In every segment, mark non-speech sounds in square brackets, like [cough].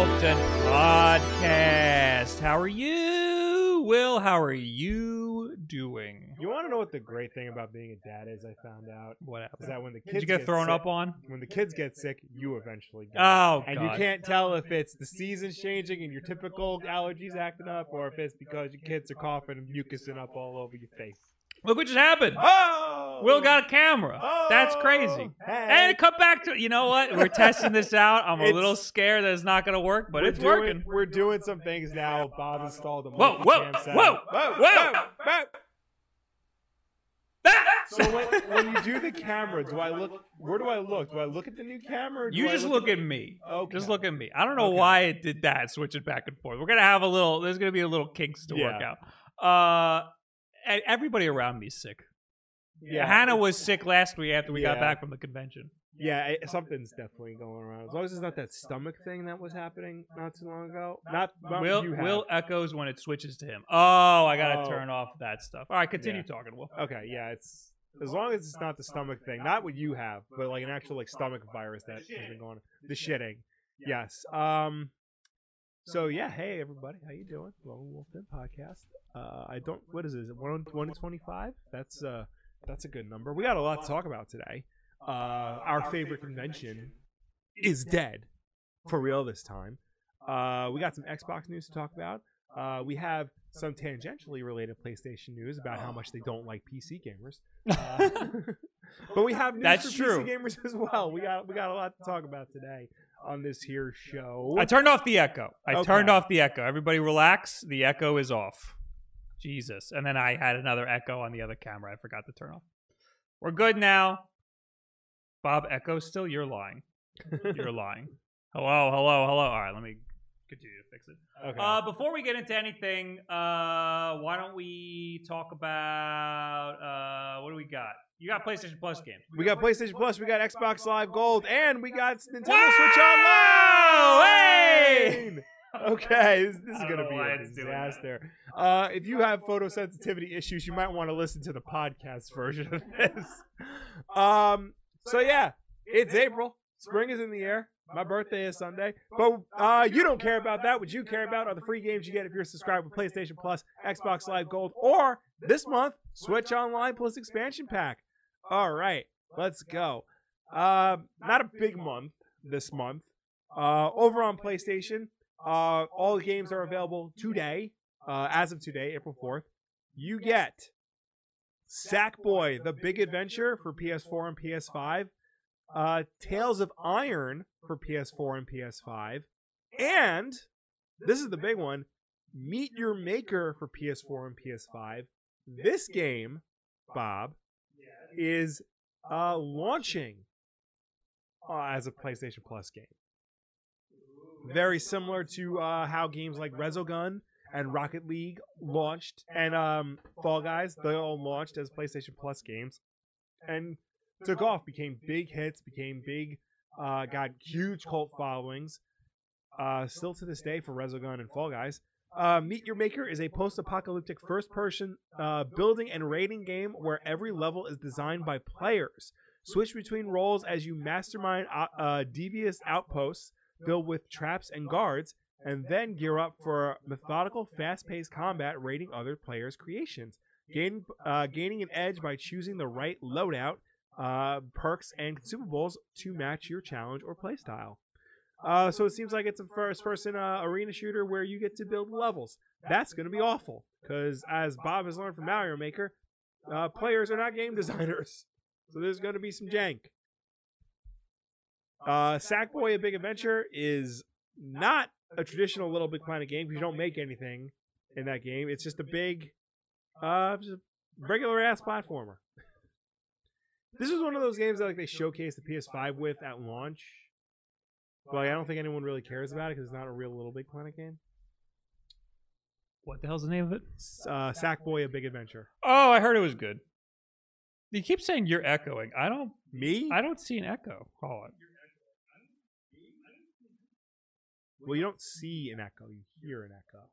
Welcome to the Wulff Den Podcast. How are you? Will, how are you doing? You want to know what the great thing about being a dad is? I found out What is happened? that when the kids Did you get thrown sick, up on? when the kids get sick, you eventually get. Oh, and God. you can't tell if it's the seasons changing and your typical allergies acting up, or if it's because your kids are coughing and mucusing up all over your face. Look what just happened. Oh, Will got a camera. That's crazy. Hey. And come back to you know what? We're testing this out. I'm a It's- little scared that it's not going to work, but it's doing, working. We're doing some things now. Bob installed a Whoa, whoa, whoa, whoa, whoa. whoa. Ah! So when, when you do the camera, do I look? Where do I look? Do I look at the new camera? You just look at me. Okay. Just look at me. I don't know Okay. why it did that, switch it back and forth. We're gonna have a little. There's gonna be a little kinks to work out. Uh, everybody around me is sick. Yeah, Hannah was sick last week after we got Yeah. back from the convention. Yeah, it, something's definitely going around. As long as it's not that stomach thing that was happening not too long ago. Not, not Will you have. Will echoes when it switches to him. Oh, I gotta Oh. turn off that stuff. All right, continue Yeah. talking. Will. Okay, yeah, it's as long as it's not the stomach thing, not what you have, but like an actual like stomach virus that has been going. The shitting. Yes. Um. So yeah, hey everybody, how you doing? Lone Wulff Den podcast. Uh, I don't. What is it? Is it one one twenty five? That's uh, that's a good number. We got a lot to talk about today. Uh, our favorite convention is dead for real this time. Uh, we got some Xbox news to talk about. Uh, we have some tangentially related PlayStation news about how much they don't like PC gamers. Uh, [laughs] [laughs] but we have news That's for true. PC gamers as well. We got we got a lot to talk about today on this here show. I turned off the echo. I Okay. turned off the echo. Everybody relax. The echo is off. Jesus. And then I had another echo on the other camera. I forgot to turn off. We're good now. Bob, echo still? You're lying. You're lying. [laughs] Hello, hello, hello. All right, let me continue to fix it. okay. Uh, before we get into anything, uh, why don't we talk about uh, what do we got? You got PlayStation Plus games. we got PlayStation Plus, we got Xbox Live Gold, and we got Nintendo Wow! Switch Online. Hey! [laughs] Okay, this, this is gonna be a it's doing that. disaster. Uh, if you have photosensitivity issues, you might want to listen to the podcast version of this. [laughs] Um, so yeah, it's April. Spring is in the air. My birthday is Sunday, but uh, you don't care about that. What you care about are the free games you get if you're subscribed with PlayStation Plus, Xbox Live Gold, or this month Switch Online Plus expansion pack. All right, let's go. Uh, not a big month this month. Uh, over on PlayStation, uh, all the games are available today. Uh, as of today, April 4th. You get Sackboy, The Big Adventure for PS4 and PS5. Uh, Tails of Iron for PS4 and PS5. And, this is the big one, Meet Your Maker for PS4 and PS5. This game, Bob, is uh, launching uh, as a PlayStation Plus game. Very similar to uh, how games like Resogun and Rocket League launched, and um, Fall Guys, they all launched as PlayStation Plus games, and took off, became big hits, became big, uh, got huge cult followings. Uh, still to this day for Resogun and Fall Guys. Uh, Meet Your Maker is a post-apocalyptic first-person uh, building and raiding game where every level is designed by players. Switch between roles as you mastermind uh, uh, devious outposts filled with traps and guards, and then gear up for methodical, fast-paced combat raiding other players' creations. Gain, uh, gaining an edge by choosing the right loadout, uh, perks, and consumables to match your challenge or playstyle. Uh, so it seems like it's a first-person uh, arena shooter where you get to build levels. That's going to be awful because, as Bob has learned from Mario Maker, uh, players are not game [laughs] designers, so there's going to be some jank. Uh, Sackboy: A Big Adventure is not a traditional Little Big Planet game because you don't make anything in that game. It's just a big Uh, just a regular ass platformer. [laughs] This was one of those games that like they showcased the PS5 with at launch, but like, I don't think anyone really cares about it because it's not a real Little Big Planet game. What the hell's the name of it? Uh, Sackboy: A Big Adventure. Oh, I heard it was good. You keep saying you're echoing. I don't. Me? I don't see an echo. Hold on. Well, you don't see an echo; you hear an echo.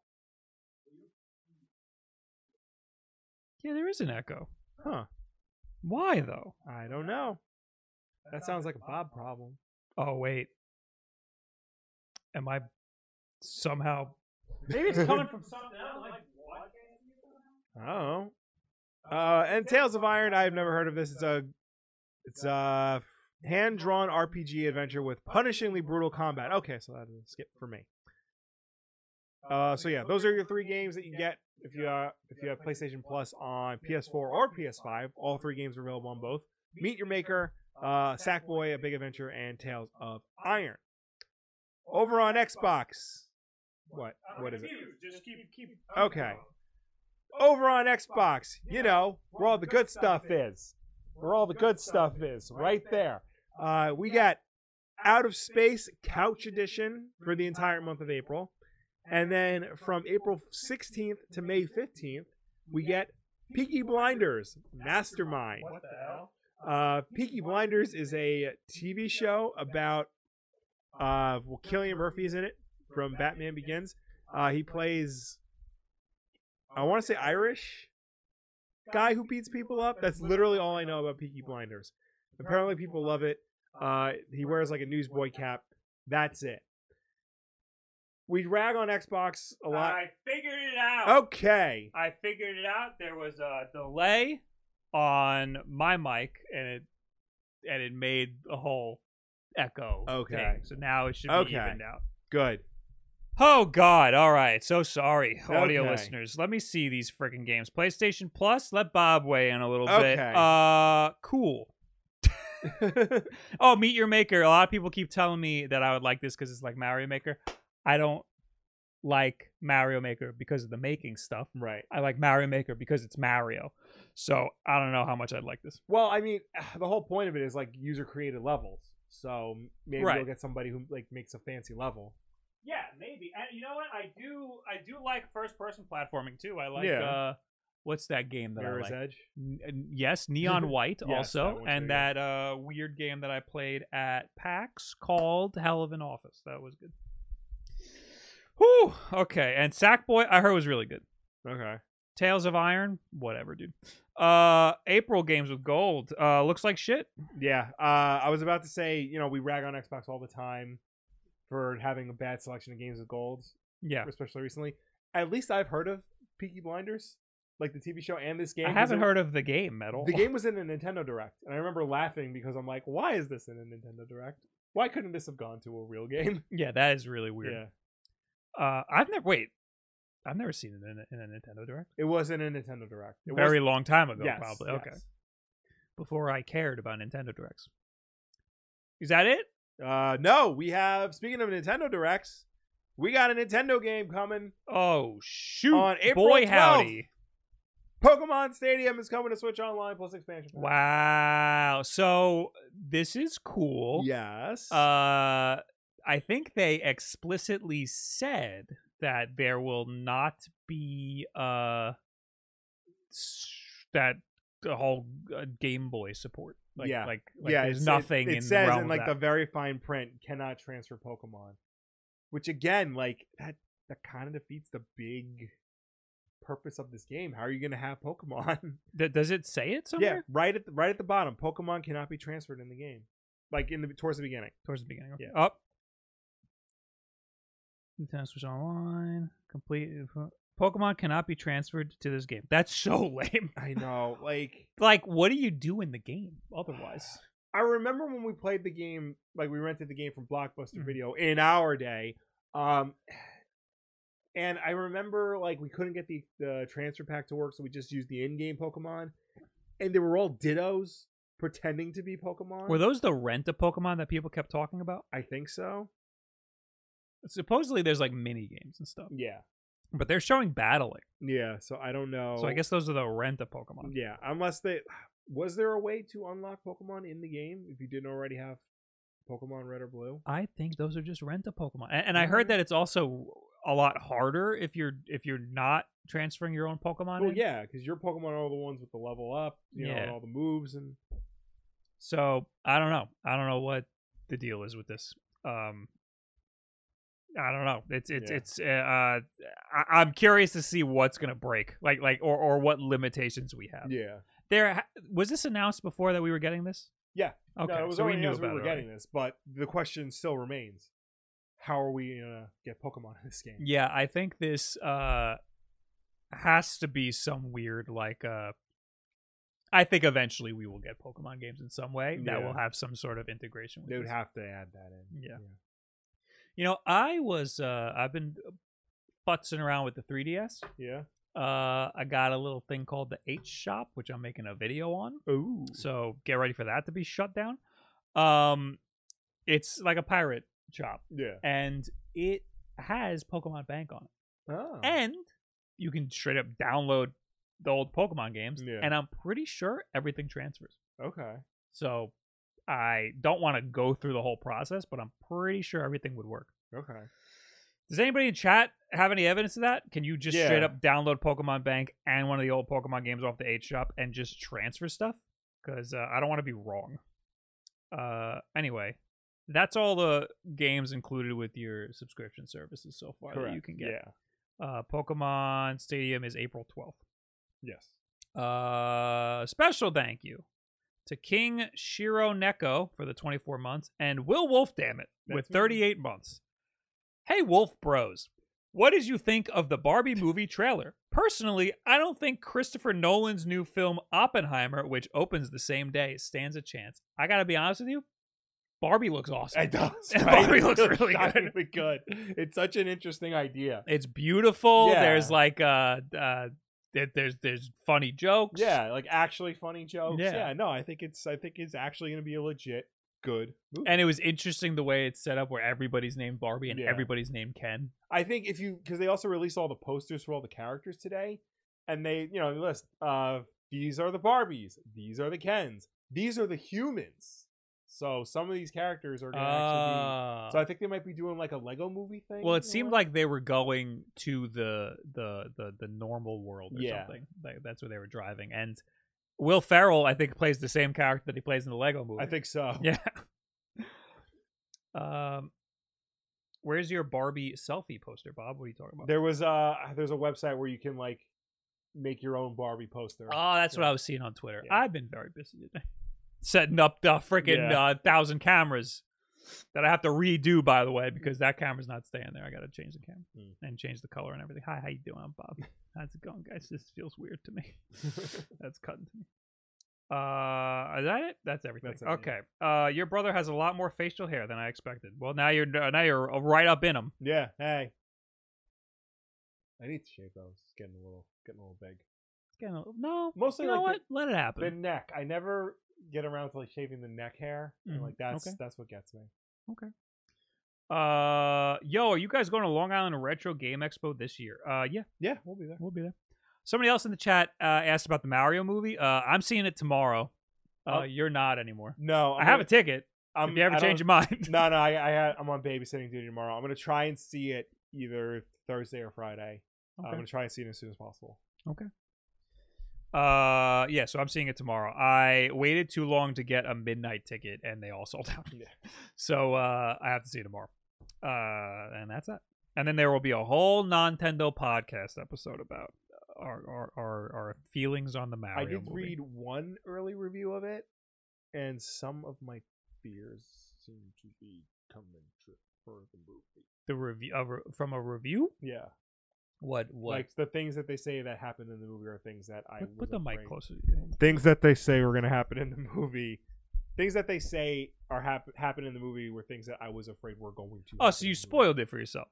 Yeah, there is an echo. Huh? Why though? I don't know. That sounds like a Bob problem. Oh wait. Am I somehow? [laughs] Maybe it's coming from something else. Like Oh. Uh, and Tails of Iron, I've never heard of this. It's a, it's a hand-drawn RPG adventure with punishingly brutal combat. Okay, so that's a skip for me. Uh, so yeah, those are your three games that you get if you uh, if you have PlayStation Plus on PS4 or PS5. All three games are available on both. Meet Your Maker, uh, Sackboy: A Big Adventure, and Tails of Iron. Over on Xbox, what what is it? Just keep keep. Okay. Over on Xbox, you know, where all the good stuff is. Where all the good stuff is, right there. Uh, we got Out of Space Couch Edition for the entire month of April. And then from April 16th to May 15th, we get Peaky Blinders Mastermind. What the hell? Uh, Peaky Blinders is a TV show about uh, well, Cillian Murphy is in it from Batman Begins. Uh, he plays, I want to say Irish guy who beats people up. That's literally all I know about Peaky Blinders. Apparently, people love it. Uh, he wears like a newsboy cap. That's it. We rag on Xbox a lot. I figured it out. Okay. I figured it out. There was a delay on my mic, and it and it made a whole echo. Okay. thing. So now it should be Okay. evened out. Good. Oh God! All right, so sorry, audio Okay. listeners. Let me see these freaking games. PlayStation Plus. Let Bob weigh in a little bit. Okay. Uh, cool. [laughs] oh, Meet Your Maker. A lot of people keep telling me that I would like this because it's like Mario Maker. I don't like Mario Maker because of the making stuff. right. I like Mario Maker because it's Mario. So I don't know how much I'd like this. Well, I mean, [sighs] the whole point of it is like user created levels. So maybe Right. you'll get somebody who like makes a fancy level. Yeah, maybe. And you know what? I do. I do like first person platforming too. I like. Yeah. uh What's that game that Mirror's I like? Edge. N- n- yes, Neon [laughs] White Yes, also, that and that uh, weird game that I played at PAX called Hell of an Office. That was good. Whew. Okay, and Sackboy I heard was really good. Okay. Tails of Iron, whatever, dude. Uh, April games with gold. Uh, looks like shit. Yeah. Uh, I was about to say, you know, we rag on Xbox all the time for having a bad selection of games with gold, Yeah, especially recently. At least I've heard of Peaky Blinders, like the TV show and this game. I haven't it- heard of the game at all. The [laughs] game was in a Nintendo Direct, and I remember laughing because I'm like, why is this in a Nintendo Direct? Why couldn't this have gone to a real game? Yeah, that is really weird. Uh, I've never wait. I've never seen it in a, in a Nintendo Direct. It was in a Nintendo Direct. It Very was, long time ago, yes, probably. Okay, before I cared about Nintendo Directs. Is that it? Uh, no, we have. Speaking of Nintendo Directs, we got a Nintendo game coming. Oh shoot! On April Boy 12th. howdy! Pokemon Stadium is coming to Switch Online plus expansion. pack. Wow. So this is cool. Yes. Uh, I think they explicitly said that there will not be uh that the whole uh, Game Boy support. Like, Yeah. like, like yeah, there's nothing It, it in the says in like the very fine print cannot transfer Pokemon, which again, like that that kind of defeats the big purpose of this game. How are you going to have Pokemon? [laughs] Does it say it somewhere? yeah, right at the, right at the bottom, Pokemon cannot be transferred in the game, like in the towards the beginning. Towards the beginning. Yeah. Up. Nintendo Switch Online complete. [laughs] Pokemon cannot be transferred to this game. That's so [laughs] lame. I know, like like, what do you do in the game otherwise? I remember when we played the game, like we rented the game from Blockbuster Mhm. Video in our day. Um, and I remember like we couldn't get the, the transfer pack to work, so we just used the in-game Pokemon, and they were all Dittos pretending to be Pokemon. Were those the rent a Pokemon that people kept talking about? I think so. Supposedly, there's like mini games and stuff. Yeah. But they're showing battling, Yeah, so I don't know. so I guess those are the rent a Pokemon. Yeah, unless they [sighs] was there a way to unlock Pokemon in the game if you didn't already have Pokemon Red or Blue? I think those are just rent a Pokemon, and, and I heard that it's also a lot harder if you're if you're not transferring your own Pokemon. Well, in. yeah, because your Pokemon are all the ones with the level up, you know, and all the moves and So I don't know. I don't know what the deal is with this. Um, I don't know. It's it's Yeah. it's. Uh, uh, I, I'm curious to see what's gonna break, like like or or what limitations we have. yeah. There was this announced before that we were getting this. Yeah. Okay, no, it was so we knew we were getting this, but the question still remains: How are we gonna get Pokemon in this game? Yeah, I think this uh has to be some weird like uh I think eventually we will get Pokemon games in some way that will have some sort of integration with They would this. have to add that in. Yeah. You know, I was uh I've been futzing around with the 3DS. Yeah. Uh I got a little thing called the hShop, which I'm making a video on. Ooh. So get ready for that to be shut down. Um it's like a pirate shop yeah. and it has Pokemon Bank on it. Oh. And you can straight up download the old Pokemon games. Yeah. And I'm pretty sure everything transfers. okay. So I don't want to go through the whole process, but I'm pretty sure everything would work. Okay. Does anybody in chat have any evidence of that? Can you just straight up download Pokemon Bank and one of the old Pokemon games off the hShop and just transfer stuff? Because uh, I don't want to be wrong. Uh, anyway, that's all the games included with your subscription services so far that you can get. Yeah. Uh, Pokemon Stadium is April 12th. Yes. Uh, special thank you to King Shiro Neko for the 24 months and Will Wolf, damn it, with That's me. 38 months. Hey, Wolf Bros, what did you think of the Barbie movie trailer? Personally, I don't think Christopher Nolan's new film Oppenheimer, which opens the same day, stands a chance. I gotta be honest with you, Barbie looks awesome. It does. [laughs] Right? Barbie [laughs] looks really [laughs] good. good. It's such an interesting idea. It's beautiful. Yeah. There's like uh, uh, there- there's there's funny jokes. Yeah, like actually funny jokes. Yeah. Yeah. no, I think it's I think it's actually going to be a legit good movie. And it was interesting the way it's set up where everybody's named Barbie and Yeah. everybody's named Ken. I think if you because they also released all the posters for all the characters today, and they you know they list uh these are the Barbies, these are the Kens, these are the humans. So some of these characters are going to actually be. Uh, So I think they might be doing like a Lego movie thing. well, it seemed like they were going to the the the, the normal world or Yeah. something. Like, that's where they were driving. And Will Ferrell, I think, plays the same character that he plays in the Lego movie. I think so. [laughs] Yeah. um, where's your Barbie selfie poster, Bob? What are you talking about? There was uh there's a website where you can like make your own Barbie poster. Oh, that's what I was seeing on Twitter. Yeah. I've been very busy today. Setting up the freaking Yeah. uh, thousand cameras that I have to redo, by the way, because that camera's not staying there. I got to change the camera Hmm. and change the color and everything. Hi, how you doing? I'm Bob. [laughs] How's it going, guys? This feels weird to me. [laughs] That's cutting to me. Uh, is that it? That's everything. That's okay. Uh, your brother has a lot more facial hair than I expected. Well, now you're uh, now you're right up in him. yeah. Hey. I need to shave those. It's getting a little getting a little big. It's Getting a- little, No, Mostly you know like what? Let it happen. the neck. I never get around to like shaving the neck hair. And Mhm. like that's Okay. that's what gets me. Okay. Uh, yo, are you guys going to Long Island Retro Game Expo this year? Uh, yeah, Yeah, we'll be there. we'll be there. Somebody else in the chat uh, asked about the Mario movie. Uh, I'm seeing it tomorrow. Uh, Oh. you're not anymore. No, i have a ticket. I'm, if you ever I change your mind. No, no, I, [laughs] I I'm on babysitting duty tomorrow. I'm gonna try and see it either Thursday or Friday. Uh, I'm gonna try and see it as soon as possible. Uh, yeah. So I'm seeing it tomorrow. I waited too long to get a midnight ticket, and they all [laughs] sold out. Yeah. So uh, I have to see it tomorrow. Uh, and that's it. And then there will be a whole Nintendo podcast episode about our our our, our feelings on the Mario I did movie. read one early review of it, and some of my fears seem to be coming true for the movie. the review uh, from a review. Yeah, What what? like the things that they say that happened in the movie are things that I put, put the mic afraid- closer. to you. Things that they say were gonna happen in the movie. Things that they say are hap- happen in the movie were things that I was afraid were going to. Oh, so you spoiled it for yourself.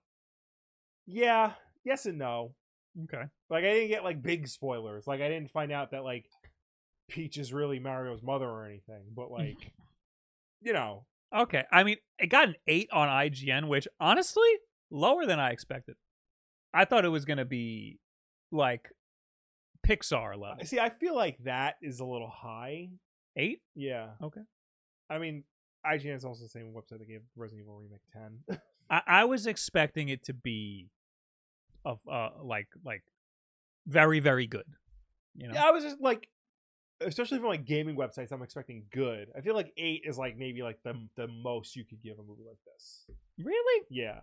Yeah, yes and no. Okay. Like I didn't get like big spoilers. Like I didn't find out that like Peach is really Mario's mother or anything. But mm. like, you know, Okay. I mean, it got an eight on IGN, which honestly lower than I expected. I thought it was gonna be like Pixar level. See, I feel like that is a little high. Eight? Yeah. Okay. I mean, IGN is also the same website that gave Resident Evil Remake 10. [laughs] I, I was expecting it to be of uh like like very very good. You know. Yeah, I was just like, especially from like gaming websites, I'm expecting good. I feel like eight is like maybe like the the most you could give a movie like this. Really? Yeah.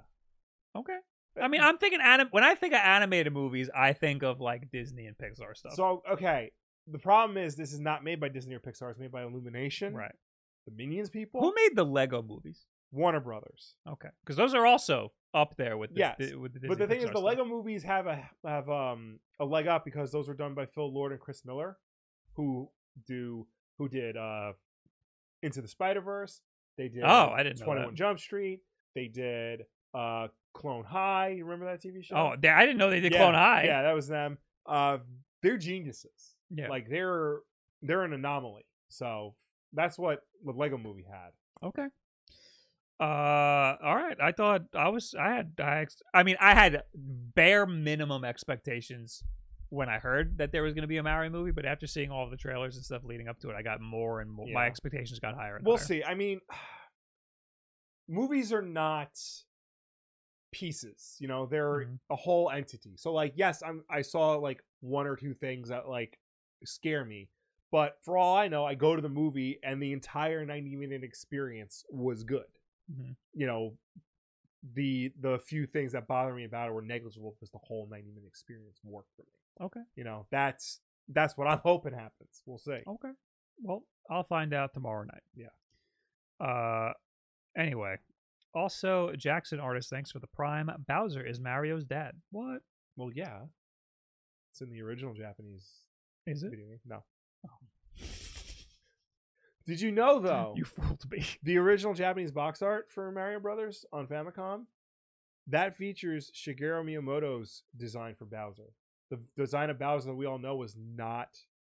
Okay. I mean, I'm thinking anim- when I think of animated movies, I think of like Disney and Pixar stuff. So okay, the problem is this is not made by Disney or Pixar. It's made by Illumination, right. the Minions people, Who made the Lego movies? Warner Brothers. Okay, because those are also up there with the, Yes, the- with the Disney but the thing Pixar is, the stuff. Lego movies have a have um a leg up because those were done by Phil Lord and Chris Miller, who do who did uh Into the Spider Verse. They did Oh, I didn't Twenty Jump Street. They did uh Clone High. You remember that TV show? Oh, they, I didn't know they did yeah, Clone High. Yeah, that was them. Uh, they're geniuses. Yeah. Like they're they're an anomaly. So that's what the Lego movie had. Okay. Uh, all right. I thought I was. I had. I. ex- I mean, I had bare minimum expectations when I heard that there was going to be a Mario movie, but after seeing all the trailers and stuff leading up to it, I got more and more. My expectations got higher. And We'll higher. see. I mean, [sighs] movies are not pieces. You know, they're Mhm. a whole entity. So like, yes, I'm I saw like one or two things that like scare me. But for all I know, I go to the movie and the entire 90 minute experience was good. Mhm. You know, the the few things that bother me about it were negligible because the whole 90 minute experience worked for me. Okay. You know, that's that's what I'm [laughs] hoping happens. We'll see. Okay. Well, I'll find out tomorrow night. Yeah. Uh. Anyway, also Jackson artist, thanks for the prime. Bowser is Mario's dad. What Well, yeah. It's in the original Japanese is it? video game. No. Oh. [laughs] Did you know though? You fooled me. [laughs] the original Japanese box art for Mario Brothers on Famicom that features Shigeru Miyamoto's design for Bowser. The design of Bowser that we all know was not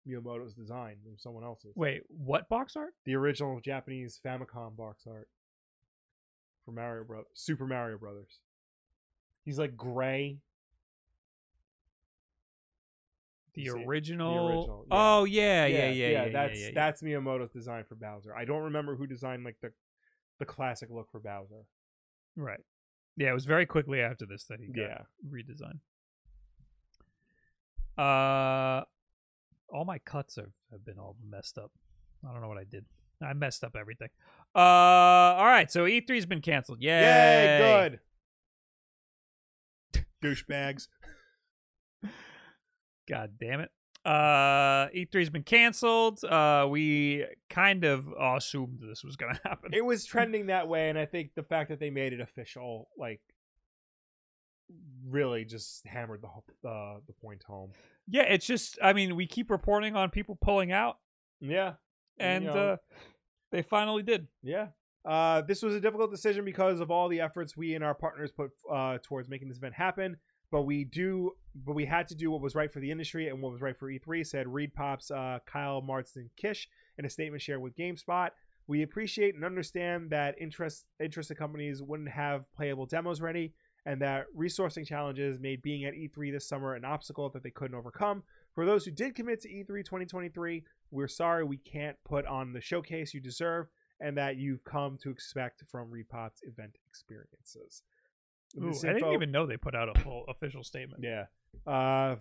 Miyamoto's design; it was someone else's. Wait, what box art? the original Japanese Famicom box art for Mario Bros. Super Mario Brothers. He's like gray. The see it? original. original, yeah. Oh yeah, yeah, yeah, yeah. yeah, that's yeah, yeah. that's Miyamoto's design for Bowser. I don't remember who designed like the the classic look for Bowser. right. Yeah, it was very quickly after this that he got Yeah. redesigned. Uh, all my cuts have been all messed up. I don't know what I did. I messed up everything. Uh, all right. So E3's been canceled. Yay! Yay, good. Douchebags. God damn it. Uh, E3's been canceled. Uh, we kind of assumed this was gonna [laughs] happen. It was trending that way, and I think the fact that they made it official, like, really just hammered the uh, the point home. yeah, it's just. I mean, we keep reporting on people pulling out, Yeah, and You know, uh, they finally did. yeah. Uh, this was a difficult decision because of all the efforts we and our partners put uh, towards making this event happen. But we do, but we had to do what was right for the industry and what was right for E3. Said ReedPop's uh, Kyle Marsden-Kish in a statement shared with GameSpot. We appreciate and understand that interest interested companies wouldn't have playable demos ready, and that resourcing challenges made being at E3 this summer an obstacle that they couldn't overcome. For those who did commit to E E3 2023, we're sorry we can't put on the showcase you deserve and that you've come to expect from ReedPop's event experiences. Ooh, This I didn't even know they put out a full official statement. yeah. Uh,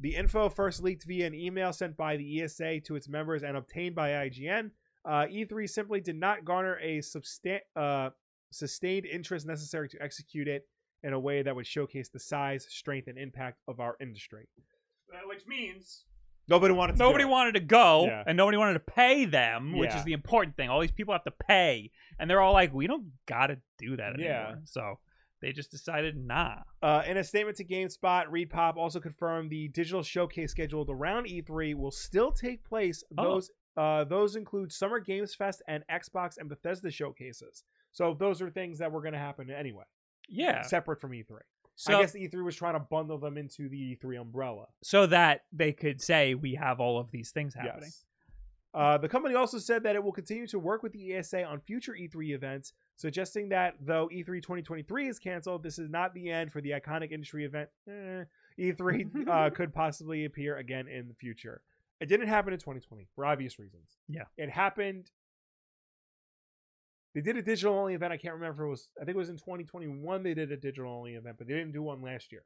the info first leaked via an email sent by the ESA to its members and obtained by IGN. Uh, E3 simply did not garner a substan- uh, sustained interest necessary to execute it in a way that would showcase the size, strength, and impact of our industry. Uh, which means Nobody wanted to. nobody wanted to go, Yeah. and nobody wanted to pay them, which Yeah. is the important thing. All these people have to pay, and they're all like, "We don't gotta do that Yeah. anymore." So they just decided, nah. Uh, in a statement to GameSpot, ReedPop also confirmed the digital showcase scheduled around E3 will still take place. Oh. Those uh, those include Summer Games Fest and Xbox and Bethesda showcases. So those are things that were going to happen anyway, Yeah. separate from E3. So I guess E3 was trying to bundle them into the E3 umbrella. so that they could say we have all of these things happening. Yes. Uh, the company also said that it will continue to work with the ESA on future E3 events, suggesting that though E E3 2023 is canceled, this is not the end for the iconic industry event. Eh, E3 uh, [laughs] could possibly appear again in the future. It didn't happen in 2020 for obvious reasons. Yeah. It happened. They did a digital only event. I can't remember if it was. I think it was in 2021 they did a digital only event, but they didn't do one last year.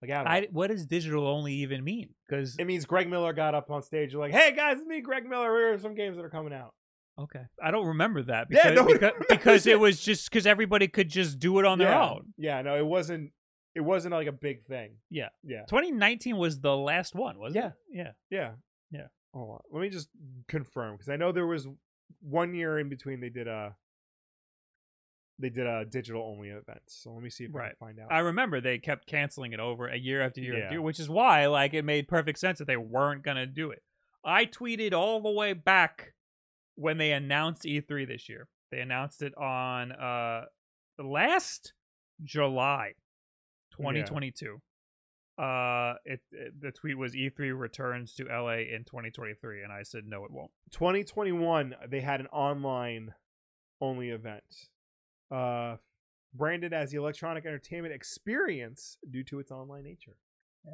Like. I, what does digital only even mean? Because It means Greg Miller got up on stage like, "Hey guys, it's me, Greg Miller. Here are some games that are coming out." okay, I don't remember that Yeah, because no because, because it. was just because everybody could just do it on their own. Yeah, no, it wasn't. It wasn't like a big thing. Yeah. yeah, 2019 was the last one, wasn't Yeah. it? Yeah. yeah, Yeah. Hold on, oh, let me just confirm because I know there was one year in between they did a they did a digital only event. So let me see if I can find out. I remember they kept canceling it over a year after year Yeah. after year, which is why like it made perfect sense that they weren't gonna do it. I tweeted all the way back when they announced E3 this year. They announced it on uh last July 2022. Uh it, it the tweet was E3 returns to LA in 2023 and I said no it won't. 2021 they had an online only event uh branded as the electronic entertainment experience due to its online nature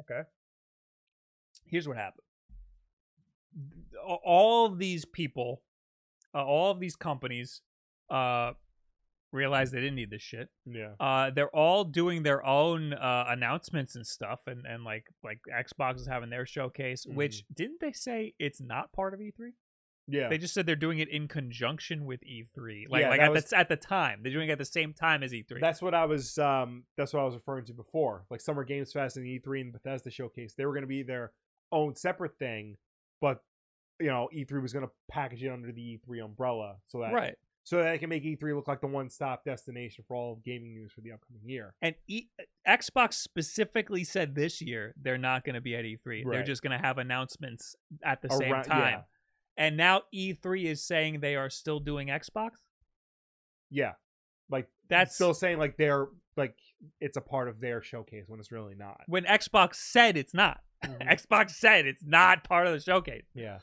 Okay. Here's what happened. All of these people, uh, all of these companies, uh, realized they didn't need this shit. yeah Uh, they're all doing their own uh, announcements and stuff, and, and like like Xbox is having their showcase. Which didn't they say it's not part of E3? Yeah They just said they're doing it in conjunction with E3. Like Yeah, like at was- the at the time they're doing it at the same time as E E3. that's what i was um that's what i was referring to before like summer games fest and e3 and bethesda showcase they were going to be their own separate thing but you know e3 was going to package it under the e3 umbrella so that right. so that it can make e3 look like the one-stop destination for all of gaming news for the upcoming year And e- Xbox specifically said this year they're not going to be at E3. They're just going to have announcements at the same time. yeah. And now E3 is saying they are still doing Xbox. yeah like That's still saying like they're like it's a part of their showcase when it's really not. when Xbox said it's not. Mhm. [laughs] Xbox said it's not part of the showcase. yeah.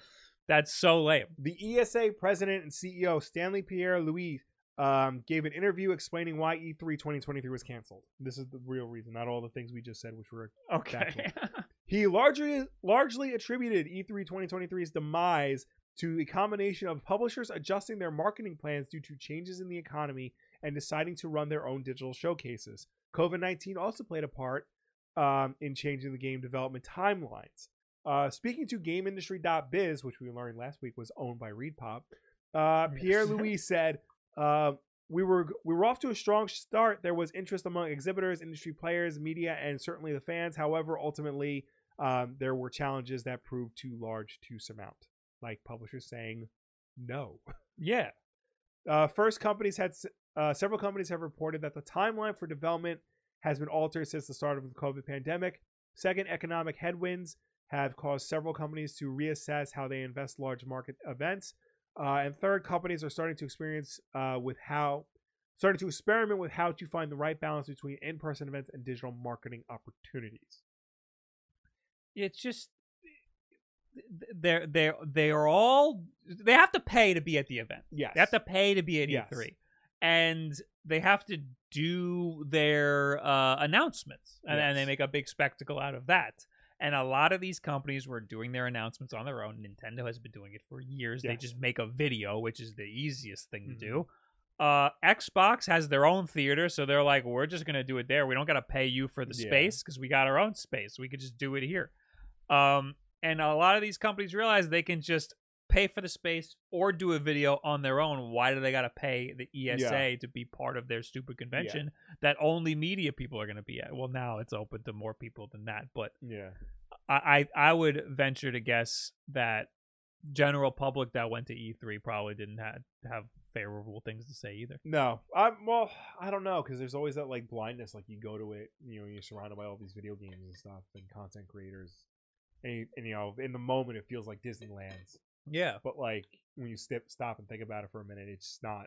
That's so lame. The ESA president and CEO Stanley Pierre Louis um, gave an interview explaining why E E3 2023 was canceled. This is the real reason, not all the things we just said, which were Okay. [laughs] He largely largely attributed E E3 2023's demise to a combination of publishers adjusting their marketing plans due to changes in the economy and deciding to run their own digital showcases. COVID 19 also played a part um, in changing the game development timelines. Uh, speaking to GameIndustry.biz, which we learned last week was owned by ReedPop, uh, Yes. Pierre [laughs] Louis said, uh, we were we were off to a strong start. There was interest among exhibitors, industry players, media, and certainly the fans. However, ultimately, um, there were challenges that proved too large to surmount, like publishers saying no. [laughs] yeah. Uh, first, companies had uh, several companies have reported that the timeline for development has been altered since the start of the COVID pandemic. Second, economic headwinds have caused several companies to reassess how they invest large market events. Uh, and third, companies are starting to experience uh, with how starting to experiment with how to find the right balance between in-person events and digital marketing opportunities. It's just they're they're they are all they have to pay to be at the event. Yes. They have to pay to be at Yes. E3. And they have to do their uh, announcements. And, and they make a big spectacle out of that. And a lot of these companies were doing their announcements on their own. Nintendo has been doing it for years. They just make a video, which is the easiest thing to Mhm. do. Uh, Xbox has their own theater, so they're like, we're just gonna do it there. We don't gotta pay you for the Yeah. space because we got our own space. We could just do it here. Um, and a lot of these companies realize they can just pay for the space or do a video on their own. Why do they got to pay the ESA to be part of their stupid convention that only media people are going to be at? Well, now it's open to more people than that, but Yeah. I, I I would venture to guess that general public that went to E3 probably didn't have have favorable things to say either. No, I well, I don't know because there's always that like blindness. Like you go to it, you know, you're surrounded by all these video games and stuff and content creators, and, you- and you know, in the moment it feels like Disneyland's, Yeah, but like when you step stop and think about it for a minute, it's not.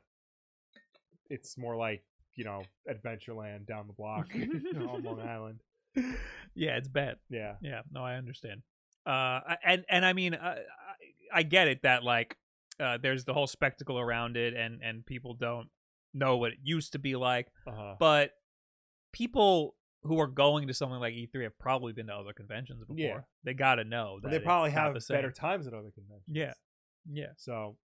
It's more like you know Adventureland down the block [laughs] on Long [laughs] Island. yeah, it's bad. Yeah, Yeah, no, I understand. Uh, and and I mean, uh, I, I get it that like uh, there's the whole spectacle around it, and and people don't know what it used to be like. Uh-huh. But people who are going to something like E3 have probably been to other conventions before. Yeah. They got to know that they probably have the better times at other conventions. Yeah. Yeah. So,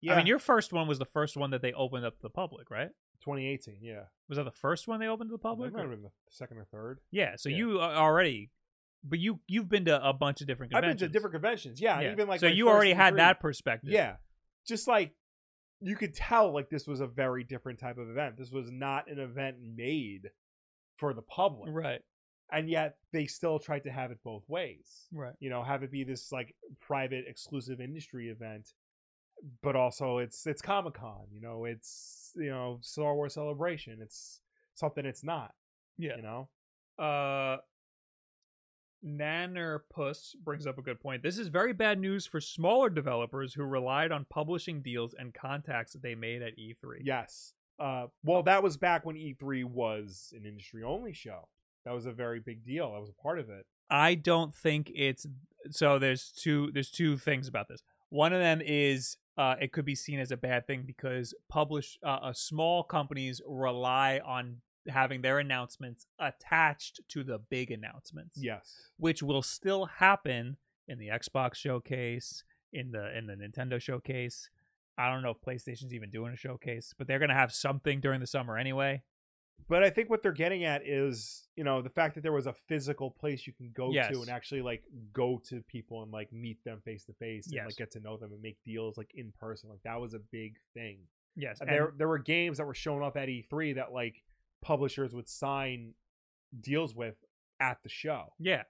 yeah, I mean, your first one was the first one that they opened up to the public, right? 2018. Yeah, Was that the first one they opened to the that public? might have been the second or third. Yeah. So Yeah. you already, but you you've been to a bunch of different I've been to different conventions. Yeah, Yeah. even like so you already had that perspective. Yeah, just like you could tell, like this was a very different type of event. This was not an event made for the public, Right. and yet they still tried to have it both ways. Right. You know, have it be this like private, exclusive industry event, but also it's it's Comic Con. You know, it's you know Star Wars Celebration. It's something it's not. Yeah. You know. Uh, Nanner Puss brings up a good point. This is very bad news for smaller developers who relied on publishing deals and contacts that they made at E E3. Yes. Uh, well, that was back when E3 was an industry only show. That was a very big deal. That was a part of it. I don't think it's so. There's two. There's two things about this. One of them is uh, it could be seen as a bad thing because publish uh, uh, small companies rely on having their announcements attached to the big announcements. Yes. which will still happen in the Xbox showcase, in the in the Nintendo showcase. I don't know if PlayStation's even doing a showcase, but they're gonna have something during the summer anyway. But I think what they're getting at is, you know, the fact that there was a physical place you can go Yes. to and actually like go to people and like meet them face to face and Yes. like get to know them and make deals like in person. Like that was a big thing. Yes, And there there were games that were shown off at E3 that like publishers would sign deals with at the show. yeah,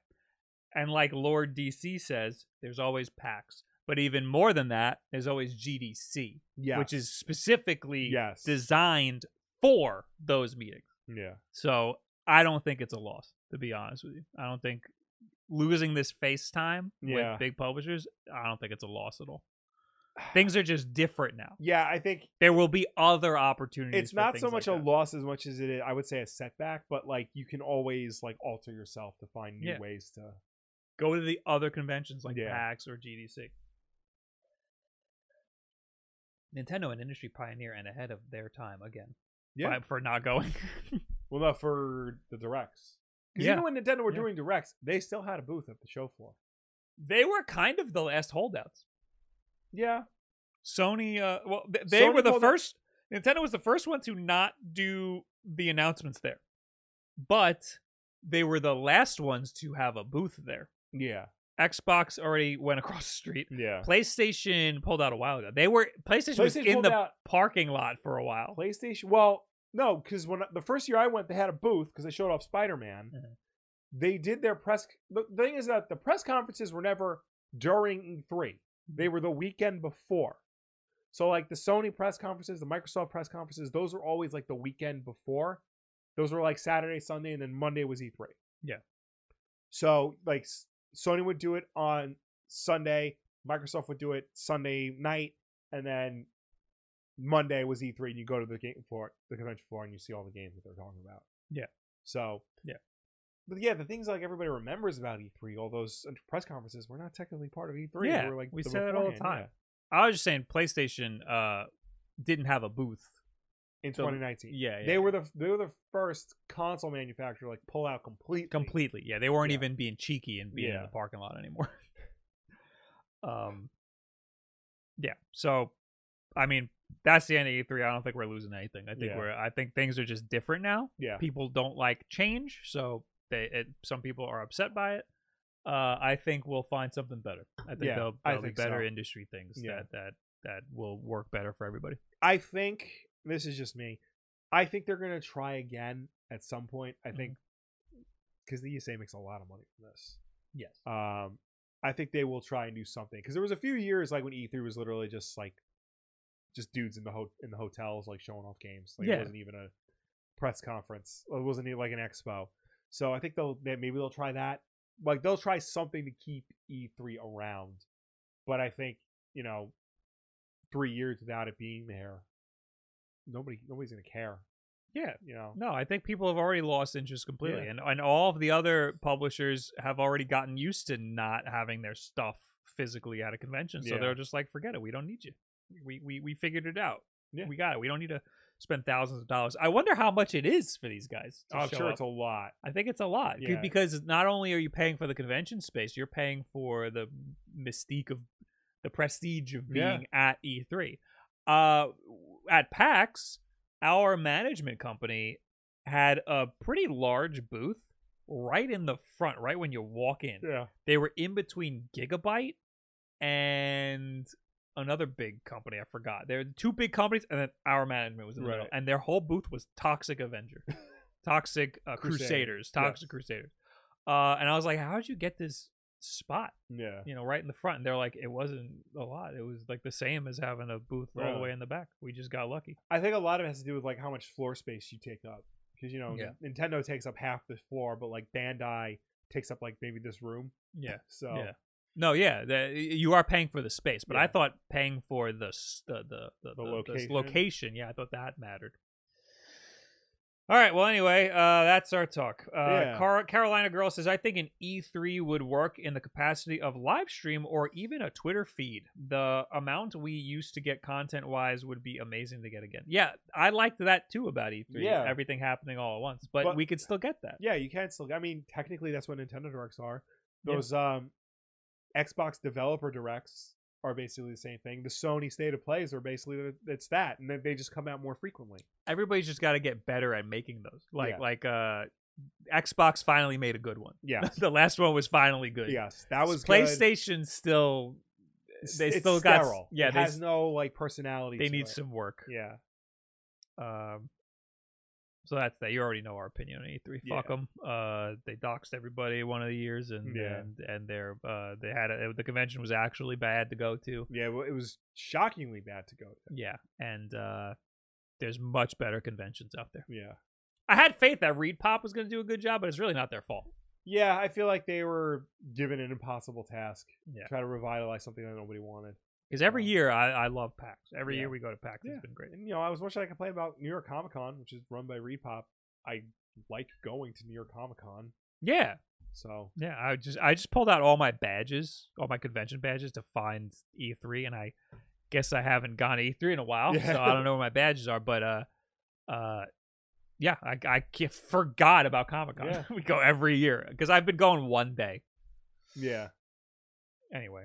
and like Lord DC says, there's always PAX, but even more than that, there's always GDC, Yeah. which is specifically yes. designed for those meetings. yeah. So I don't think it's a loss, to be honest with you. I don't think losing this FaceTime Yeah. with big publishers, I don't think it's a loss at all. Things are just different now. [sighs] Yeah, I think There will be other opportunities. it's not so like much that. a loss as much as it is I would say a setback, but like you can always like alter yourself to find new Yeah. ways to Go to the other conventions like Yeah. PAX or GDC. Nintendo, an industry pioneer and ahead of their time again. Yeah. by- for not going. [laughs] Well, not for the directs. Because Yeah. even when Nintendo were Yeah. doing directs, they still had a booth at the show floor. they were kind of the last holdouts. Yeah. Sony, uh, well, th- they Sony were the out- first. Nintendo was the first one to not do the announcements there, but they were the last ones to have a booth there. Yeah. Xbox already went [laughs] across the street. Yeah. PlayStation pulled out a while ago. They were PlayStation, was in the out- parking lot for a while. PlayStation. Well, no, because when the first year I went, they had a booth because they showed off Spider Man. Mhm. They did their press. The thing is that the press conferences were never during E3. They were the weekend before. So like the Sony press conferences, the Microsoft press conferences, those were always like the weekend before. Those were like Saturday, Sunday, and then Monday was E3. Yeah. So like Sony would do it on Sunday, Microsoft would do it Sunday night, and then Monday was E3, and you go to the game floor, the convention floor, and you see all the games that they're talking about. Yeah. So Yeah. but yeah, the things like everybody remembers about E3, all those press conferences, were not technically part of E3. Yeah, were like we said say that all the time. I was just saying PlayStation uh didn't have a booth. Yeah, in So- 2019. Yeah, yeah. They were the they were the first console manufacturer like pull out completely. completely. Yeah, they weren't Yeah. even being cheeky and being in the parking lot anymore. [laughs] um, yeah. So, I mean, that's the end of E3. I don't think we're losing anything. I think Yeah. we're. I think things are just different now. Yeah. People don't like change, so they. It, some people are upset by it. Uh, I think we'll find something better. I think Yeah, there'll, there'll be think better so. industry things Yeah. that that that will work better for everybody. I think this is just me. I think they're gonna try again at some point. I think because the ESA makes a lot of money from this. Yes. Um, I think they will try and do something because there was a few years like when E3 was literally just like just dudes in the ho- in the hotels like showing off games. Like Yeah. it wasn't even a press conference. It wasn't even like an expo. So I think they'll they, maybe they'll try that. Like they'll try something to keep E3 around. But I think you know, three years without it being there, nobody nobody's gonna care. Yeah. You know. No, I think people have already lost interest completely, Yeah. and and all of the other publishers have already gotten used to not having their stuff physically at a convention. So Yeah. they're just like, forget it. We don't need you. We we we figured it out. Yeah. We got it. We don't need to spend thousands of dollars. I wonder how much it is for these guys. I'm sure up. it's a lot. I think it's a lot Yeah. because not only are you paying for the convention space, you're paying for the mystique of the prestige of being at E3. Uh, at PAX, our management company had a pretty large booth right in the front, right when you walk in. Yeah. They were in between Gigabyte and another big company. I forgot. There were two big companies, and then our management was in the middle, and their whole booth was Toxic Avenger, [laughs] Toxic uh, Crusader. Crusaders, Toxic Yes. Crusaders. Uh, and I was like, "How did you get this spot? Yeah. You know, right in the front?" And they're like, "It wasn't a lot. It was like the same as having a booth all the way in the back. We just got lucky." I think a lot of it has to do with like how much floor space you take up. Because you know, Yeah. Nintendo takes up half the floor, but like Bandai takes up like maybe this room. Yeah. [laughs] So Yeah. No, yeah, the, you are paying for the space, but I thought paying for the the the the, The the- the location? location, yeah, I thought that mattered. All right. Well, anyway, uh, that's our talk. Uh, Yeah. Car- Carolina girl says, "I think an E3 would work in the capacity of live stream or even a Twitter feed. The amount we used to get content wise would be amazing to get again. Yeah, I liked that too about E3. Yeah. everything happening all at once, but, But- we could still get that. yeah, you can still. I mean, technically, that's what Nintendo Directs are. Yeah. Those um, Xbox Developer Directs are basically the same thing. The Sony State of Plays are basically it's that, and then they just come out more frequently. Everybody's just got to get better at making those. Like Yeah. like uh, Xbox finally made a good one. Yeah, [laughs] the last one was finally good. yes, that was good. PlayStation still they it's still got- yeah, it they has no like personality. they need it. some work. Yeah, Um, so that's that. You already know our opinion on E3. Yeah. Fuck them. Uh, they doxed everybody one of the years, and Yeah. and and they're uh they had a, the convention was actually bad to go to. yeah. Well, it was shockingly bad to go to. Yeah, and uh, there's much better conventions out there. Yeah, I had faith that ReedPop was going to do a good job, but it's really not their fault. yeah. I feel like they were given an impossible task. Yeah. try to revitalize something that nobody wanted. Because every Um, year I, I love PAX. Every yeah. year we go to PAX. Yeah. It's been great. And you know, I was wishing I could play about New York Comic Con, which is run by ReedPop. I like going to New York Comic Con, Yeah, so yeah. I just I just pulled out all my badges, all my convention badges to find E3, and I guess I haven't gone to E3 in a while, Yeah. so I don't know where my badges are. But uh, uh, yeah, I I forgot about Comic Con. Yeah. [laughs] we go every year because I've been going one day. yeah. Anyway,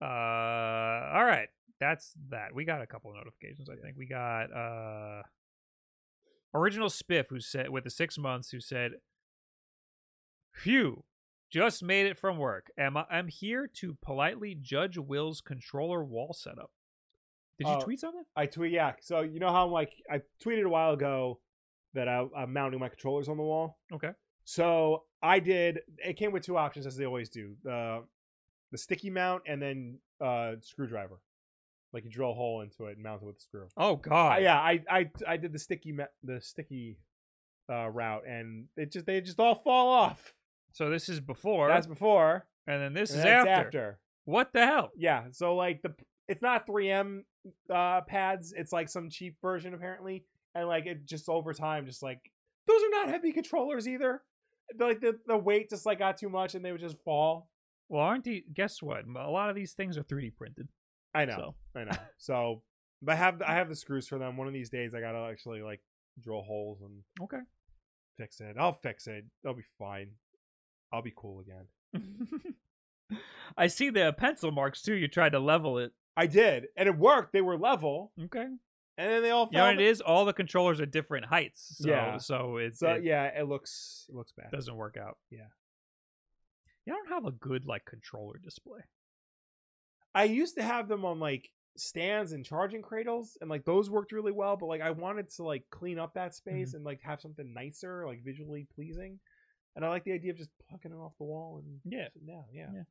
uh, all right, that's that. We got a couple of notifications. I think we got uh, original Spiff who said with the six months who said, "Phew, just made it from work. Am I, I'm here to politely judge Will's controller wall setup." Did you Oh, tweet something? I tweet, yeah. So you know how I'm like, I tweeted a while ago that I, I'm mounting my controllers on the wall. Okay. So I did. It came with two options, as they always do: the the sticky mount and then uh screwdriver. Like you drill a hole into it and mount it with a screw. Oh God. yeah, I, I I did the sticky ma- the sticky uh, route, and it just they just all fall off. So this is before, That's before. and then this and is that's after. What the hell? Yeah. So like the it's not 3M uh, pads. It's like some cheap version apparently, and like it just over time, just like those are not heavy controllers either. Like the the weight just like got too much, and they would just fall. Well, aren't the? Guess what? A lot of these things are 3D printed. I know. So. I know. [laughs] So, but I have I have the screws for them. One of these days, I gotta actually like drill holes and Okay. fix it. I'll fix it. They'll be fine. I'll be cool again. [laughs] I see the pencil marks too. You tried to level it. I did, and it worked. They were level, Okay. and then they all You know what it is? All the controllers are different heights. So, Yeah. So it's. So it yeah, it looks it looks bad. doesn't work out. Yeah. You don't have a good like controller display. I used to have them on like stands and charging cradles, and like those worked really well. But like I wanted to like clean up that space and like have something nicer, like visually pleasing. And I like the idea of just plucking it off the wall and Yeah. down. Yeah. Yeah.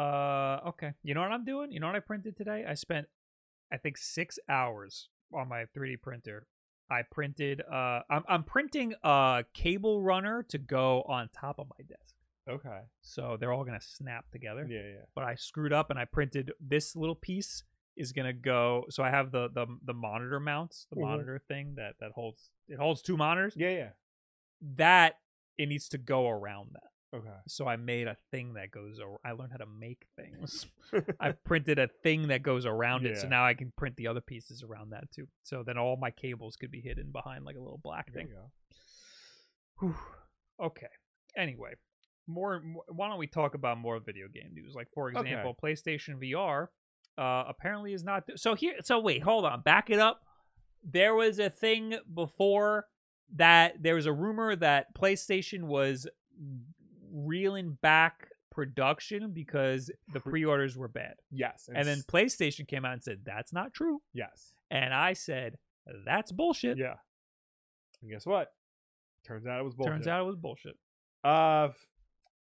Uh, okay. You know what I'm doing? You know what I printed today? I spent, I think, six hours on my 3D printer. I printed. Uh, I'm I'm printing a cable runner to go on top of my desk. Okay. So they're all gonna snap together. Yeah, yeah. But I screwed up and I printed this little piece is gonna go. So I have the the the monitor mounts, the Mhm. monitor thing that that holds it holds two monitors. Yeah, yeah. That it needs to go around that. Okay. So I made a thing that goes. Ar- I learned how to make things. [laughs] I printed a thing that goes around it, so Yeah. now I can print the other pieces around that too. So then all my cables could be hidden behind like a little black There thing. you go. Whew. Okay. Anyway, more, more. Why don't we talk about more video game news? Like for Okay. example, PlayStation VR uh, apparently is not. so here. So wait, hold on. Back it up. There was a thing before that. There was a rumor that PlayStation was reeling back production because the pre-orders were bad. Yes. And then PlayStation came out and said that's not true. yes. And I said that's bullshit. Yeah. And guess what? Turns out it was bullshit. Turns out it was bullshit. Uh,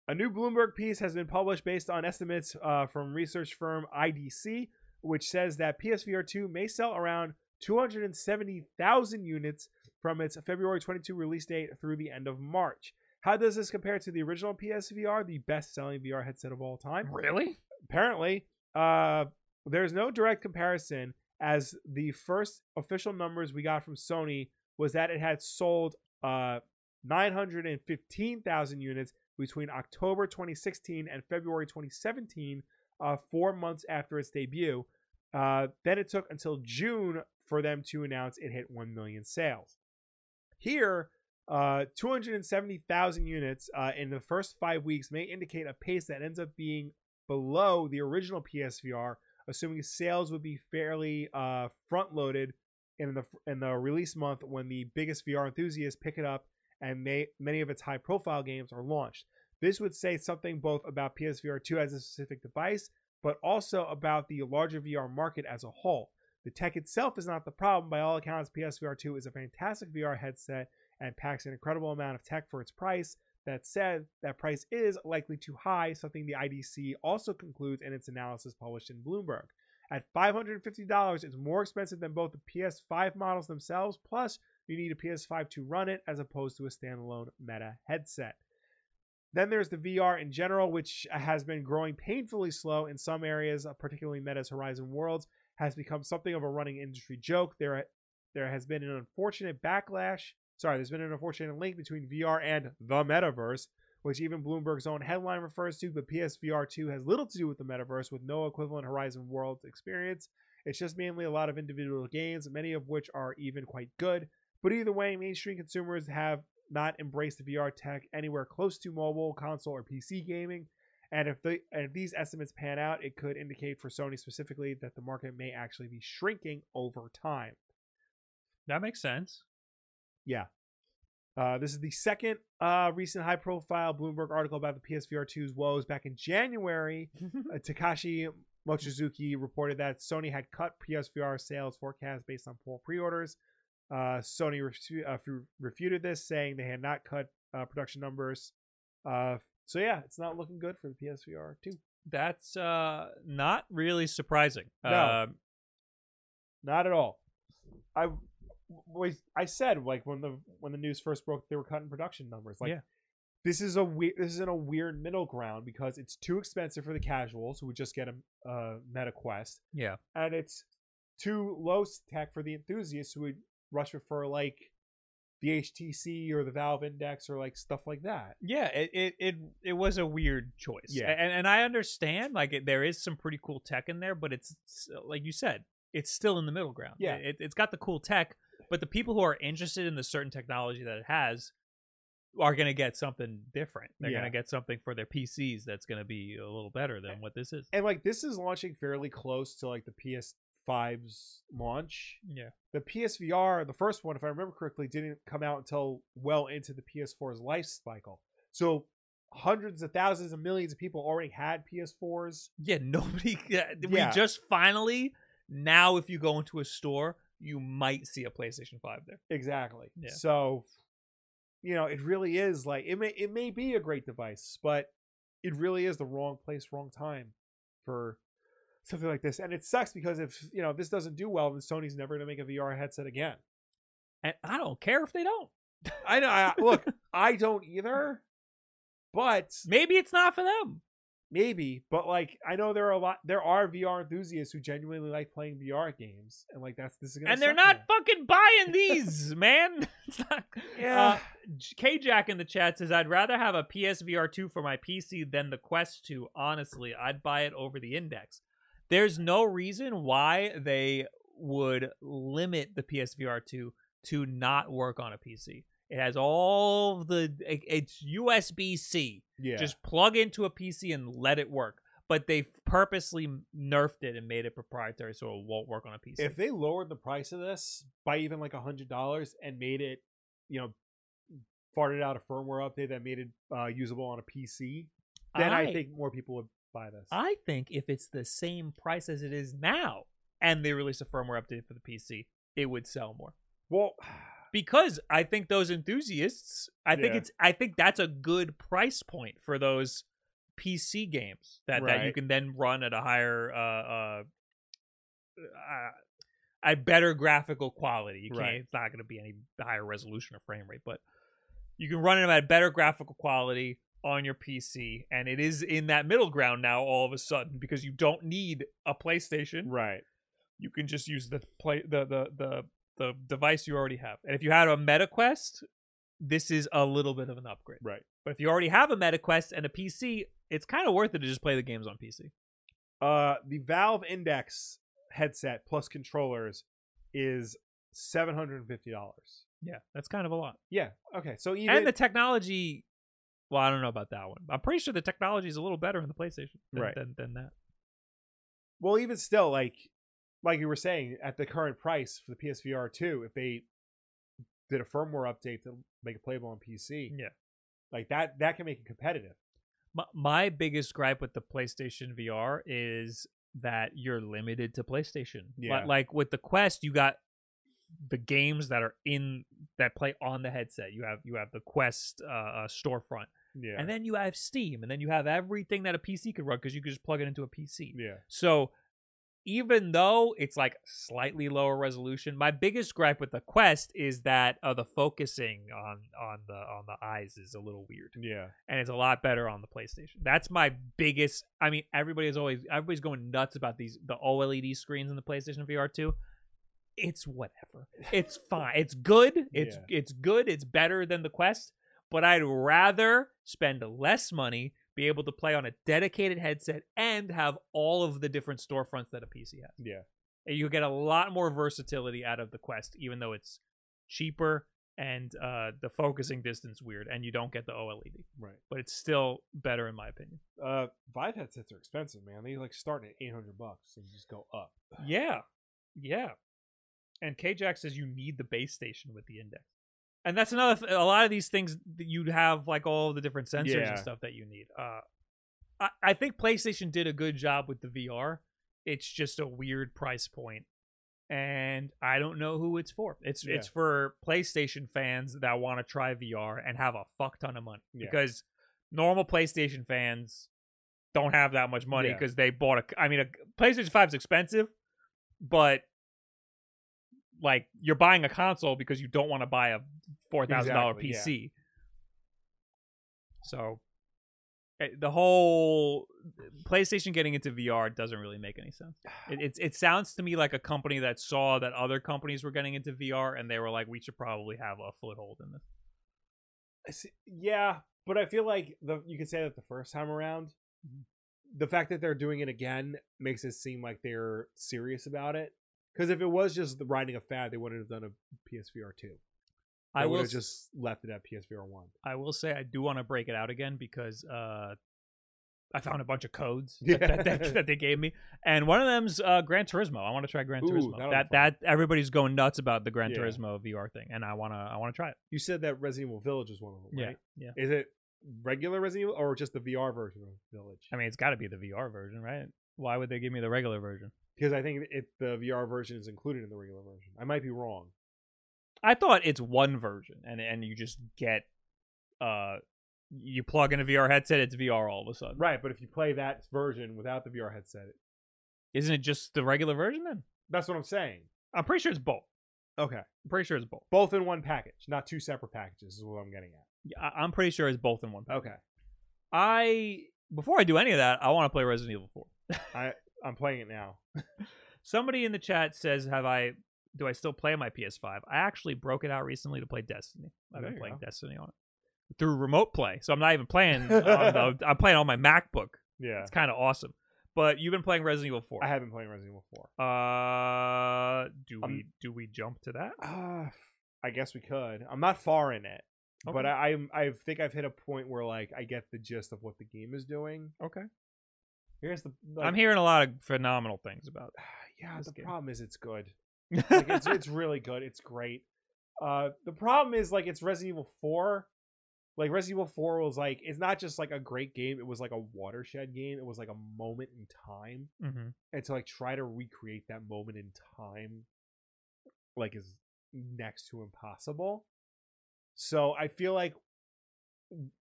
a new Bloomberg piece has been published based on estimates uh, from research firm IDC, which says that PSVR 2 may sell around 270,000 units from its February 22 release date through the end of March. How does this compare to the original PSVR, the best selling VR headset of all time? Really? apparently uh there's no direct comparison as the first official numbers we got from sony was that it had sold uh 915,000 units between October 2016 and February 2017, uh, four months after its debut. Uh, then it took until June for them to announce it hit 1 million sales. Here, uh, 270,000 units uh, in the first five weeks may indicate a pace that ends up being below the original PSVR, assuming sales would be fairly uh, front loaded in the in the release month when the biggest VR enthusiasts pick it up and may, many of its high profile games are launched. This would say something both about PSVR 2 as a specific device, but also about the larger VR market as a whole. The tech itself is not the problem. By all accounts, PSVR 2 is a fantastic VR headset and packs an incredible amount of tech for its price. That said, that price is likely too high, something the IDC also concludes in its analysis published in Bloomberg. At $550, it's more expensive than both the PS5 models themselves, plus, you need a PS5 to run it as opposed to a standalone Meta headset. Then there's the VR in general, which has been growing painfully slow in some areas, uh, particularly Meta's Horizon Worlds, has become something of a running industry joke. There, there has been an unfortunate backlash. Sorry, there's been an unfortunate link between VR and the metaverse, which even Bloomberg's own headline refers to, but PSVR 2 has little to do with the metaverse, with no equivalent Horizon Worlds experience. It's just mainly a lot of individual games, many of which are even quite good. But either way, mainstream consumers have not embraced the VR tech anywhere close to mobile, console, or PC gaming. And if, the, and if these estimates pan out, it could indicate for Sony specifically that the market may actually be shrinking over time. That makes sense. Yeah. Uh, this is the second uh, recent high profile Bloomberg article about the PSVR 2's woes. Back in January, [laughs] uh, Takashi Mochizuki reported that Sony had cut PSVR sales forecast based on poor pre orders. Uh, Sony refu- uh, refuted this, saying they had not cut uh, production numbers. Uh, so, yeah, it's not looking good for the PSVR 2. That's uh, not really surprising. No. Um, Not at all. I was I said like when the when the news first broke they were cutting production numbers. Like Yeah. this is a weird this is in a weird middle ground because it's too expensive for the casuals who would just get a, Meta Quest, yeah. and it's too low tech for the enthusiasts who would rush for like the HTC or the Valve Index or like stuff like that. Yeah, it, it it it was a weird choice. Yeah. and and I understand like it, there is some pretty cool tech in there, but it's it's, like you said, it's still in the middle ground. Yeah. it, it's got the cool tech, but the people who are interested in the certain technology that it has are going to get something different. They're Yeah. going to get something for their PCs that's going to be a little better than what this is. And like this is launching fairly close to like the PS5's launch. Yeah, the PSVR, the first one, if I remember correctly, didn't come out until well into the PS4's life cycle. So hundreds of thousands of millions of people already had PS4s. yeah. [laughs] Nobody. Yeah, we Yeah. just finally now, if you go into a store, you might see a PlayStation Five there. Exactly. Yeah. So, you know, it really is like it may it may be a great device, but it really is the wrong place, wrong time for something like this. And it sucks because if you know this doesn't do well, then Sony's never gonna make a VR headset again. And I don't care if they don't. I know. I, look, [laughs] I don't either, but Maybe it's not for them. Maybe, but like I know there are a lot. There are VR enthusiasts who genuinely like playing VR games, and like that's this is gonna. and they're not them. fucking buying these, man. [laughs] It's not- Yeah. Uh, K Jack in the chat says, "I'd rather have a PSVR two for my PC than the Quest two. Honestly, I'd buy it over the Index. There's no reason why they would limit the PSVR two to not work on a PC. It has all the it- it's USB C. yeah. Just plug into a PC and let it work. But they purposely nerfed it and made it proprietary so it won't work on a PC. if they lowered the price of this by even like a hundred dollars and made it, you know, farted out a firmware update that made it uh, usable on a PC, then I, I- think more people would buy this. I think if it's the same price as it is now and they release a firmware update for the PC, it would sell more. well, Because I think those enthusiasts, I think it's I think that's a good price point for those PC games that, that you can then run at a higher uh uh, uh a better graphical quality. You can't Right. it's not going to be any higher resolution or frame rate, but you can run it at better graphical quality on your PC, and it is in that middle ground now all of a sudden because you don't need a PlayStation. right. You can just use the play the the the the device you already have. And if you had a Meta Quest, this is a little bit of an upgrade. Right. But if you already have a Meta Quest and a PC, it's kind of worth it to just play the games on PC. Uh, the Valve Index headset plus controllers is seven hundred and fifty dollars. Yeah, that's kind of a lot. Yeah. Okay. So even and the technology well, I don't know about that one. I'm pretty sure the technology is a little better in the PlayStation than, Right. than, than that. well, even still, like like you were saying, at the current price for the PSVR two, if they did a firmware update to make it playable on PC, Yeah. like that that can make it competitive. My, my biggest gripe with the PlayStation VR is that you're limited to PlayStation. Yeah. Like with the Quest, you got the games that are in that play on the headset. You have you have the Quest uh, uh, storefront, Yeah. and then you have Steam, and then you have everything that a PC could run because you could just plug it into a PC. yeah. So even though it's like slightly lower resolution, my biggest gripe with the Quest is that uh, the focusing on on the on the eyes is a little weird Yeah. and it's a lot better on the PlayStation. That's my biggest. I mean, everybody is always everybody's going nuts about these the OLED screens in the PlayStation VR two. It's whatever. It's [laughs] fine. It's good. It's Yeah. it's good. It's better than the Quest. But I'd rather spend less money, be able to play on a dedicated headset, and have all of the different storefronts that a PC has. Yeah. And You get a lot more versatility out of the Quest, even though it's cheaper and uh, the focusing distance weird, and you don't get the OLED Right. but it's still better in my opinion. Uh, Vive headsets are expensive, man. They like start at eight hundred bucks and just go up. Yeah, yeah. And KJack says you need the base station with the index, and that's another. Th- a lot of these things that you'd have like all the different sensors Yeah. and stuff that you need. Uh, I, I think PlayStation did a good job with the VR. It's just a weird price point, and I don't know who it's for. It's Yeah. it's for PlayStation fans that want to try VR and have a fuck ton of money Yeah. because normal PlayStation fans don't have that much money because they bought a. I mean, a PlayStation Five is expensive, but like you're buying a console because you don't want to buy a four thousand dollar Exactly, yeah. PC. So eh, the whole PlayStation getting into VR doesn't really make any sense. [sighs] It, it it sounds to me like a company that saw that other companies were getting into VR and they were like, we should probably have a foothold in this. Yeah, but I feel like the you could say that the first time around, the fact that they're doing it again makes it seem like they're serious about it. Because if it was just the riding a fad, they wouldn't have done a PSVR two. They I would have s- just left it at PSVR one. I will say I do want to break it out again because uh, I found a bunch of codes Yeah. [laughs] that, that, that, that they gave me, and one of them's uh, Gran Turismo. I want to try Gran Ooh, Turismo. that'll be That fun. that everybody's going nuts about the Gran Yeah. Turismo VR thing, and I wanna I wanna try it. You said that Resident Evil Village is one of them, Yeah, right? yeah. Is it regular Resident Evil or just the VR version of Village? I mean, it's got to be the VR version, right? Why would they give me the regular version? Because I think it the VR version is included in the regular version. I might be wrong. I thought it's one version, and and you just get uh, you plug in a VR headset, it's VR all of a sudden. Right, but if you play that version without the VR headset, Isn't it just the regular version then? that's what I'm saying. I'm pretty sure it's both. Okay. I'm pretty sure it's both. Both in one package, not two separate packages, is what I'm getting at. Yeah, I- I'm pretty sure it's both in one. Package. Okay. I Before I do any of that, I want to play Resident Evil 4. I I'm playing it now. Somebody in the chat says, "Have I? Do I still play my PS5? I actually broke it out recently to play Destiny. I've There been playing go. Destiny on it through remote play, so I'm not even playing. [laughs] on the, I'm playing on my MacBook. Yeah. It's kind of awesome. But you've been playing Resident Evil 4. I have been playing Resident Evil 4. Uh, do Um, we do we jump to that? Uh, I guess we could. I'm not far in it, but I, I'm I think I've hit a point where like I get the gist of what the game is doing. Okay. Here's the like, I'm hearing a lot of phenomenal things about. [sighs] Yeah, the game. problem is it's good. Like it's it's [laughs] really good. It's great. Uh, the problem is like it's Resident Evil 4. Like Resident Evil 4 was like it's not just like a great game. It was like a watershed game. It was like a moment in time, mm-hmm. and to like try to recreate that moment in time, like is next to impossible. So I feel like,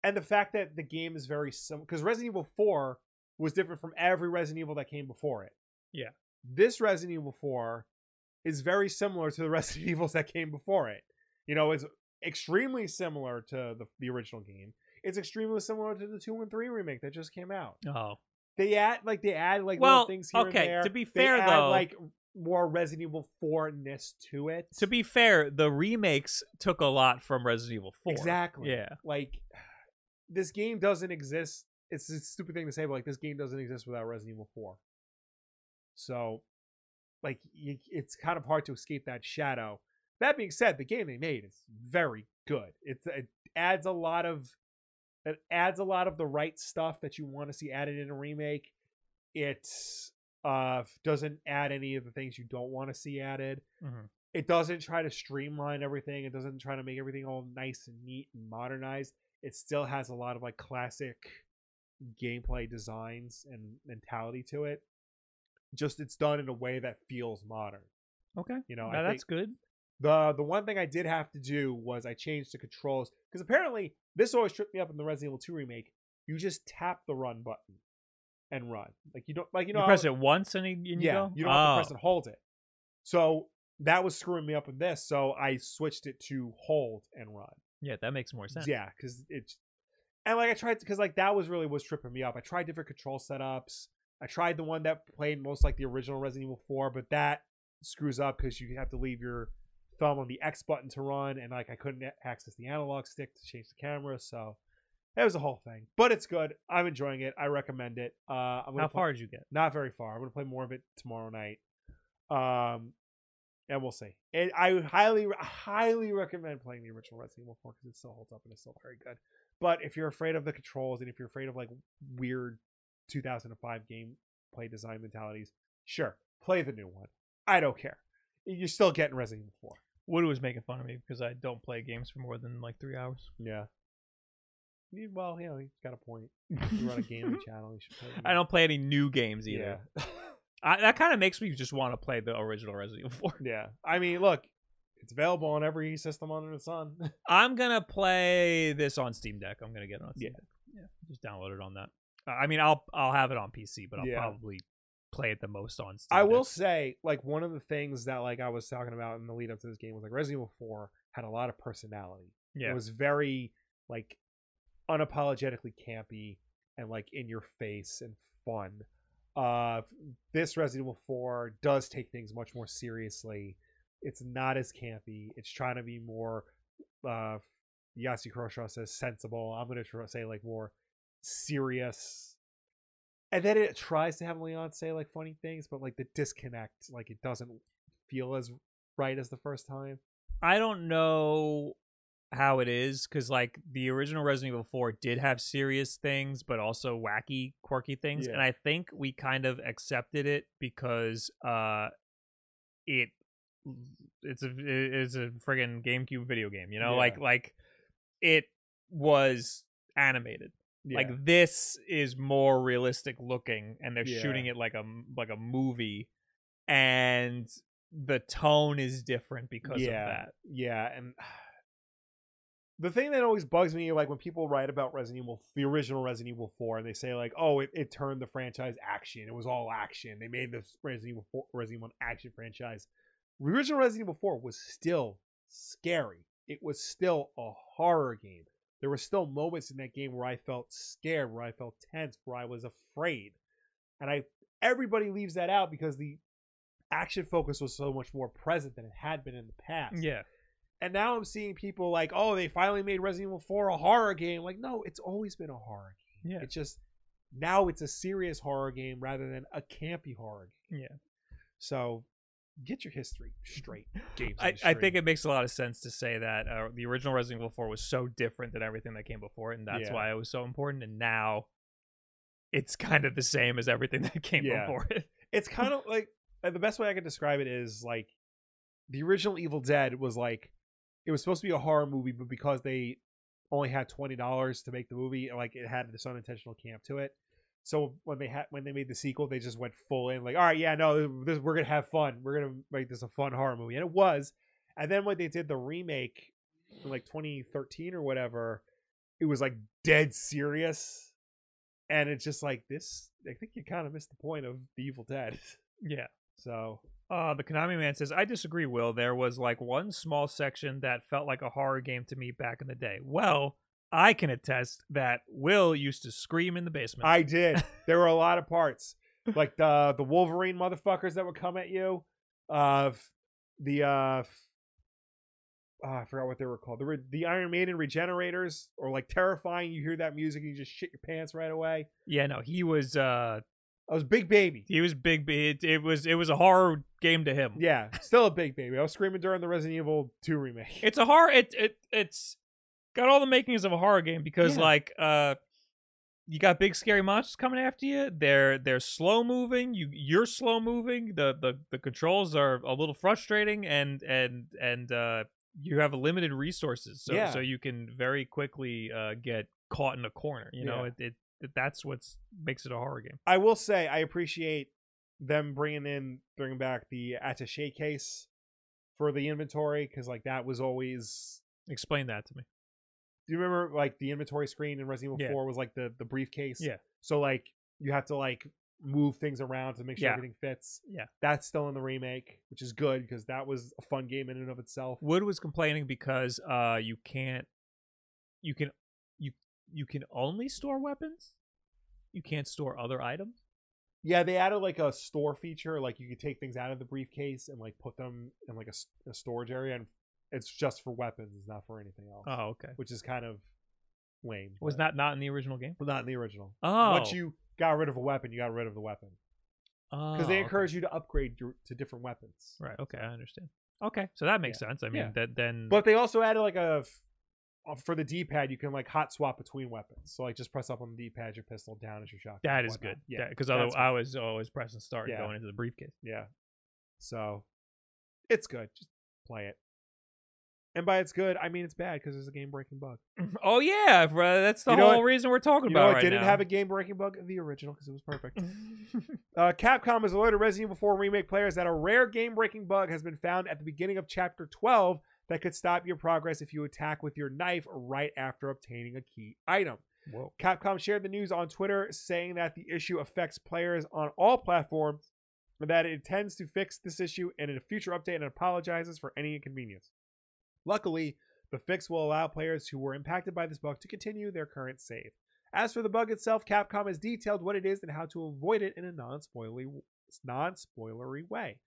and the fact that the game is very similar because Resident Evil 4 was different from every Resident Evil that came before it. Yeah. This Resident Evil 4 is very similar to the [laughs] Resident Evils that came before it. You know, it's extremely similar to the, the original game. It's extremely similar to the 2 and 3 remake that just came out. Oh, They add like they add like Well, little things here okay, and there. to be They fair, add, though- like more Resident Evil 4ness to it. to be fair, the remakes took a lot from Resident Evil 4. Exactly. Yeah. Like [sighs] this game doesn't exist. It's a stupid thing to say, but like this game doesn't exist without Resident Evil 4. So, like, you, it's kind of hard to escape that shadow. That being said, the game they made is very good. It's it adds a lot of it adds a lot of the right stuff that you want to see added in a remake. It uh doesn't add any of the things you don't want to see added Mhm. it doesn't try to streamline everything it doesn't try to make everything all nice and neat and modernized it still has a lot of like classic gameplay designs and mentality to it just it's done in a way that feels modern Okay. you know Now I that's good. the the one thing i did have to do was i changed the controls because apparently this always tripped me up in the resident evil 2 remake you just tap the run button and run like you don't like you You, know press how- it once and you, and you yeah, go? you don't have to Oh. press and hold it. So that was screwing me up in this. So I switched it to hold and run. Yeah, that makes more sense. Yeah, because it's and like I tried because like that was really was tripping me up. I tried different control setups. I tried the one that played most like the original Resident Evil 4, but that screws up because you have to leave your thumb on the X button to run, and like I couldn't access the analog stick to change the camera. So it was a whole thing, but it's good. I'm enjoying it. I recommend it. Uh, I'm How play- far did you get? not very far. I'm gonna play more of it tomorrow night. Um, and we'll see. And I highly, highly recommend playing the original Resident Evil 4 because it still holds up and it's still very good. But if you're afraid of the controls and if you're afraid of like weird 2005 gameplay design mentalities, sure, play the new one. I don't care. You're still getting Resident Evil 4. Wood was making fun of me because I don't play games for more than like three hours. Yeah. Well, you know, he's got a point. You run a gaming [laughs] channel. You should play. I don't play any new games either. Yeah. [laughs] I, that kind of makes me just want to play the original Resident Evil 4. Yeah. I mean, look, it's available on every system under the sun. [laughs] I'm gonna play this on Steam Deck. I'm gonna get it on Steam Yeah. Deck. Yeah, just download it on that. Uh, I mean, I'll I'll have it on PC, but I'll Yeah. probably play it the most on Steam. I will say, like one of the things that like I was talking about in the lead up to this game was like Resident Evil 4 had a lot of personality. Yeah, It was very like unapologetically campy and like in your face and fun. Uh this Resident Evil 4 does take things much more seriously. It's not as campy. It's trying to be more uh Yasi Kuroshawa says sensible. I'm gonna try say like more serious. And then it tries to have Leon say like funny things, but like the disconnect, like it doesn't feel as right as the first time. I don't know how it is because like the original Resident Evil 4 did have serious things, but also wacky, quirky things, Yeah. and I think we kind of accepted it because uh, it it's a it's a friggin' GameCube video game, you know, Yeah. like like it was animated. Like this is more realistic looking, and they're Yeah. shooting it like a like a movie, and the tone is different because of that. Yeah, and [sighs] the thing that always bugs me, like when people write about Resident Evil, the original Resident Evil 4, and they say like, "Oh, it, it turned the franchise action. It was all action. They made this Resident Evil 4, Resident Evil action franchise." The original Resident Evil 4 was still scary. It was still a horror game. there were still moments in that game where I felt scared, where I felt tense, where I was afraid. And I everybody leaves that out because the action focus was so much more present than it had been in the past. Yeah. And now I'm seeing people like, oh, they finally made Resident Evil 4 a horror game. Like, no, it's always been a horror game. Yeah. It's just now it's a serious horror game rather than a campy horror game. Yeah. So get your history straight. [laughs] Games I, I think it makes a lot of sense to say that uh, the original Resident Evil 4 was so different than everything that came before it, and that's Yeah. why it was so important. And now it's kind of the same as everything that came Yeah. before it. [laughs] it's kind of like uh, the best way I can describe it is like the original Evil Dead was like it was supposed to be a horror movie, but because they only had twenty dollars to make the movie, like it had this unintentional camp to it. So when they had when they made the sequel, they just went full in, like, all right, yeah, no, this, we're gonna have fun. We're gonna make this a fun horror movie, and it was. And then when they did the remake, in like 2013 or whatever, it was like dead serious, and it's just like this. I think you kind of missed the point of the Evil Dead. Yeah. So Uh, the Konami man says, I disagree, Will. There was like one small section that felt like a horror game to me back in the day. Well, I can attest that Will used to scream in the basement. I did. [laughs] there were a lot of parts, like the the Wolverine motherfuckers that would come at you. Uh, the uh, ah, I forgot what they were called. The re- the Iron Maiden regenerators, or like terrifying. You hear that music, and you just shit your pants right away. yeah, no, he was uh I was big baby. he was big it, it was it was a horror game to him. Yeah, still a big baby. I was screaming during the Resident Evil 2 remake. It's a horror it it it's got all the makings of a horror game because Yeah. like uh you got big scary monsters coming after you. They're they're slow moving. You you're slow moving. The the the controls are a little frustrating and and and uh you have limited resources. So Yeah. so you can very quickly uh get caught in a corner. You know, Yeah. it, it, that's what's makes it a horror game. I will say I appreciate them bringing in bringing back the attaché case for the inventory because like that was always Explain that to me. Do you remember like the inventory screen in Resident Evil Yeah. 4 was like the the briefcase? Yeah. So like you have to like move things around to make sure Yeah. everything fits. Yeah. That's still in the remake, which is good because that was a fun game in and of itself. Wood was complaining because uh you can't you can you you can only store weapons. You can't store other items. Yeah, they added like a store feature, like you could take things out of the briefcase and like put them in like a storage area, and it's just for weapons, it's not for anything else. Oh, okay. Which is kind of lame. Was that not in the original game? well, not in the original. Oh, Once you got rid of a weapon, you got rid of the weapon because oh, they okay. encourage you to upgrade your, to different weapons. Right. Okay, I understand. Okay, so that makes sense. I mean, Yeah. that then. But they also added like a for the D-pad, you can like hot swap between weapons. So like just press up on the D-pad, your pistol down as your shotgun. That is whatnot. good. Yeah, because otherwise. I was always pressing start Yeah. going into the briefcase. yeah. So it's good. Just play it. And by it's good, I mean it's bad because there's a game-breaking bug. [laughs] Oh yeah, bro, that's the You know whole what- reason we're talking You know about what right didn't now. have a game-breaking bug? The original because it was perfect. [laughs] Uh, Capcom has alerted Resident Evil 4 remake players that a rare game-breaking bug has been found at the beginning of Chapter 12 that could stop your progress if you attack with your knife right after obtaining a key item. Whoa. Capcom shared the news on Twitter, saying that the issue affects players on all platforms and that it intends to fix this issue in a future update and apologizes for any inconvenience. Luckily, the fix will allow players who were impacted by this bug to continue their current save. As for the bug itself, Capcom has detailed what it is and how to avoid it in a non-spoilery, non-spoilery way.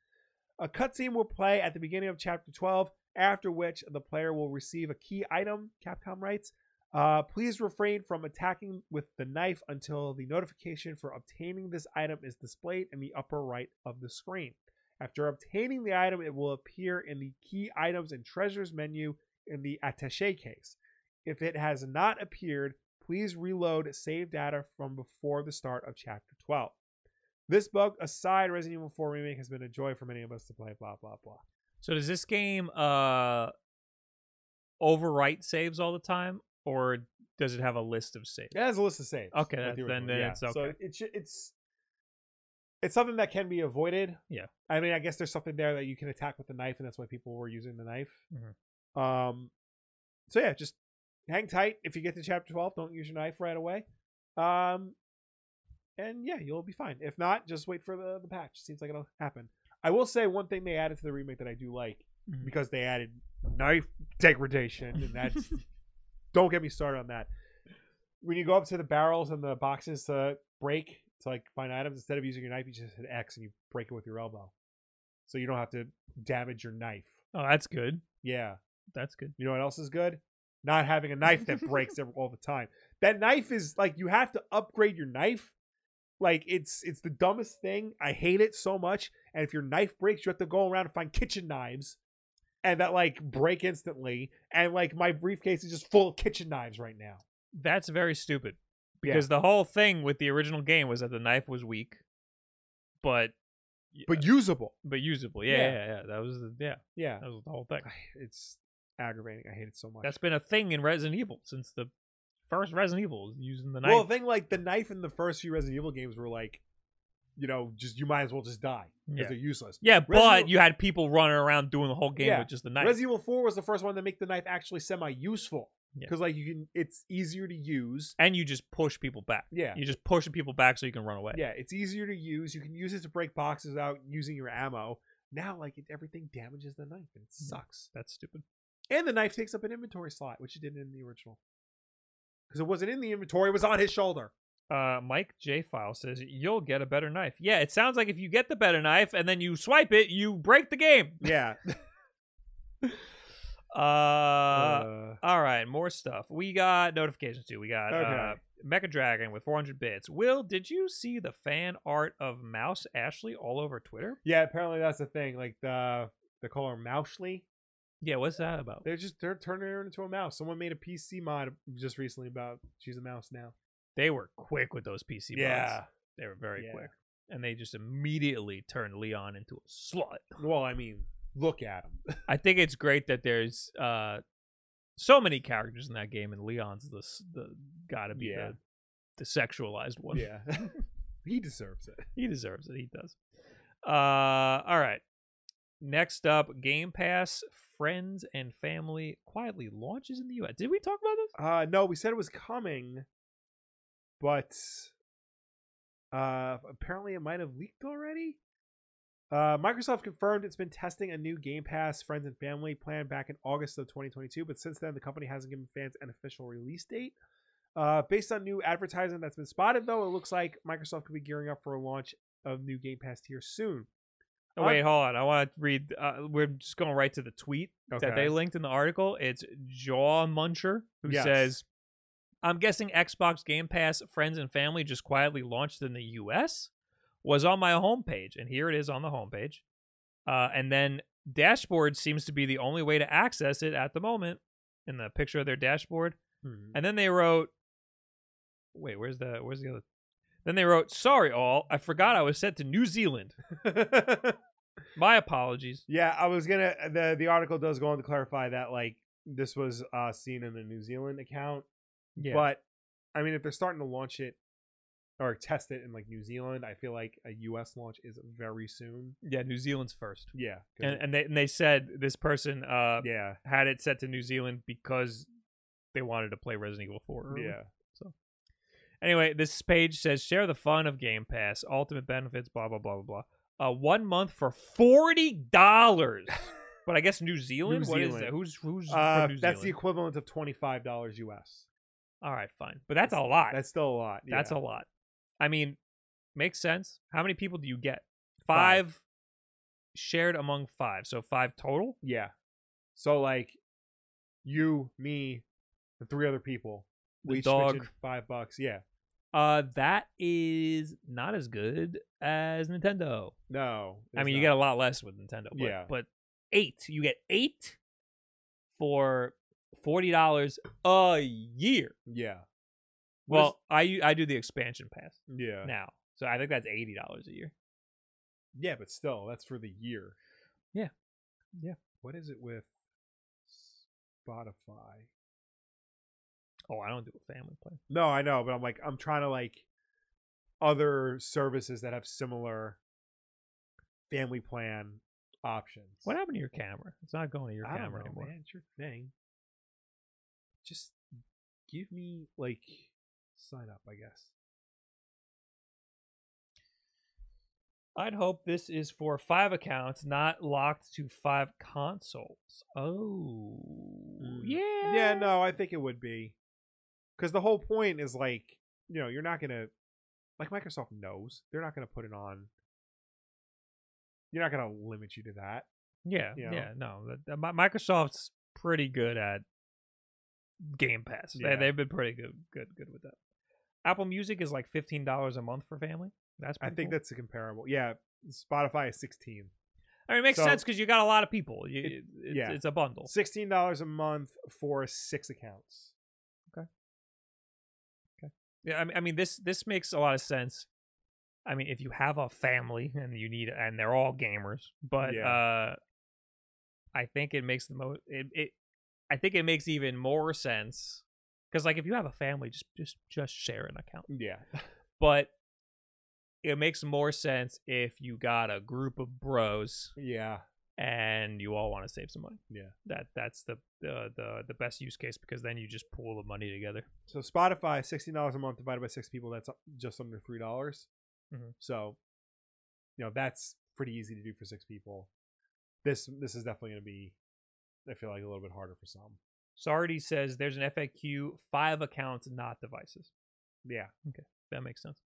A cutscene will play at the beginning of Chapter 12, after which the player will receive a key item, Capcom writes. Uh, please refrain from attacking with the knife until the notification for obtaining this item is displayed in the upper right of the screen. After obtaining the item, it will appear in the key items and treasures menu in the attache case. If it has not appeared, please reload save data from before the start of chapter 12. This bug aside, Resident Evil 4 Remake has been a joy for many of us to play, blah, blah, blah. So does this game uh overwrite saves all the time, or does it have a list of saves? It has a list of saves. Okay, like that- the then- then yeah. it's So okay. it should, it's it's something that can be avoided. Yeah. I mean, I guess there's something there that you can attack with the knife, and that's why people were using the knife. Mhm. Um, so yeah, just hang tight. If you get to chapter 12, don't use your knife right away. Um, and yeah, you'll be fine. If not, just wait for the the patch. Seems like it'll happen. I will say one thing they added to the remake that I do like Mhm. because they added knife degradation, and that's [laughs] don't get me started on that. When you go up to the barrels and the boxes to break to like find items, instead of using your knife, you just hit X and you break it with your elbow, so you don't have to damage your knife. Oh, that's good. Yeah, That's good. you know what else is good? Not having a knife that breaks ev- all the time. That knife is like you have to upgrade your knife. Like it's it's the dumbest thing. I hate it so much. And if your knife breaks, you have to go around and find kitchen knives, and that like break instantly. And like my briefcase is just full of kitchen knives right now. That's very stupid. Yeah. Because the whole thing with the original game was that the knife was weak, but But uh, usable. but usable. Yeah, Yeah. yeah, yeah. That was the, yeah, Yeah, that was the whole thing. it's aggravating. I hate it so much. That's been a thing in Resident Evil since the first Resident Evil using the knife. well, the thing like the knife in the first few Resident Evil games were like, you know, just you might as well just die because Yeah. they're useless. yeah, but Resident- you had people running around doing the whole game Yeah. with just the knife. Resident Evil 4 was the first one to make the knife actually semi-useful Yeah. Because like you can, it's easier to use. and you just push people back. Yeah, You just pushing people back so you can run away. yeah, it's easier to use. You can use it to break boxes out using your ammo. Now, like it, everything damages the knife and it Mhm. sucks. That's stupid. And the knife takes up an inventory slot, which it didn't in the original. Because it wasn't in the inventory; it was on his shoulder. Uh, Mike J File says you'll get a better knife. Yeah, it sounds like if you get the better knife and then you swipe it, you break the game. Yeah. [laughs] [laughs] Uh, Uh, all right, more stuff. We got notifications too. We got uh, Mecha Dragon with 400 bits. Will, did you see the fan art of Mouse Ashley all over Twitter? yeah. Apparently, that's the thing. Like the they call her Mousley. Yeah, what's that about? They're just they're turning her into a mouse. Someone made a PC mod just recently about she's a mouse now. They were quick with those PC mods. Yeah. They were very Yeah. quick. And they just immediately turned Leon into a slut. Well, I mean, look at him. [laughs] I think it's great that there's uh so many characters in that game, and Leon's the the gotta be Yeah. the the sexualized one. yeah, [laughs] he deserves it. he deserves it. He does. Uh, all right. Next up, Game Pass Friends and Family quietly launches in the U.S. Did we talk about this? Uh, no, we said it was coming, but uh, apparently it might have leaked already. Uh, Microsoft confirmed it's been testing a new Game Pass Friends and Family plan back in August of 2022, but since then the company hasn't given fans an official release date. Uh, based on new advertising that's been spotted, though, it looks like Microsoft could be gearing up for a launch of new Game Pass tier soon. Oh, wait, hold on. I want to read. Uh, we're just going right to the tweet that they linked in the article. It's Jaw Muncher who Yes. says, "I'm guessing Xbox Game Pass Friends and Family just quietly launched in the U.S. Was on my homepage, and here it is on the homepage. Uh, and then dashboard seems to be the only way to access it at the moment in the picture of their dashboard. Hmm. And then they wrote, "Wait, where's the where's the other?" Then they wrote, "Sorry, all. I forgot I was sent to New Zealand. [laughs] My apologies." Yeah, I was gonna. the The article does go on to clarify that like this was uh seen in a New Zealand account, Yeah. but I mean, if they're starting to launch it or test it in like New Zealand, I feel like a U.S. launch is very soon. Yeah, New Zealand's first. Yeah, And and they and they said this person uh yeah, had it set to New Zealand because they wanted to play Resident Evil 4. early. yeah. So anyway, this page says share the fun of Game Pass, ultimate benefits, blah blah blah blah blah. Uh, one month for forty dollars. [laughs] but I guess New Zealand. What is Zealand. that? Who's who's Uh, New that's the equivalent of twenty five dollars U.S. All right, fine, but that's a lot. That's still a lot. That's a lot. I mean, makes sense. How many people do you get? Five. Five shared among five, so five total. yeah. So like, you, me, and three other people. The we each dog. five bucks. Yeah. Uh, that is not as good as Nintendo. No. I mean, you get a lot less with Nintendo. But, Yeah. But eight, you get eight for forty dollars a year. Yeah. Well, I I do the expansion pass Yeah. now, so I think that's eighty dollars a year. Yeah, but still, that's for the year. Yeah. Yeah. What is it with Spotify? Oh, I don't do a family plan. No, I know, but I'm like, I'm trying to like other services that have similar family plan options. What happened to your camera? It's not going to your I don't camera know, anymore. man. It's your thing. Just give me like sign up, I guess. I'd hope this is for five accounts, not locked to five consoles. Oh, hmm. Yeah. Yeah, no, I think it would be. Because the whole point is like, you know, you're not gonna like Microsoft knows they're not gonna put it on. You're not gonna limit you to that. Yeah, you know? yeah, no. Microsoft's pretty good at Game Pass. Yeah. They, they've been pretty good, good, good with that. Apple Music is like fifteen dollars a month for family. That's I think cool. that's a comparable. Yeah, Spotify is sixteen. I mean, it makes so- sense because you got a lot of people. You, It- it's, yeah. it's a bundle. Sixteen dollars a month for six accounts. Okay. Okay. Yeah, I mean, I mean, this this makes a lot of sense. I mean, if you have a family and you need, and they're all gamers, but Yeah. uh, I think it makes the most. It, it, I think it makes even more sense because, like, if you have a family, just just just share an account. Yeah, [laughs] But it makes more sense if you got a group of bros yeah, and you all want to save some money. Yeah. that that's the the the, the best use case because then you just pool the money together. So Spotify, sixteen dollars a month divided by six people, that's just under three dollars. Mhm. So, you know, that's pretty easy to do for six people. This this is definitely going to be, I feel like a little bit harder for some. Sardi says there's an FAQ, five accounts, not devices. Yeah, okay. That makes sense.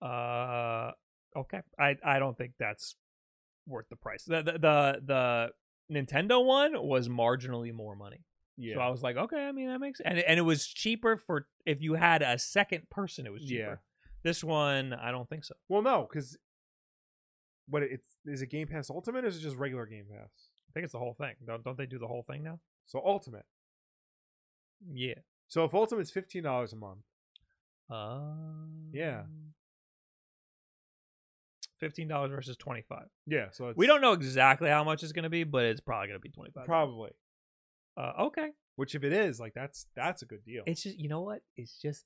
Uh, okay. I I don't think that's worth the price. The the the, the Nintendo one was marginally more money. yeah, So I was like, okay, I mean that makes and and it was cheaper for if you had a second person, it was cheaper. Yeah. This one, I don't think so. well, no, because what it's is it Game Pass Ultimate or is it just regular Game Pass? I think it's the whole thing. Don't don't they do the whole thing now? So Ultimate. Yeah. So if Ultimate's fifteen dollars a month, Um, Yeah. Fifteen dollars versus twenty five. yeah, so it's We don't know exactly how much it's going to be, but it's probably going to be twenty five. probably. Uh, okay. Which if it is, like that's that's a good deal. It's just you know what? It's just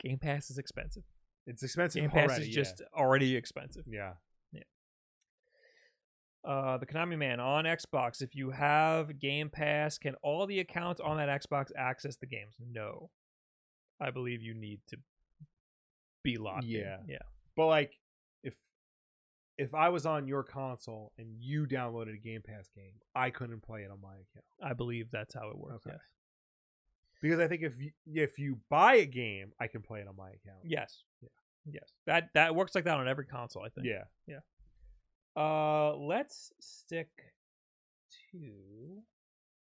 Game Pass is expensive. It's expensive Game Pass already. is just already expensive. yeah. Uh, the Konami man on Xbox. If you have Game Pass, can all the accounts on that Xbox access the games? No. I believe you need to be locked. in. Yeah. Yeah. But like, if if I was on your console and you downloaded a Game Pass game, I couldn't play it on my account I believe that's how it works. Okay. Yes. because I think if you, if you buy a game, I can play it on my account. Yes. Yeah. Yes. That that works like that on every console. I think. Yeah. Yeah. Uh, let's stick to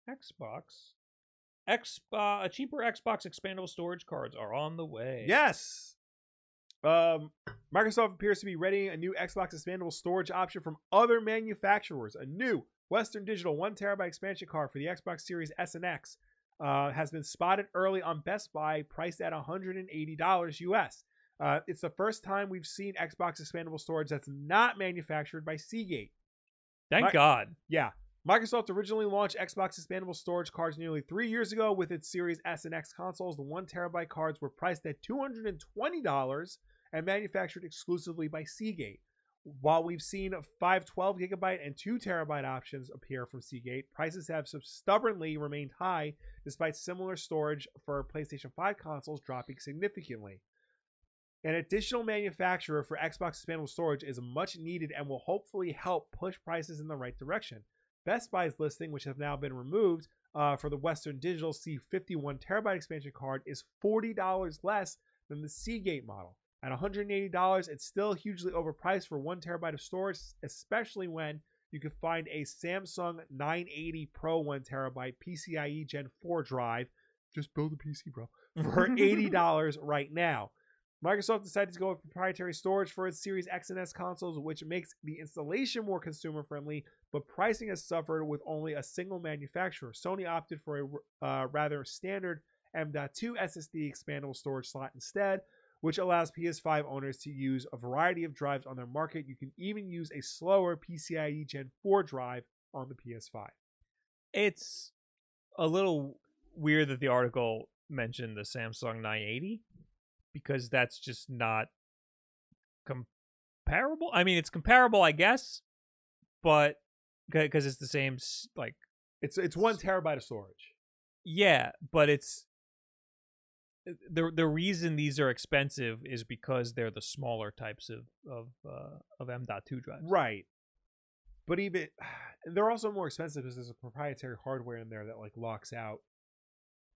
Xbox. X uh, cheaper Xbox expandable storage cards are on the way. Yes. Um, Microsoft appears to be readying a new Xbox expandable storage option from other manufacturers. A new Western Digital one terabyte expansion card for the Xbox Series S and X uh, has been spotted early on Best Buy, priced at $180 US. Uh, it's the first time we've seen Xbox expandable storage that's not manufactured by Seagate. Thank My- God. Yeah. Microsoft originally launched Xbox expandable storage cards nearly three years ago with its Series S and X consoles. The one terabyte cards were priced at $220 and manufactured exclusively by Seagate. While we've seen five 12 gigabyte and 2 terabyte options appear from Seagate, prices have stubbornly remained high despite similar storage for PlayStation 5 consoles dropping significantly. An additional manufacturer for Xbox expandable storage is much needed and will hopefully help push prices in the right direction. Best Buy's listing, which have now been removed uh, for the Western Digital C51 terabyte expansion card, is $40 less than the Seagate model. At $180, it's still hugely overpriced for one terabyte of storage, especially when you can find a Samsung 980 Pro one terabyte PCIe Gen 4 drive. Just build a PC, bro. For [laughs] $80 right now. Microsoft decided to go with proprietary storage for its Series X and S consoles, which makes the installation more consumer friendly, but pricing has suffered with only a single manufacturer. Sony opted for a uh, rather standard M.2 SSD expandable storage slot instead, which allows PS5 owners to use a variety of drives on their market. You can even use a slower PCIe Gen 4 drive on the PS5. It's a little weird that the article mentioned the Samsung 980 because that's just not comparable. I mean, it's comparable, I guess, but because it's the same, like, It's it's one terabyte of storage. yeah, but it's the the reason these are expensive is because they're the smaller types of of uh, of M.2 drives. Right. But even [sighs] they're also more expensive because there's a proprietary hardware in there that like locks out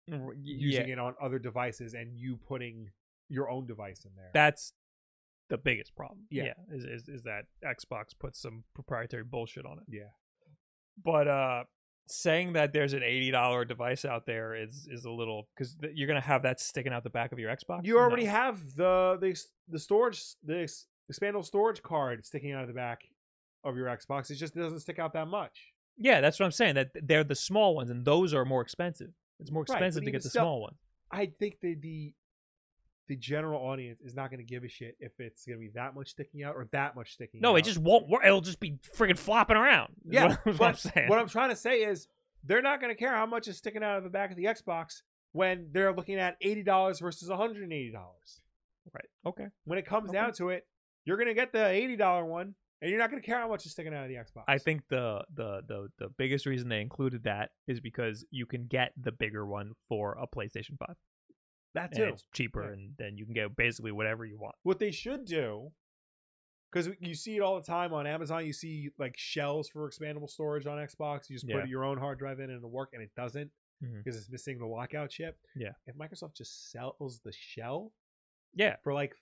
using yeah, it on other devices and you putting your own device in there. that's the biggest problem. Yeah. is, is is that Xbox puts some proprietary bullshit on it. yeah. But uh, saying that there's an eighty dollar device out there is is a little because th- you're gonna have that sticking out the back of your Xbox. You already No. have the the the storage the expandable storage card sticking out of the back of your Xbox. It just doesn't stick out that much. Yeah, that's what I'm saying. That they're the small ones, and those are more expensive. It's more expensive but to get the still- small one. I think the the the general audience is not going to give a shit if it's going to be that much sticking out or that much sticking out. No, it just won't work. It'll just be friggin' flopping around. yeah. what, [laughs] I'm saying. what I'm trying to say is they're not going to care how much is sticking out of the back of the Xbox when they're looking at eighty dollars versus one hundred and eighty dollars. right. Okay. When it comes Okay. down to it, you're going to get the eighty dollar one, and you're not going to care how much is sticking out of the Xbox. I think the, the the the biggest reason they included that is because you can get the bigger one for a PlayStation Five, that too. it's cheaper, Yeah. and then you can get basically whatever you want. what they should do because you see it all the time on amazon you see like shells for expandable storage on xbox you just Yeah. put your own hard drive in and it'll work and it doesn't mm-hmm. because it's missing the lockout chip Yeah. if microsoft just sells the shell Yeah. for like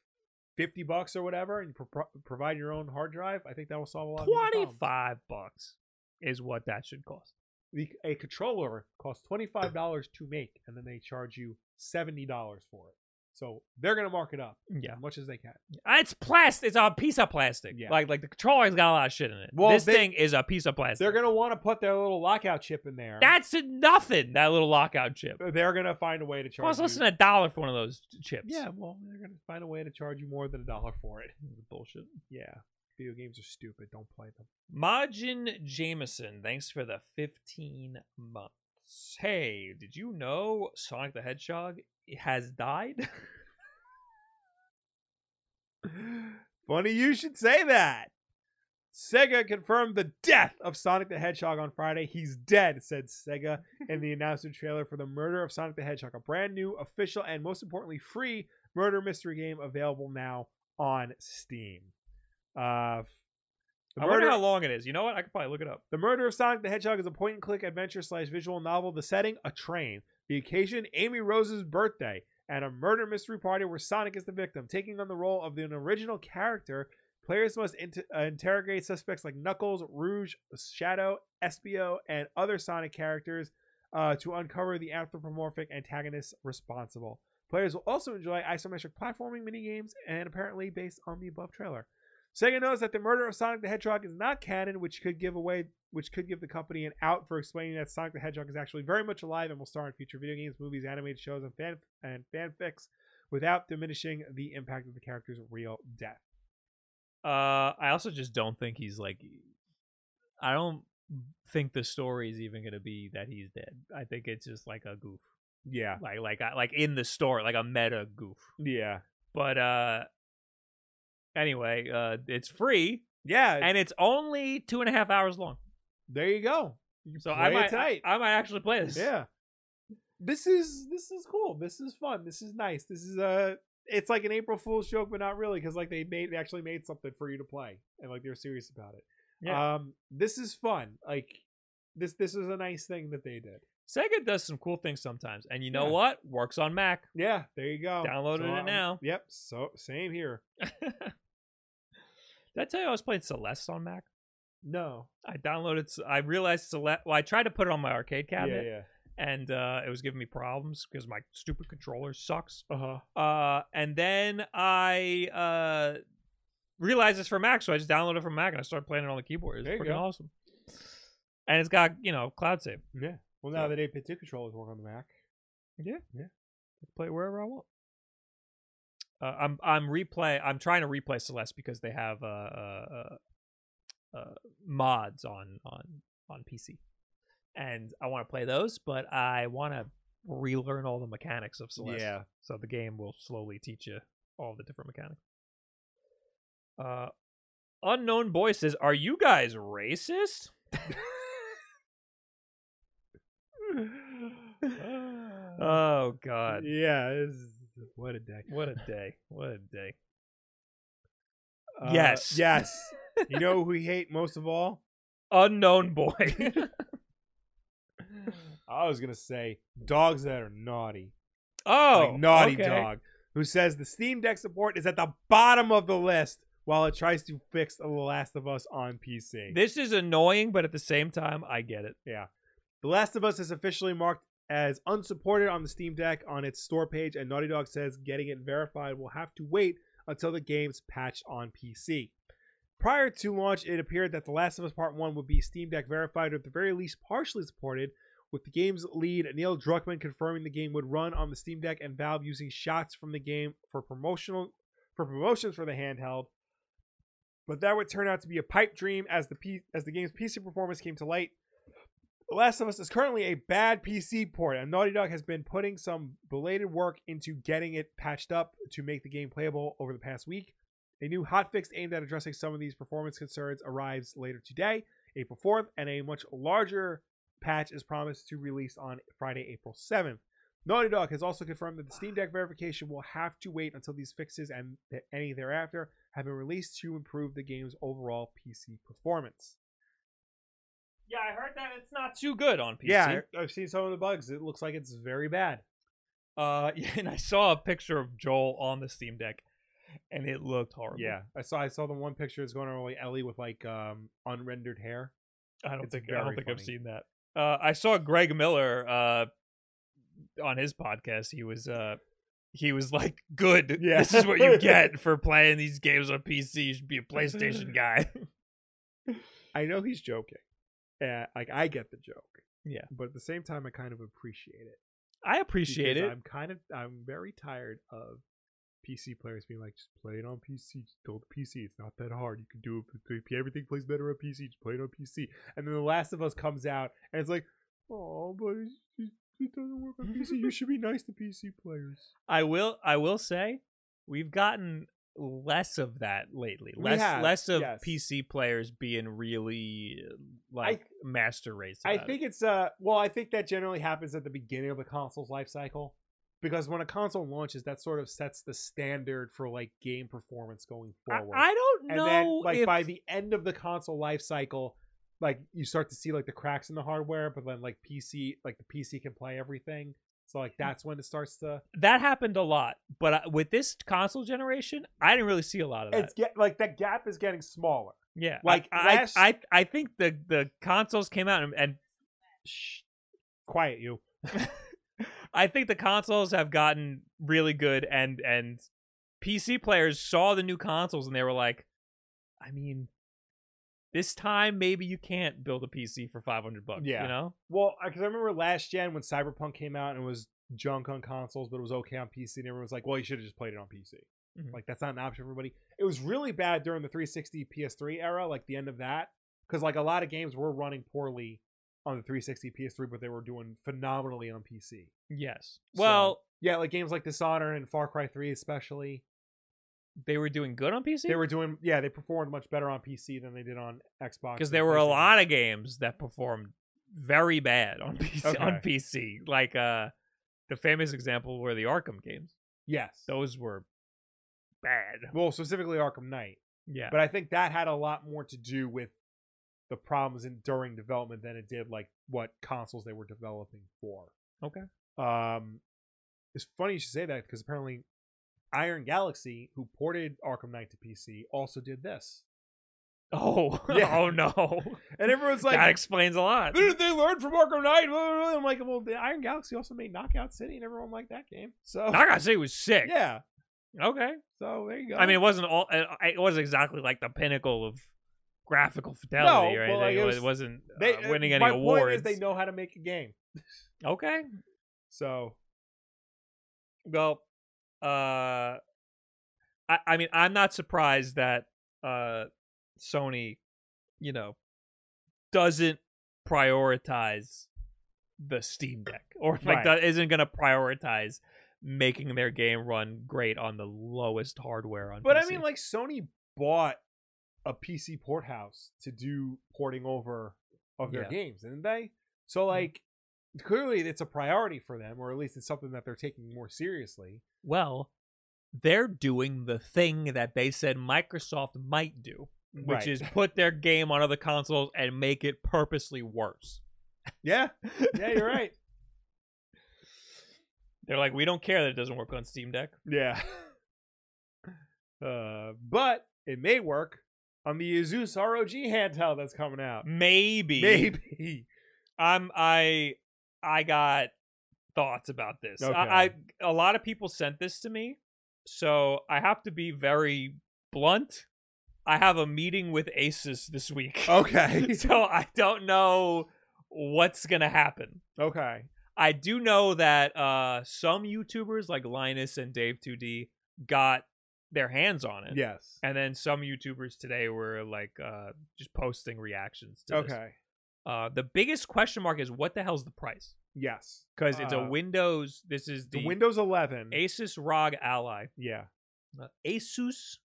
50 bucks or whatever and pro- provide your own hard drive i think that will solve a lot of people's Twenty problems. five bucks is what that should cost. the, a controller costs $25 to make and then they charge you $70 for it so they're going to mark it up Yeah. as much as they can It's plastic. It's a piece of plastic. Yeah. Like like the controller's got a lot of shit in it. Well, this they- thing is a piece of plastic. they're going to want to put their little lockout chip in there That's nothing. That little lockout chip. Uh, they're gonna find a way to charge. Costs less you. than a dollar for one of those chips. Yeah, well, they're gonna find a way to charge you more than a dollar for it. [laughs] bullshit. Yeah, video games are stupid. Don't play them. Majin Jameson, thanks for the 15 months. Hey, did you know Sonic the Hedgehog has died? [laughs] Funny you should say that. Sega confirmed the death of Sonic the Hedgehog on Friday. He's dead, said Sega in the [laughs] announcement trailer for the murder of Sonic the Hedgehog, a brand new, official, and most importantly, free murder mystery game available now on Steam. Uh, the I wonder murder- how long it is. You know what? I could probably look it up. The Murder of Sonic the Hedgehog is a point and click adventure slash visual novel. The setting, a train. The occasion, Amy Rose's birthday, and a murder mystery party where Sonic is the victim. Taking on the role of an original character, players must int- uh, interrogate suspects like Knuckles, Rouge, Shadow, Espio, and other Sonic characters uh, to uncover the anthropomorphic antagonists responsible. Players will also enjoy isometric platforming minigames and apparently based on the above trailer. Sega knows that the murder of Sonic the Hedgehog is not canon, which could give away, which could give the company an out for explaining that Sonic the Hedgehog is actually very much alive and will star in future video games, movies, animated shows, and fan and fanfics, without diminishing the impact of the character's real death. Uh, I also just don't think he's like. I don't think the story is even going to be that he's dead. I think it's just like a goof, Yeah, like like like in the story, like a meta goof. yeah, But uh, anyway, uh, it's free yeah. and it's only two and a half hours long. there you go. You So play I it might tonight. I, I might actually play this. yeah, this is this is cool. This is fun. This is nice. This is a. It's like an April Fool's joke, but not really, because like they made they actually made something for you to play, and like they're serious about it. Yeah. Um, this is fun. Like this this is a nice thing that they did. Sega does some cool things sometimes, and you know Yeah. what? Works on Mac. Yeah, there you go. Downloaded it I'm- now. Yep. So same here. [laughs] Did I tell you I was playing Celeste on Mac? No. I downloaded. I realized Celeste. Well, I tried to put it on my arcade cabinet, yeah. and uh, it was giving me problems because my stupid controller sucks. Uh huh. Uh, and then I uh realized it's for Mac, so I just downloaded it from Mac and I started playing it on the keyboard. It's freaking go. awesome. And it's got you know cloud save. Yeah. Well, now So- that 8-bit controllers work on the Mac. Yeah, Yeah. I can play it wherever I want. Uh, I'm I'm replay. I'm trying to replay Celeste because they have uh, uh, uh, uh, mods on on on PC, and I want to play those, but I want to relearn all the mechanics of Celeste. Yeah. So the game will slowly teach you all the different mechanics. Uh, unknown boy says, "Are you guys racist?" [laughs] oh God. Yeah. It's, what a day. What a day. What a day. Uh, Yes. Yes. you know who [laughs] we hate most of all? Unknown boy. [laughs] [laughs] I was gonna say dogs that are naughty. oh, like naughty okay. dog, who says the Steam Deck support is at the bottom of the list while it tries to fix The Last of Us on PC. This is annoying, but at the same time, I get it. Yeah. The Last of Us is officially marked as unsupported on the Steam Deck on its store page, and Naughty Dog says getting it verified will have to wait until the game's patched on PC. Prior to launch, it appeared that The Last of Us Part 1 would be Steam Deck verified or at the very least partially supported, with the game's lead Neil Druckmann confirming the game would run on the Steam Deck and Valve using shots from the game for promotional for promotions for the handheld. But that would turn out to be a pipe dream as the as the game's PC performance came to light. The Last of Us is currently a bad PC port, and Naughty Dog has been putting some belated work into getting it patched up to make the game playable over the past week. A new hotfix aimed at addressing some of these performance concerns arrives later today, April 4th, and a much larger patch is promised to release on Friday, April 7th. Naughty Dog has also confirmed that the Steam Deck verification will have to wait until these fixes and any thereafter have been released to improve the game's overall PC performance. Yeah, I heard that it's not too good on PC. Yeah, I- I've seen some of the bugs. It looks like it's very bad. Uh, [laughs] yeah, and I saw a picture of Joel on the Steam Deck, and it looked horrible. Yeah, I saw I saw the one picture that's going on with Ellie with like um unrendered hair. I don't It's think I don't very think I've seen that. Uh, I saw Greg Miller uh on his podcast. He was uh he was like, "Good, Yeah. this is what you [laughs] get for playing these games on PC. You should be a PlayStation [laughs] guy." I know he's joking. Yeah, like I get the joke. Yeah. but at the same time, I kind of appreciate it. I appreciate it. I'm kind of I'm very tired of PC players being like, just play it on PC. Just build a PC. It's not that hard. You can do it. Everything plays better on PC. Just play it on PC. And then The Last of Us comes out, and it's like, oh, but it doesn't work on PC. You should be nice to PC players. [laughs] I will I will say we've gotten less of that lately. Less have, less of yes. PC players being really uh, like master race. I about it. think it's uh well, I think that generally happens at the beginning of the console's life cycle. Because when a console launches, that sort of sets the standard for like game performance going forward. I don't and know then like if by the end of the console life cycle like you start to see like the cracks in the hardware but then like pc like the pc can play everything so like mm. that's when it starts to that happened a lot, but uh, with this console generation, I didn't really see a lot of that. it's get like that gap is getting smaller yeah, like, I, last- I, I, I think the the consoles came out and, and Shh. quiet you [laughs] I think the consoles have gotten really good, and and PC players saw the new consoles and they were like, I mean, this time maybe you can't build a PC for five hundred bucks. Yeah. you know, well because i remember last gen when cyberpunk came out and it was junk on consoles but it was okay on pc and everyone was like well you should have just played it on pc Mhm. like that's not an option for everybody it was really bad during the 360 ps3 era like the end of that because like a lot of games were running poorly on the 360 ps3 but they were doing phenomenally on pc yes. So- Well, yeah like games like dishonored and far cry 3 especially they were doing good on PC. they were doing yeah they performed much better on pc than they did on xbox because there were a lot of games that performed very bad on [laughs] PC. On PC, like uh, the famous example were the Arkham games. yes Those were bad. well specifically arkham knight Yeah, but i think that had a lot more to do with the problems in during development than it did like what consoles they were developing for okay. Um, it's funny you should say that because apparently Iron Galaxy, who ported Arkham Knight to PC, also did this. Oh, [laughs] Yeah. oh no. And everyone's like, that explains a lot. "Didn't they learn from Arkham Knight?" I'm like, well, the Iron Galaxy also made Knockout City, and everyone liked that game. So [laughs] Knockout City was sick. yeah, Okay. so there you go. I mean, it wasn't all. uh, It wasn't exactly like the pinnacle of graphical fidelity No, or well, like, anything. it was- was, wasn't they, uh, winning uh, any my awards. Point is they know how to make a game. [laughs] Okay. So Well, uh, I, I mean, I'm not surprised that uh, Sony, you know, doesn't prioritize the Steam Deck [laughs] or like Right. that isn't going to prioritize making their game run great on the lowest hardware on. But I mean, like Sony bought a PC port house to do porting over of their Yeah. games, didn't they? So like clearly it's a priority for them, or at least it's something that they're taking more seriously. Well, they're doing the thing that they said Microsoft might do. which Right. is [laughs] put their game on other consoles and make it purposely worse. Yeah. [laughs] Yeah, you're right. They're like, we don't care that it doesn't work on Steam Deck. Yeah. [laughs] Uh, but it may work on the Asus ROG handheld that's coming out. Maybe. Maybe. I'm I I got thoughts about this. Okay. I, I a lot of people sent this to me, so I have to be very blunt. I have a meeting with Asus this week. [laughs] Okay. so I don't know what's gonna happen. okay. I do know that uh some YouTubers like Linus and Dave2D got their hands on it. Yes. And then some YouTubers today were like uh just posting reactions to this. Okay. Uh the biggest question mark is what the hell's the price? Yes. Because it's a Uh, Windows this is the, The Windows 11. Asus ROG Ally. Yeah. Uh, Asus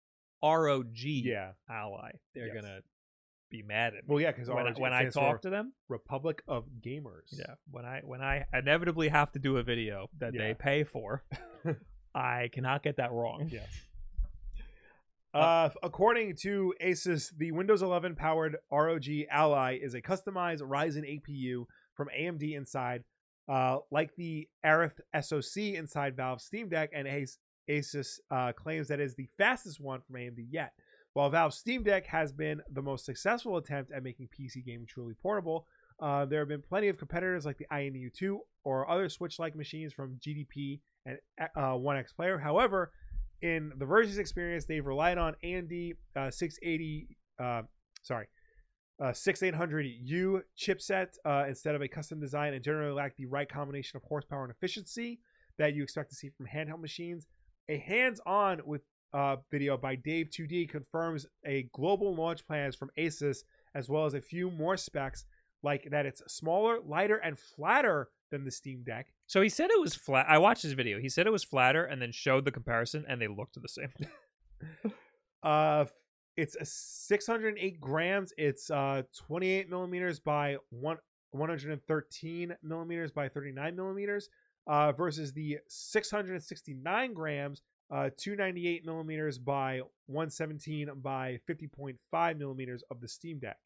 ROG Yeah. Ally. They're Yes. gonna be mad at me. Well, yeah, because when, I, when I talk to them, Republic of Gamers. Yeah, when I when I inevitably have to do a video that Yeah. they pay for, [laughs] I cannot get that wrong. Yes. Uh, according to Asus, the Windows 11 powered ROG Ally is a customized Ryzen APU from AMD inside, uh, like the Aerith SoC inside Valve Steam Deck, and As- Asus uh, claims that is the fastest one from AMD yet. While Valve Steam Deck has been the most successful attempt at making PC gaming truly portable, uh, there have been plenty of competitors like the Ayaneo 2 or other Switch-like machines from GDP and uh, OneXPlayer. However, in the Verge's experience, they've relied on AMD uh, 680, uh, sorry, uh, 6800U chipset uh, instead of a custom design, and generally lack the right combination of horsepower and efficiency that you expect to see from handheld machines. A hands-on with uh, video by Dave 2D confirms a global launch plans from Asus, as well as a few more specs, like that it's smaller, lighter, and flatter than the Steam Deck. So he said it was flat. I watched his video. He said it was flatter, and then showed the comparison, and they looked the same. [laughs] Uh, it's a 608 grams. It's uh 28 millimeters by one 113 millimeters by 39 millimeters. Uh, versus the 669 grams, uh, 298 millimeters by 117 by 50.5 millimeters of the Steam Deck.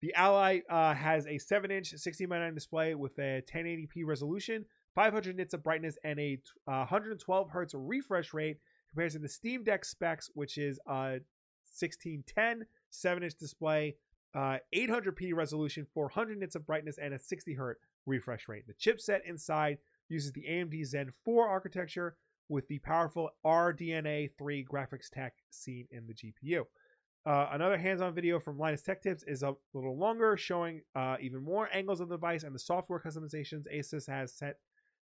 The Ally uh, has a 7-inch 16 by 9 display with a 1080p resolution, 500 nits of brightness, and a uh, 112 hertz refresh rate compared to the Steam Deck specs, which is uh 1610 7-inch display, uh 800p resolution, 400 nits of brightness, and a 60 hertz refresh rate. The chipset inside uses the AMD Zen 4 architecture with the powerful RDNA 3 graphics tech seen in the GPU. Uh, another hands-on video from Linus Tech Tips is a little longer, showing uh, even more angles of the device and the software customizations Asus has set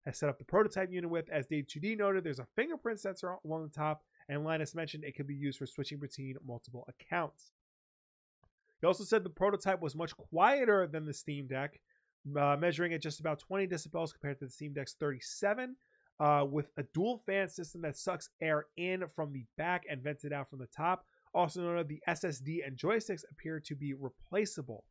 has set up the prototype unit with. As Dave 2D noted, there's a fingerprint sensor along the top, and Linus mentioned it could be used for switching between multiple accounts. He also said the prototype was much quieter than the Steam Deck, uh, measuring at just about 20 decibels compared to the Steam Deck's 37, uh, with a dual fan system that sucks air in from the back and vents it out from the top. Also noted, the SSD and joysticks appear to be replaceable.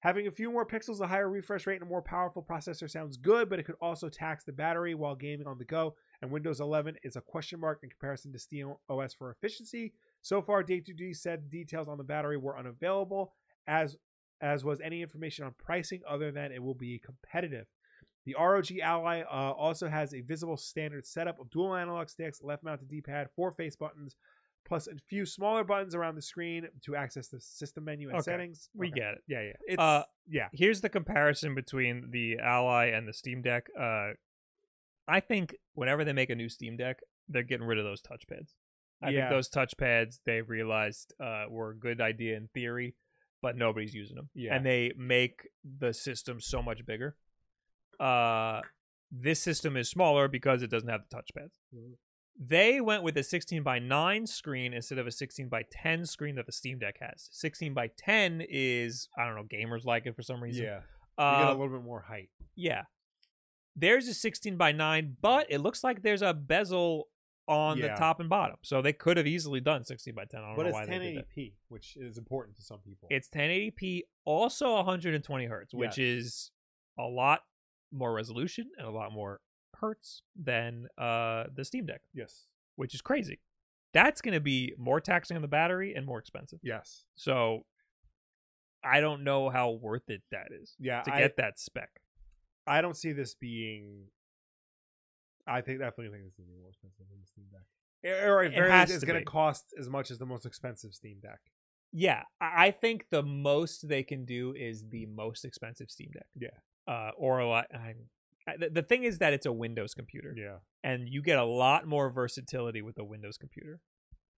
Having a few more pixels, a higher refresh rate, and a more powerful processor sounds good, but it could also tax the battery while gaming on the go. And Windows 11 is a question mark in comparison to Steam OS for efficiency. So far, Dave 2D said details on the battery were unavailable, as as was any information on pricing, other than it will be competitive. The ROG Ally uh, also has a visible standard setup of dual analog sticks, left-mounted D-pad, four face buttons, plus a few smaller buttons around the screen to access the system menu and Okay, settings. we Okay. get it. Yeah, yeah. It's Uh, yeah. Here's the comparison between the Ally and the Steam Deck. Uh, I think whenever they make a new Steam Deck, they're getting rid of those touchpads. I Yeah. think those touchpads they realized uh, were a good idea in theory, but nobody's using them. Yeah. And they make the system so much bigger. Uh, this system is smaller because it doesn't have the touchpads. Mhm. They went with a 16 by 9 screen instead of a 16 by 10 screen that the Steam Deck has. 16 by 10 is I don't know gamers like it for some reason. Yeah. You get Uh, a little bit more height. yeah. There's a 16 by 9, but it looks like there's a bezel on the top and bottom. So they could have easily done 16 by 10. I don't But know it's why they did that. 1080p, which is important to some people. It's 1080p, also 120 hertz, which Yes. is a lot more resolution and a lot more hertz than uh, the Steam Deck, yes. which is crazy. that's going to be more taxing on the battery and more expensive. Yes. So I don't know how worth it that is Yeah. to I, get that spec. I don't see this being. I think definitely think this is more expensive than the Steam Deck. Or It very it's going to cost as much as the most expensive Steam Deck. Yeah, I think the most they can do is the most expensive Steam Deck. Yeah. Uh, or a lot. I, I- the, the thing is that it's a Windows computer. Yeah. and you get a lot more versatility with a Windows computer.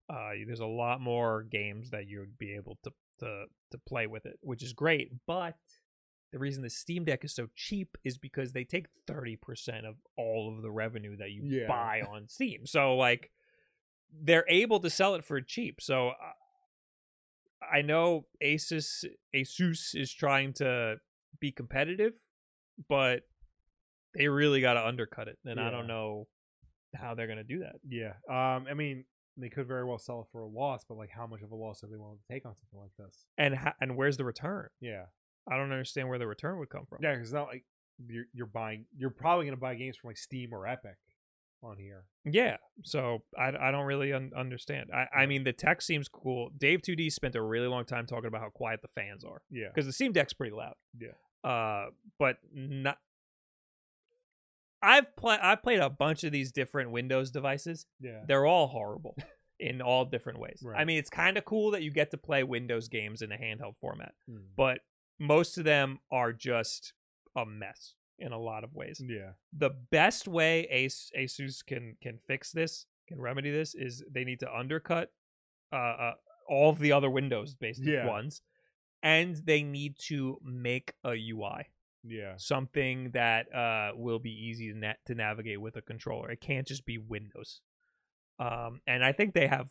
Uh, there's a lot more games that you'd be able to to to play with it, which is great. But the reason the Steam Deck is so cheap is because they take thirty percent of all of the revenue that you Yeah. buy on Steam. So like, they're able to sell it for cheap. So I know Asus Asus is trying to be competitive, but they really got to undercut it, and I don't know how they're gonna do that. Yeah. Um. I mean, they could very well sell it for a loss, but like, how much of a loss are they willing to take on something like this? And ha- and where's the return? Yeah. I don't understand where the return would come from. Yeah. Because it's not like you're you're buying. You're probably going to buy games from like Steam or Epic on here. Yeah, so I, I don't really un- understand. I, I mean, the tech seems cool. Dave 2D spent a really long time talking about how quiet the fans are Yeah. because the Steam Deck's pretty loud. Yeah. Uh, but not. I've played. I've played a bunch of these different Windows devices. Yeah. They're all horrible [laughs] in all different ways. I mean, it's kind of cool that you get to play Windows games in a handheld format, Mm. but most of them are just a mess in a lot of ways Yeah. the best way Ace, Asus can can fix this, can remedy this, is they need to undercut uh, uh all of the other Windows based Yeah. ones, and they need to make a UI, Yeah. something that uh will be easy to na- to navigate with a controller. It can't just be Windows. Um, and I think they have,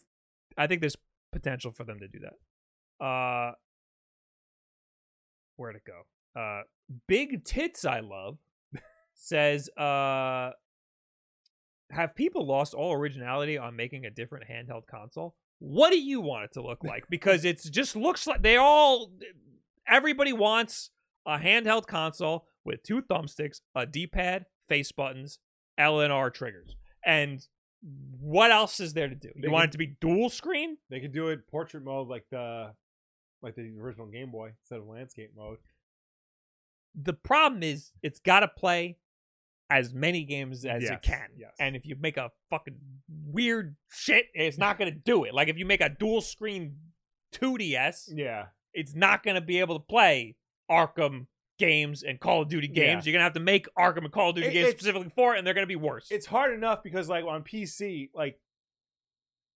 I think there's potential for them to do that. Uh, where'd it go? Uh, Big Tits I Love [laughs] says, uh, have people lost all originality on making a different handheld console? What do you want it to look like? [laughs] Because it just looks like they all, everybody wants a handheld console with two thumbsticks, a D-pad, face buttons, L and R triggers, and what else is there to do? They You want can- it to be dual screen? They could do it portrait mode like the like the original Game Boy instead of landscape mode. the problem is it's got to play as many games as Yes, it can. yes. And if you make a fucking weird shit, it's not going to do it. Like if you make a dual screen 2DS, Yeah. it's not going to be able to play Arkham games and Call of Duty games. Yeah. You're going to have to make Arkham and Call of Duty It- games specifically for it, and they're going to be worse. It's hard enough because like on PC, like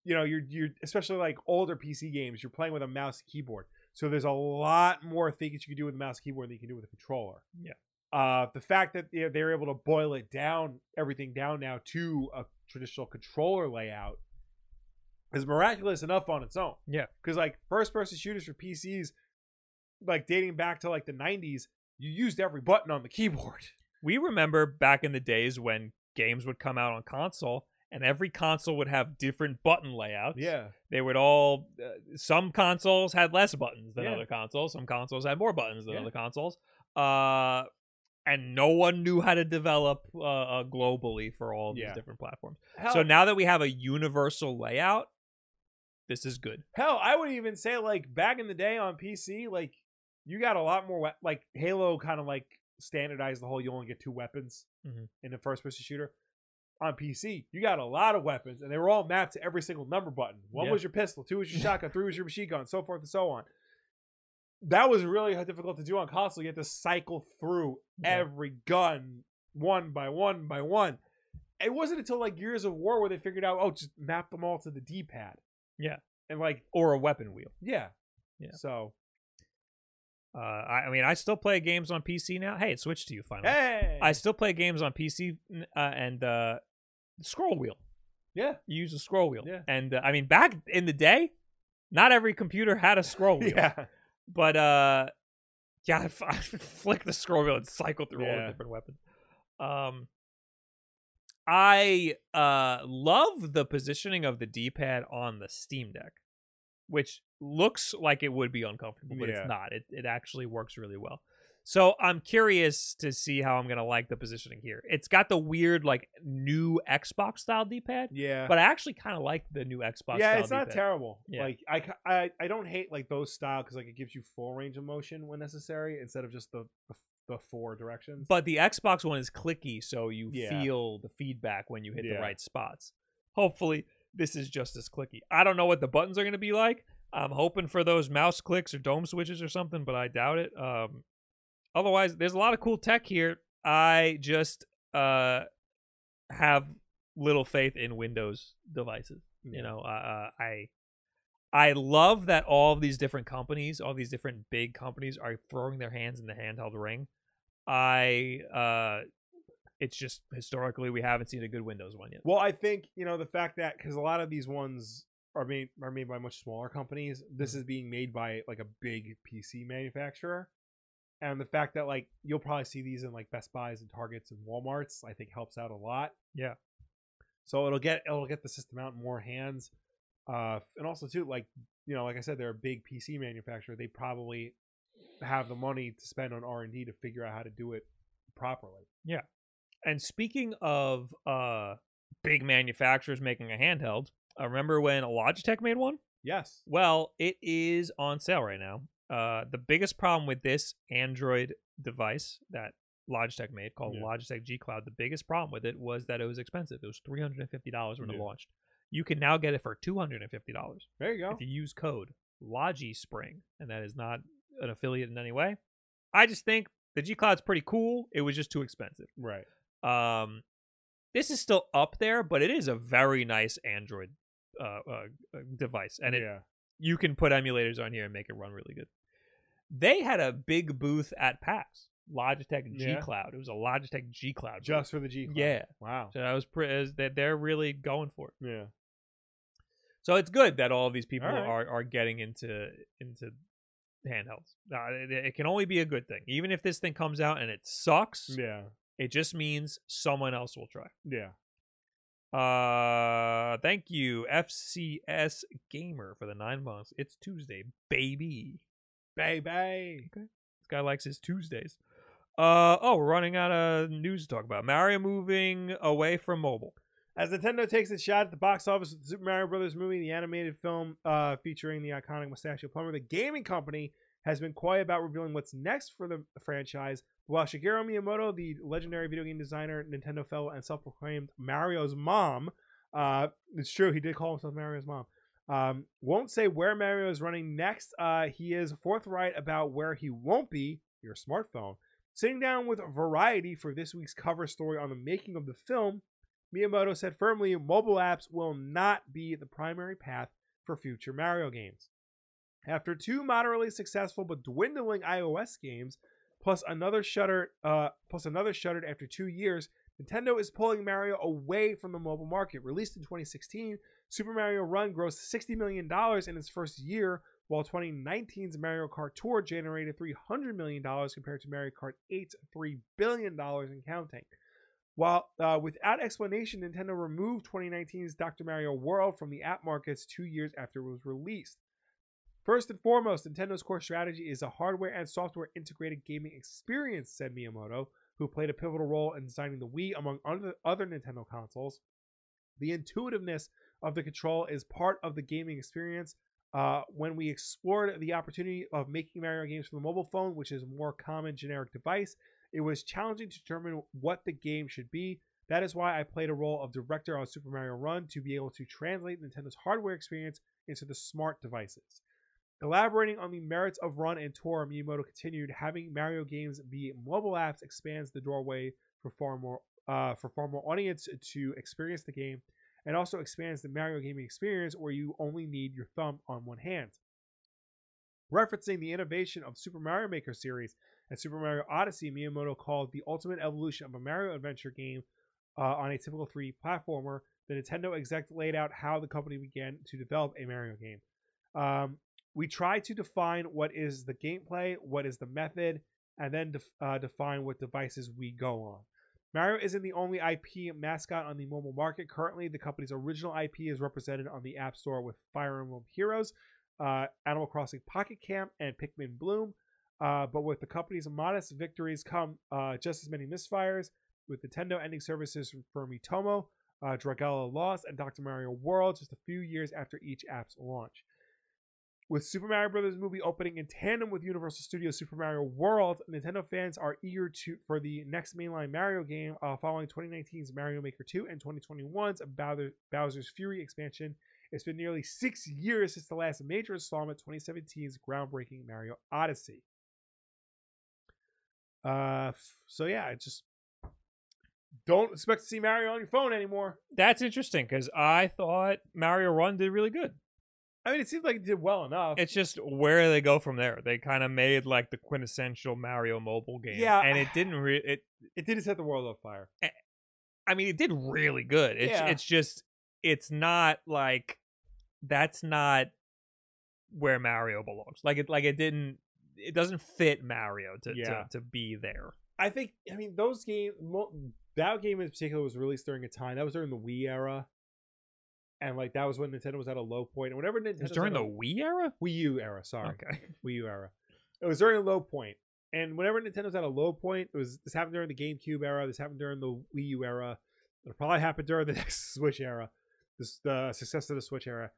you know, you're you're especially like older PC games, you're playing with a mouse keyboard. So there's a lot more things you can do with a mouse keyboard than you can do with a controller. Yeah. Uh, the fact that you know, they're able to boil it down, everything down now to a traditional controller layout is miraculous enough on its own. Yeah. Because like first person shooters for PCs, like dating back to like the 90s, you used every button on the keyboard. we remember back in the days when games would come out on console and every console would have different button layouts. Yeah. they would all uh, some consoles had less buttons than Yeah. other consoles some consoles had more buttons than Yeah. other consoles uh and no one knew how to develop uh, globally for all these Yeah. different platforms Hell, so now that we have a universal layout this is good Hell, I would even say like back in the day on PC, like you got a lot more we- like Halo kind of like standardized the whole you only get two weapons Mhm. in the first person shooter. On PC, you got a lot of weapons and they were all mapped to every single number button. One Yeah. was your pistol, two was your shotgun, three was your machine gun, so forth and so on. That was really difficult to do on console. You had to cycle through Yeah. every gun one by one by one. It wasn't until like Gears of War where they figured out, oh, just map them all to the D pad. Yeah. And like or a weapon wheel yeah. Yeah. So uh I, I mean i still play games on pc now hey it switched to you finally hey, i still play games on pc uh, and uh scroll wheel yeah, you use a scroll wheel Yeah. and uh, i mean back in the day not every computer had a scroll [laughs] wheel yeah, But uh, yeah, I, f- [laughs] I flick the scroll wheel and cycle through all the different weapons. Um, I uh love the positioning of the D-pad on the Steam Deck, which looks like it would be uncomfortable, but Yeah. it's not. It it actually works really well. So I'm curious to see how I'm gonna like the positioning here. It's got the weird like new Xbox style D-pad, Yeah. but I actually kind of like the new Xbox. yeah, it's not D-pad. terrible. Yeah. Like I, I, I don't hate like those style because like it gives you full range of motion when necessary instead of just the the, the four directions. But the Xbox one is clicky, so you Yeah. feel the feedback when you hit the right spots. Hopefully, this is just as clicky. I don't know what the buttons are going to be like. I'm hoping for those mouse clicks or dome switches or something, but I doubt it. Um, otherwise, there's a lot of cool tech here. I just uh, have little faith in Windows devices. Yeah. You know, uh, uh, I I love that all of these different companies, all these different big companies, are throwing their hands in the handheld ring. I uh, it's just historically we haven't seen a good Windows one yet. Well, I think you know the fact that because a lot of these ones are made are made by much smaller companies. Mm-hmm. This is being made by like a big PC manufacturer, and the fact that like you'll probably see these in like Best Buys and Targets and WalMarts, I think helps out a lot. Yeah. So it'll get it'll get the system out in more hands, uh, and also too like you know like I said they're a big PC manufacturer. They probably have the money to spend on R and D to figure out how to do it properly. Yeah. And speaking of uh, big manufacturers making a handheld, I remember when Logitech made one? Yes. Well, it is on sale right now. Uh, the biggest problem with this Android device that Logitech made called Yeah. Logitech G Cloud, the biggest problem with it was that it was expensive. It was three hundred and fifty dollars when it launched. You can now get it for two hundred and fifty dollars There you go. if you use code LogiSpring, and that is not an affiliate in any way. I just think the G Cloud's pretty cool. It was just too expensive. Right. Um, this is still up there, but it is a very nice Android uh, uh, uh, device, and it yeah. you can put emulators on here and make it run really good. They had a big booth at PAX, Logitech G Yeah. Cloud. It was a Logitech G Cloud. booth. Just for the G. Cloud. yeah. Wow. So that was pretty. That they're really going for it. Yeah. So it's good that all of these people right. are are getting into into handhelds. Uh, it, it can only be a good thing. Even if this thing comes out and it sucks, Yeah. it just means someone else will try. Yeah. Uh, thank you, FCS Gamer, for the nine months. It's Tuesday, baby. Baby. Okay. This guy likes his Tuesdays. Uh oh, we're running out of news to talk about. Mario moving away from mobile. As Nintendo takes its shot at the box office with the Super Mario Brothers movie, the animated film uh, featuring the iconic Mustachio Plumber, the gaming company has been quiet about revealing what's next for the franchise. While Shigeru Miyamoto, the legendary video game designer, Nintendo fellow, and self-proclaimed Mario's mom, uh, it's true he did call himself Mario's mom, um, won't say where Mario is running next. Uh, he is forthright about where he won't be. Your smartphone. Sitting down with Variety for this week's cover story on the making of the film, Miyamoto said firmly mobile apps will not be the primary path for future Mario games. After two moderately successful but dwindling iOS games, plus another shuttered, uh, plus another shuttered after two years, Nintendo is pulling Mario away from the mobile market. Released in 2016, Super Mario Run grossed $60 million in its first year, while 2019's Mario Kart Tour generated $300 million compared to Mario Kart 8's $3 billion and counting. While uh, without explanation, Nintendo removed 2019's Dr. Mario World from the app markets two years after it was released. First and foremost, Nintendo's core strategy is a hardware and software integrated gaming experience, said Miyamoto, who played a pivotal role in designing the Wii among other Nintendo consoles. The intuitiveness of the control is part of the gaming experience. Uh, when we explored the opportunity of making Mario games for the mobile phone, which is a more common generic device, it was challenging to determine what the game should be. That is why I played a role of director on Super Mario Run to be able to translate Nintendo's hardware experience into the smart devices. Elaborating on the merits of Run and Tour, Miyamoto continued, having Mario games be mobile apps expands the doorway for far more uh, for far more audience to experience the game, and also expands the Mario gaming experience where you only need your thumb on one hand. Referencing the innovation of Super Mario Maker series and Super Mario Odyssey, Miyamoto called the ultimate evolution of a Mario adventure game uh, on a typical 3D platformer. The Nintendo exec laid out how the company began to develop a Mario game. Um, we try to define what is the gameplay, what is the method, and then def- uh, define what devices we go on. Mario isn't the only IP mascot on the mobile market. Currently, the company's original IP is represented on the App Store with Fire Emblem Heroes, uh, Animal Crossing Pocket Camp, and Pikmin Bloom. Uh, but with the company's modest victories come uh, just as many misfires. With Nintendo ending services for Miitomo, uh, Dragalia Lost, and Dr. Mario World just a few years after each app's launch. With Super Mario Bros. movie opening in tandem with Universal Studios Super Mario World, Nintendo fans are eager to for the next mainline Mario game uh, following 2019's Mario Maker 2 and 2021's Bowser, Bowser's Fury expansion. It's been nearly six years since the last major installment, 2017's groundbreaking Mario Odyssey. Uh, so yeah, it just don't expect to see Mario on your phone anymore. That's interesting because I thought Mario Run did really good. I mean, it seems like it did well enough. It's just where they go from there. They kind of made like the quintessential Mario mobile game. Yeah. and it didn't. Re- it. it didn't set the world on fire. I mean, it did really good. It's Yeah. it's just it's not like that's not where Mario belongs. Like it like it didn't. It doesn't fit Mario to Yeah. to, to be there. I think. I mean, those games. Mo- that game in particular was released during a time that was during the Wii era, and like that was when Nintendo was at a low point. And whenever Nintendo It was during the Wii era. Wii U era, sorry, Okay. [laughs] Wii U era, it was during a low point. And whenever Nintendo's at a low point, it was this happened during the GameCube era. This happened during the Wii U era. It'll probably happen during the [laughs] next Switch era. This the success of the Switch era.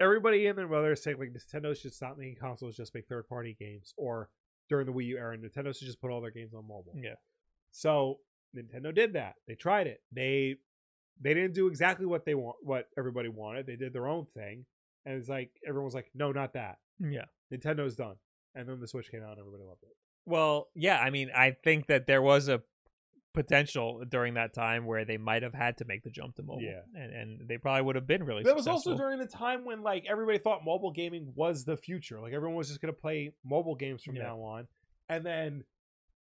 Everybody and their mother is saying like Nintendo should stop making consoles, just make third party games. Or during the Wii U era, Nintendo should just put all their games on mobile. Yeah. So Nintendo did that. They tried it. They they didn't do exactly what they want, what everybody wanted. They did their own thing, and it's like everyone was like, "No, not that." Mm, yeah. Nintendo's done. And then the Switch came out, and everybody loved it. Well, yeah. I mean, I think that there was a potential during that time where they might have had to make the jump to mobile. Yeah. and and they probably would have been really. That was also during the time when like everybody thought mobile gaming was the future. Like everyone was just gonna play mobile games from Yeah. now on. And then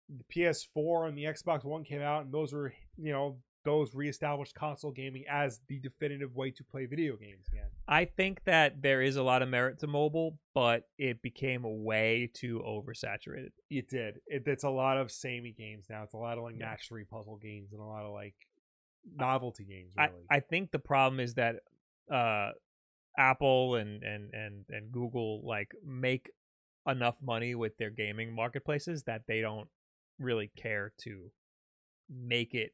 the PS4 and the Xbox One came out, and those were you know those reestablished console gaming as the definitive way to play video games again. I think that there is a lot of merit to mobile, but it became way too oversaturated. It did. It, it's a lot of samey games now. It's a lot of like Yeah. match three puzzle games and a lot of like novelty games. I, I think the problem is that uh, Apple and, and, and, and Google like make enough money with their gaming marketplaces that they don't really care to make it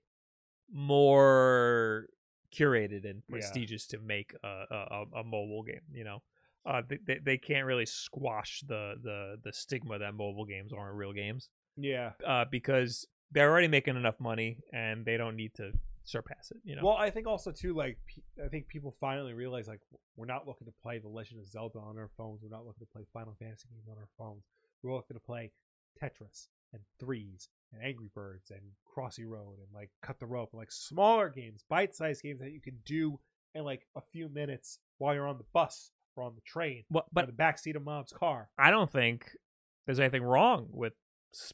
more curated and Yeah. prestigious to make a, a, a- mobile game. You know, uh, they, they they can't really squash the the the stigma that mobile games aren't real games yeah. uh, because they're already making enough money and they don't need to surpass it. You know. Well, I think also too, like I think people finally realize like we're not looking to play The Legend of Zelda on our phones. We're not looking to play Final Fantasy games on our phones. We're looking to play Tetris and Threes and Angry Birds and Crossy Road and like Cut the Rope, like smaller games, bite-sized games that you can do in like a few minutes while you're on the bus or on the train But the backseat of mom's car. I don't think there's anything wrong with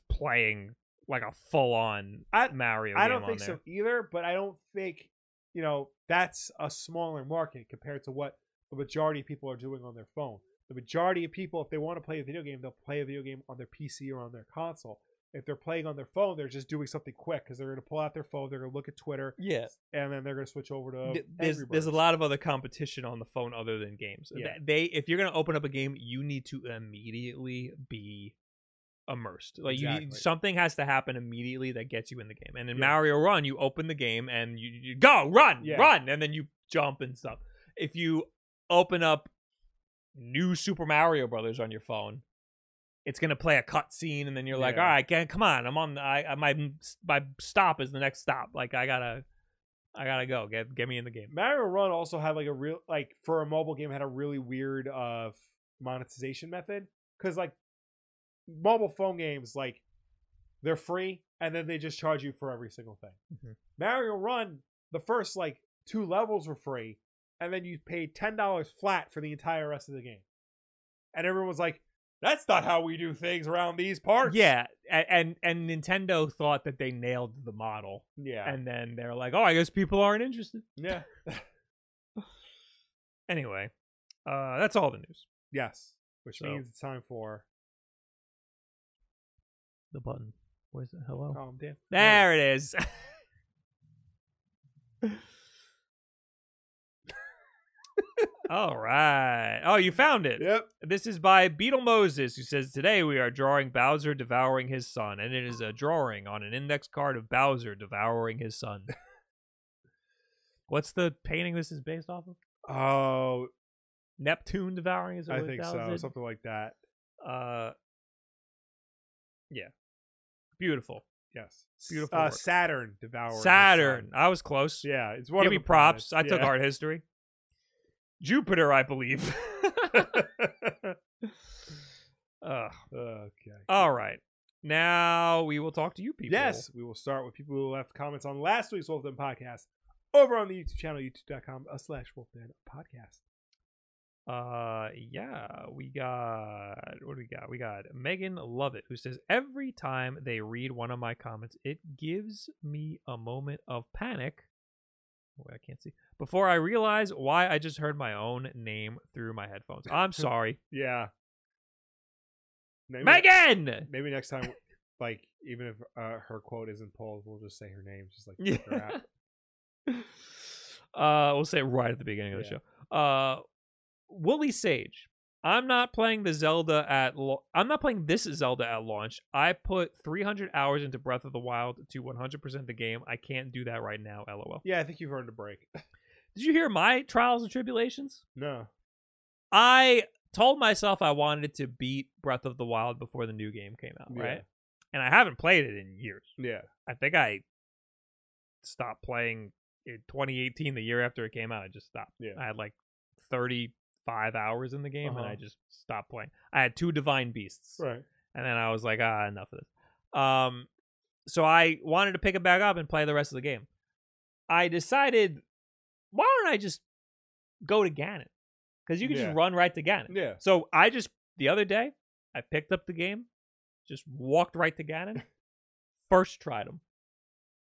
playing like a full on I- Mario. I don't on think so either, but I don't think you know that's a smaller market compared to what the majority of people are doing on their phone. The majority of people, if they want to play a video game, they'll play a video game on their PC or on their console. If they're playing on their phone, they're just doing something quick because they're going to pull out their phone, they're going to look at Twitter, Yeah, and then they're going to switch over to. There's there's a lot of other competition on the phone other than games. Yeah. They if you're gonna open up a game, you need to immediately be immersed. Like you Exactly. need, something has to happen immediately that gets you in the game. And in Yeah. Mario Run, you open the game and you, you go run Yeah. run, and then you jump and stuff. If you open up new Super Mario Brothers on your phone. It's gonna play a cutscene, and then you're like, "All right, can, come on, I'm on. The, I, my my stop is the next stop. Like I gotta, I gotta go. Get get me in the game." Mario Run also had like a real like for a mobile game had a really weird uh monetization method because like mobile phone games like they're free and then they just charge you for every single thing. Mhm. Mario Run the first like two levels were free and then you paid ten dollars flat for the entire rest of the game, and everyone was like, "That's not how we do things around these parts." Yeah, and and Nintendo thought that they nailed the model, yeah, and then they're like, "Oh, I guess people aren't interested." yeah, [laughs] [laughs] Anyway, uh, that's all the news. yes. Which So- means it's time for The button. Where's it? Hello. calm down. There it is. [laughs] All right. Oh, you found it. Yep. This is by Beetle Moses, who says today we are drawing Bowser devouring his son, and it is a drawing on an index card of Bowser devouring his son. [laughs] What's the painting this is based off of? Oh, Neptune devouring his. I think so. Something like that. Uh, yeah, beautiful. Yes. Beautiful Uh. Saturn devouring. his Saturn. I was close. Yeah, it's one Give of me props. planets. I took Yeah. art history. Jupiter, I believe. [laughs] [laughs] Ugh. Okay. All right. Now we will talk to you people. Yes, we will start with people who left comments on last week's Wulff Den podcast over on the YouTube channel, youtube.com uh, slash Wulff Den podcast. Uh, yeah, we got what do we got? We got Megan Lovett who says every time they read one of my comments, it gives me a moment of panic. Oh, I can't see before I realize why I just heard my own name through my headphones. I'm [laughs] sorry, Yeah. Maybe, Megan. maybe next time, like, even if uh, her quote isn't pulled, we'll just say her name. Just like, Yeah. [laughs] uh, we'll say it right at the beginning of the Yeah. show. Uh, Wooly Sage. I'm not playing the Zelda at. I'm not playing this Zelda at launch. I put 300 hours into Breath of the Wild to 100% the game. I can't do that right now. LOL. Yeah, I think you've earned a break. [laughs] Did you hear my trials and tribulations? No. I told myself I wanted to beat Breath of the Wild before the new game came out, Yeah. right? And I haven't played it in years. Yeah. I think I stopped playing in 2018, the year after it came out. I just stopped. Yeah. I had like 35 hours in the game, and I Uh-huh. just stopped playing. I had two divine beasts, Right. and then I was like, ah, enough of this. Um, so I wanted to pick it back up and play the rest of the game. I decided, why don't I just go to Ganon? Because you can Yeah. just run right to Ganon. Yeah. So I just the other day I picked up the game, just walked right to Ganon, [laughs] first tried him,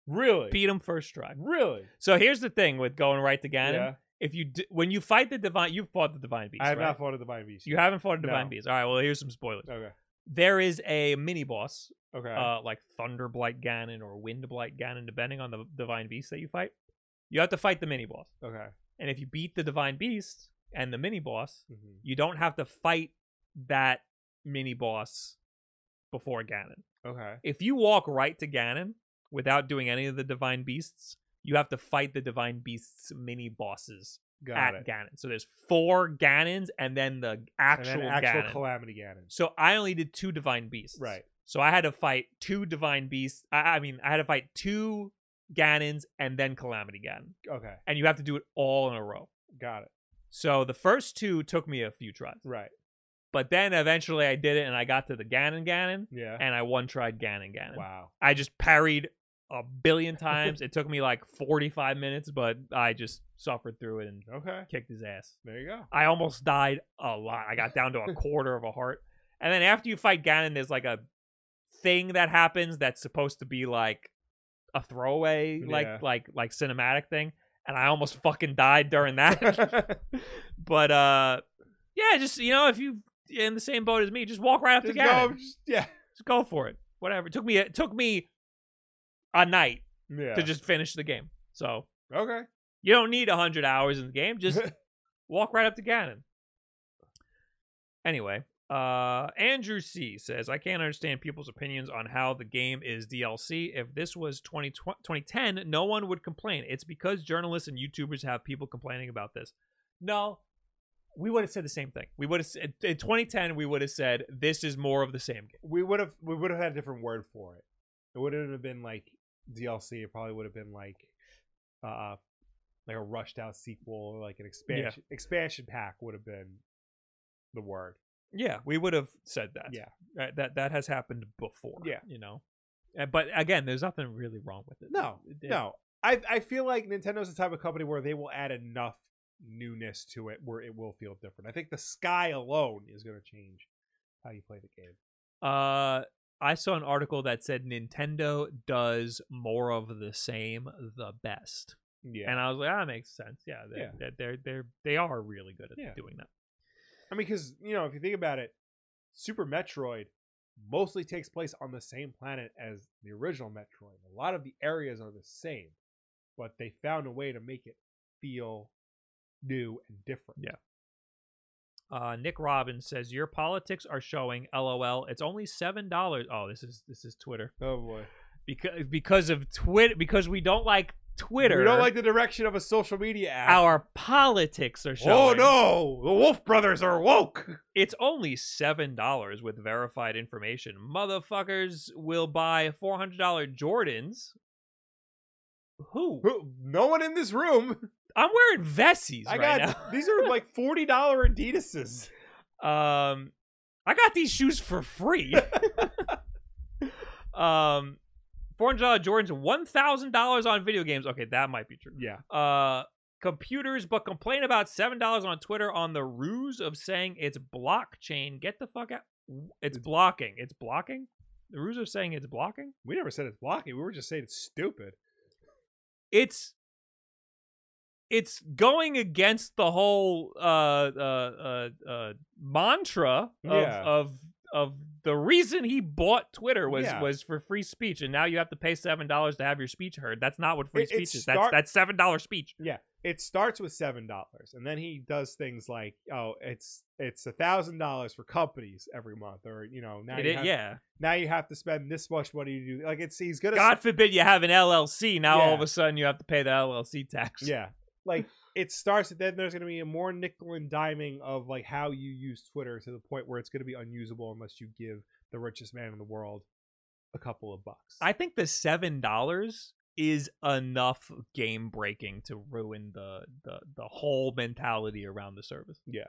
Really? beat him first try. really? So here's the thing with going right to Ganon. Yeah. If you d- when you fight the divine, you've fought the divine beast. I have right? not fought a divine beast. You haven't fought a divine No. beast. All right. Well, here's some spoilers. Okay. There is a mini boss, Okay. uh, like Thunderblight Ganon or Windblight Ganon, depending on the divine beast that you fight. You have to fight the mini boss, okay. and if you beat the divine beast and the mini boss, Mhm. you don't have to fight that mini boss before Ganon. Okay. If you walk right to Ganon without doing any of the divine beasts, you have to fight the divine beasts mini bosses Got at it. Ganon. So there's four Ganons and then the And actual, then actual Ganon. calamity Ganon. so I only did two divine beasts. Right. So I had to fight two divine beasts. I, I mean, I had to fight two Ganons and then Calamity Ganon, Okay. and you have to do it all in a row. Got it. So the first two took me a few tries, Right. but then eventually I did it, and I got to the Ganon Ganon, Yeah. and I one tried Ganon Ganon. wow. I just parried a billion times. it took me like 45 minutes, but I just suffered through it and Okay. kicked his ass. There you go. I almost died a lot. I got down to a [laughs] quarter of a heart. And then after you fight Ganon, there's like a thing that happens that's supposed to be like a throwaway, like like like cinematic thing. And I almost fucking died during that. [laughs] [laughs] but uh yeah, just you know, if you in the same boat as me, just walk right up Just to Ganon. go, just- yeah. Just go for it. Whatever. It took me it took me a night Yeah. to just finish the game. So okay. you don't need hundred hours in the game. Just [laughs] walk right up to Ganon. Anyway, uh, Andrew C says, I can't understand people's opinions on how the game is DLC. If this was 20, 2010, no one would complain. It's because journalists and YouTubers have people complaining about this. No, we would have said the same thing. We would have said, in 2010, we would have said, this is more of the same game. we would have we would have had a different word for it. It wouldn't have been like DLC. It probably would have been like uh like a rushed out sequel or like an expansion expansion pack would have been the word. Yeah, we would have said that. Yeah. Right, that that has happened before. Yeah. you know. But again, there's nothing really wrong with it. No, It- No. I I feel like Nintendo's the type of company where they will add enough newness to it where it will feel different. I think the sky alone is going to change how you play the game. Uh, I saw an article that said Nintendo does more of the same the best, Yeah. and I was like, ah, that makes sense. Yeah, they, Yeah. They're, they're they're they are really good at Yeah. doing that. I mean, because you know, if you think about it, Super Metroid mostly takes place on the same planet as the original Metroid. A lot of the areas are the same, but they found a way to make it feel new and different. Yeah. Uh, Nick Robbins says your politics are showing. LOL. It's only seven dollars. Oh, this is this is Twitter Oh boy. because because of Twitter because we don't like Twitter. We don't like the direction of a social media app. our politics are showing. oh no, the Wulff Brothers are woke. It's only seven dollars with verified information. Motherfuckers will buy four hundred dollar Jordans. Who? Who- No one in this room. [laughs] I'm wearing Vessis I right got these are like [laughs] forty dollar Adidas's. Um, I got these shoes for free. [laughs] um, four hundred dollar Jordans, one thousand dollars on video games. Okay, that might be true. Yeah. Uh, computers, but complain about seven dollars on Twitter on the ruse of saying it's blockchain. Get the fuck out. It's blocking. It's blocking. The ruse of saying it's blocking. We never said it's blocking. We were just saying it's stupid. It's it's going against the whole uh uh uh, uh mantra of Yeah. of of the reason he bought Twitter was Yeah. was for free speech, and now you have to pay seven dollars to have your speech heard. That's not what free It- it speech is. That's start- that's seven dollar speech. Yeah. It starts with seven dollars, and then he does things like, oh, it's it's a thousand dollars for companies every month, or you know, now It- you have, yeah. now you have to spend this much money to do. Like it's he's gonna God forbid you have an LLC. Now all of a sudden you have to pay the LLC tax. Yeah. Like it starts then there's gonna be a more nickel and diming of like how you use Twitter to the point where it's gonna be unusable unless you give the richest man in the world a couple of bucks. I think the seven dollars is enough game breaking to ruin the, the the whole mentality around the service. Yeah.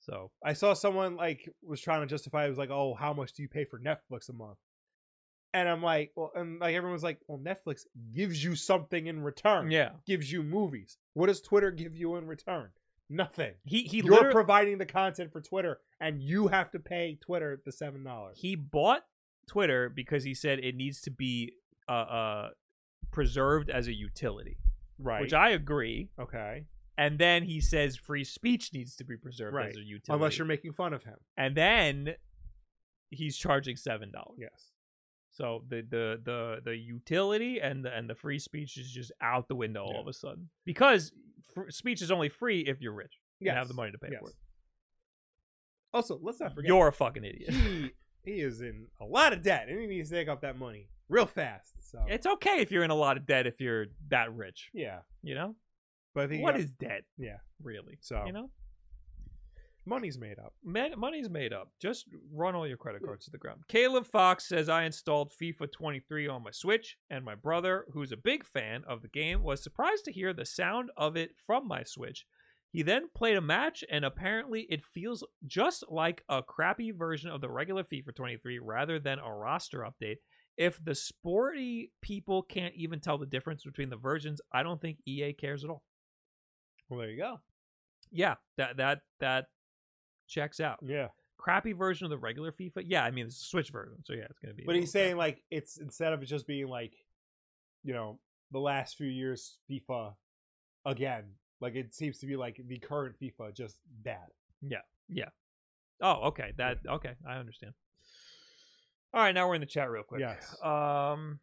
So I saw someone like was trying to justify it was like, oh, how much do you pay for Netflix a month? And I'm like, well, and like everyone's like, well, Netflix gives you something in return. yeah, Gives you movies. What does Twitter give you in return? Nothing. he he You're literally providing the content for Twitter, and you have to pay Twitter the seven dollars. he bought Twitter because he said it needs to be uh uh preserved as a utility, Right. which I agree. okay. And then he says free speech needs to be preserved Right. as a utility, Unless you're making fun of him. and then he's charging seven dollars. Yes. So the the the the utility and the and the free speech is just out the window all of a sudden because fr- speech is only free if you're rich Yes. and have the money to pay Yes. for it. Also, let's not forget You're a fucking idiot. he he is in a lot of debt, and he needs to take up that money real fast. So it's okay if you're in a lot of debt if you're that rich. yeah, You know but what yeah, is debt? yeah. Really? So You know, money's made up. Man, money's made up. Just run all your credit hmm. cards to the ground. Caleb Fox says I installed FIFA 23 on my Switch, and my brother, who's a big fan of the game, was surprised to hear the sound of it from my Switch. He then played a match, and apparently it feels just like a crappy version of the regular FIFA 23 rather than a roster update. If the sporty people can't even tell the difference between the versions, I don't think EA cares at all. Well, there you go. Yeah, that that that checks out Yeah, crappy version of the regular FIFA. Yeah, I mean it's a Switch version, so yeah, it's gonna be. but he's saying like it's instead of it just being like, you know, the last few years FIFA again. Like it seems to be like the current FIFA just bad. Yeah. Yeah. Oh, okay. That okay. I understand. All right, now we're in the chat real quick. Yes. Um.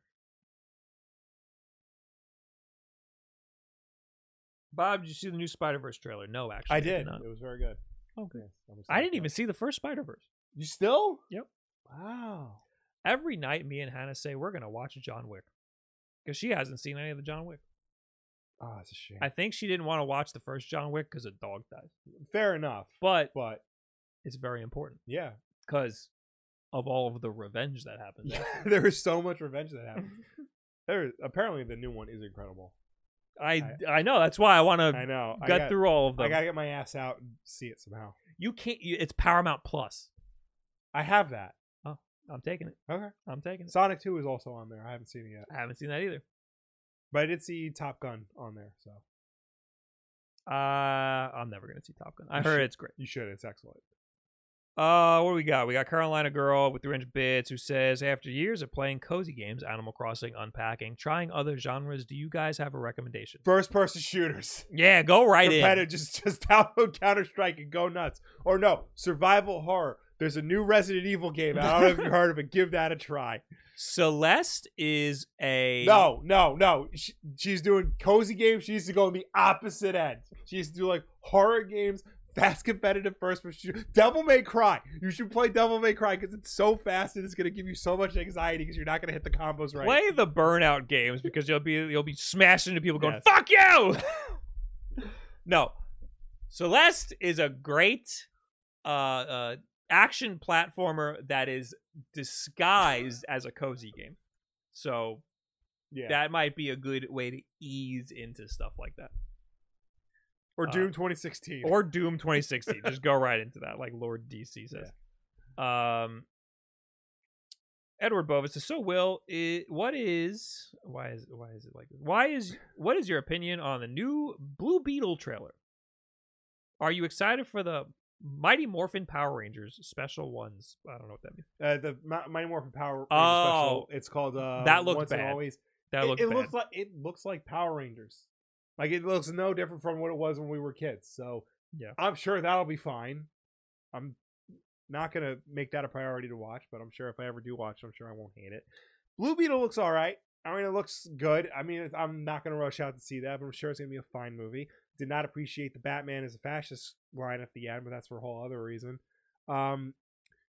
Bob, did you see the new Spider Verse trailer? No, actually, I did. not. It was very good. Okay. Yes, I didn't even see the first Spider Verse. You still? Yep. Wow. Every night, me and Hannah say we're gonna watch John Wick because she hasn't seen any of the John Wick. Ah, oh, it's a shame. I think she didn't want to watch the first John Wick because a dog died, Fair enough. but But it's very important. yeah, because of all of the revenge that happens. [laughs] there is so much revenge that happens. [laughs] There, apparently, the new one is incredible. I I know that's why I want I to know. I gut got, through all of them. I gotta get my ass out and see it somehow. you can't. You, it's Paramount Plus. I have that. Oh, I'm taking it. Okay. I'm taking it. Sonic Two is also on there. I haven't seen it yet, I haven't seen that either. but I did see Top Gun on there. So Uh, I'm never gonna see Top Gun. I You heard should. it's great. you should. It's excellent. Uh, what do we got? We got Carolina Girl with 300 bits who says, after years of playing cozy games, Animal Crossing, unpacking, trying other genres, do you guys have a recommendation? First person shooters. Yeah, go right in. Just [laughs] just download Counter Strike and go nuts. Or no, survival horror. There's a new Resident Evil game. out. I don't know if you heard of it. Give that a try. Celeste is a No, no, no. She, she's doing cozy games. She needs to go on the opposite end. She needs to do like horror games, fast competitive first person. Devil May Cry. You should play Devil May Cry because it's so fast and it's gonna give you so much anxiety because you're not gonna hit the combos right. Play the burnout games because you'll be you'll be smashing into people going Yes. "fuck you." [laughs] no, Celeste is a great uh, uh, action platformer that is disguised as a cozy game. So Yeah. that might be a good way to ease into stuff like that. Or uh, Doom 2016. Or Doom 2016. Just go right into that, like Lord DC says. Um, Edward Bovis says, "So Will, i what is why is why is it like this? Why is what is your opinion on the new Blue Beetle trailer? Are you excited for the Mighty Morphin Power Rangers special ones? I don't know what that means. uh, the Mi- Mighty Morphin Power Rangers Oh. special. It's called uh, That looks bad. Always. That it, looks it bad. looks like it looks like Power Rangers. Like it looks no different from what it was when we were kids. So Yeah. I'm sure that'll be fine. I'm not gonna make that a priority to watch, but I'm sure if I ever do watch, I'm sure I won't hate it. Blue Beetle looks all right. I mean, it looks good. I mean, I'm not gonna rush out to see that, but I'm sure it's gonna be a fine movie. Did not appreciate the Batman as a fascist line at the end, but that's for a whole other reason. Um,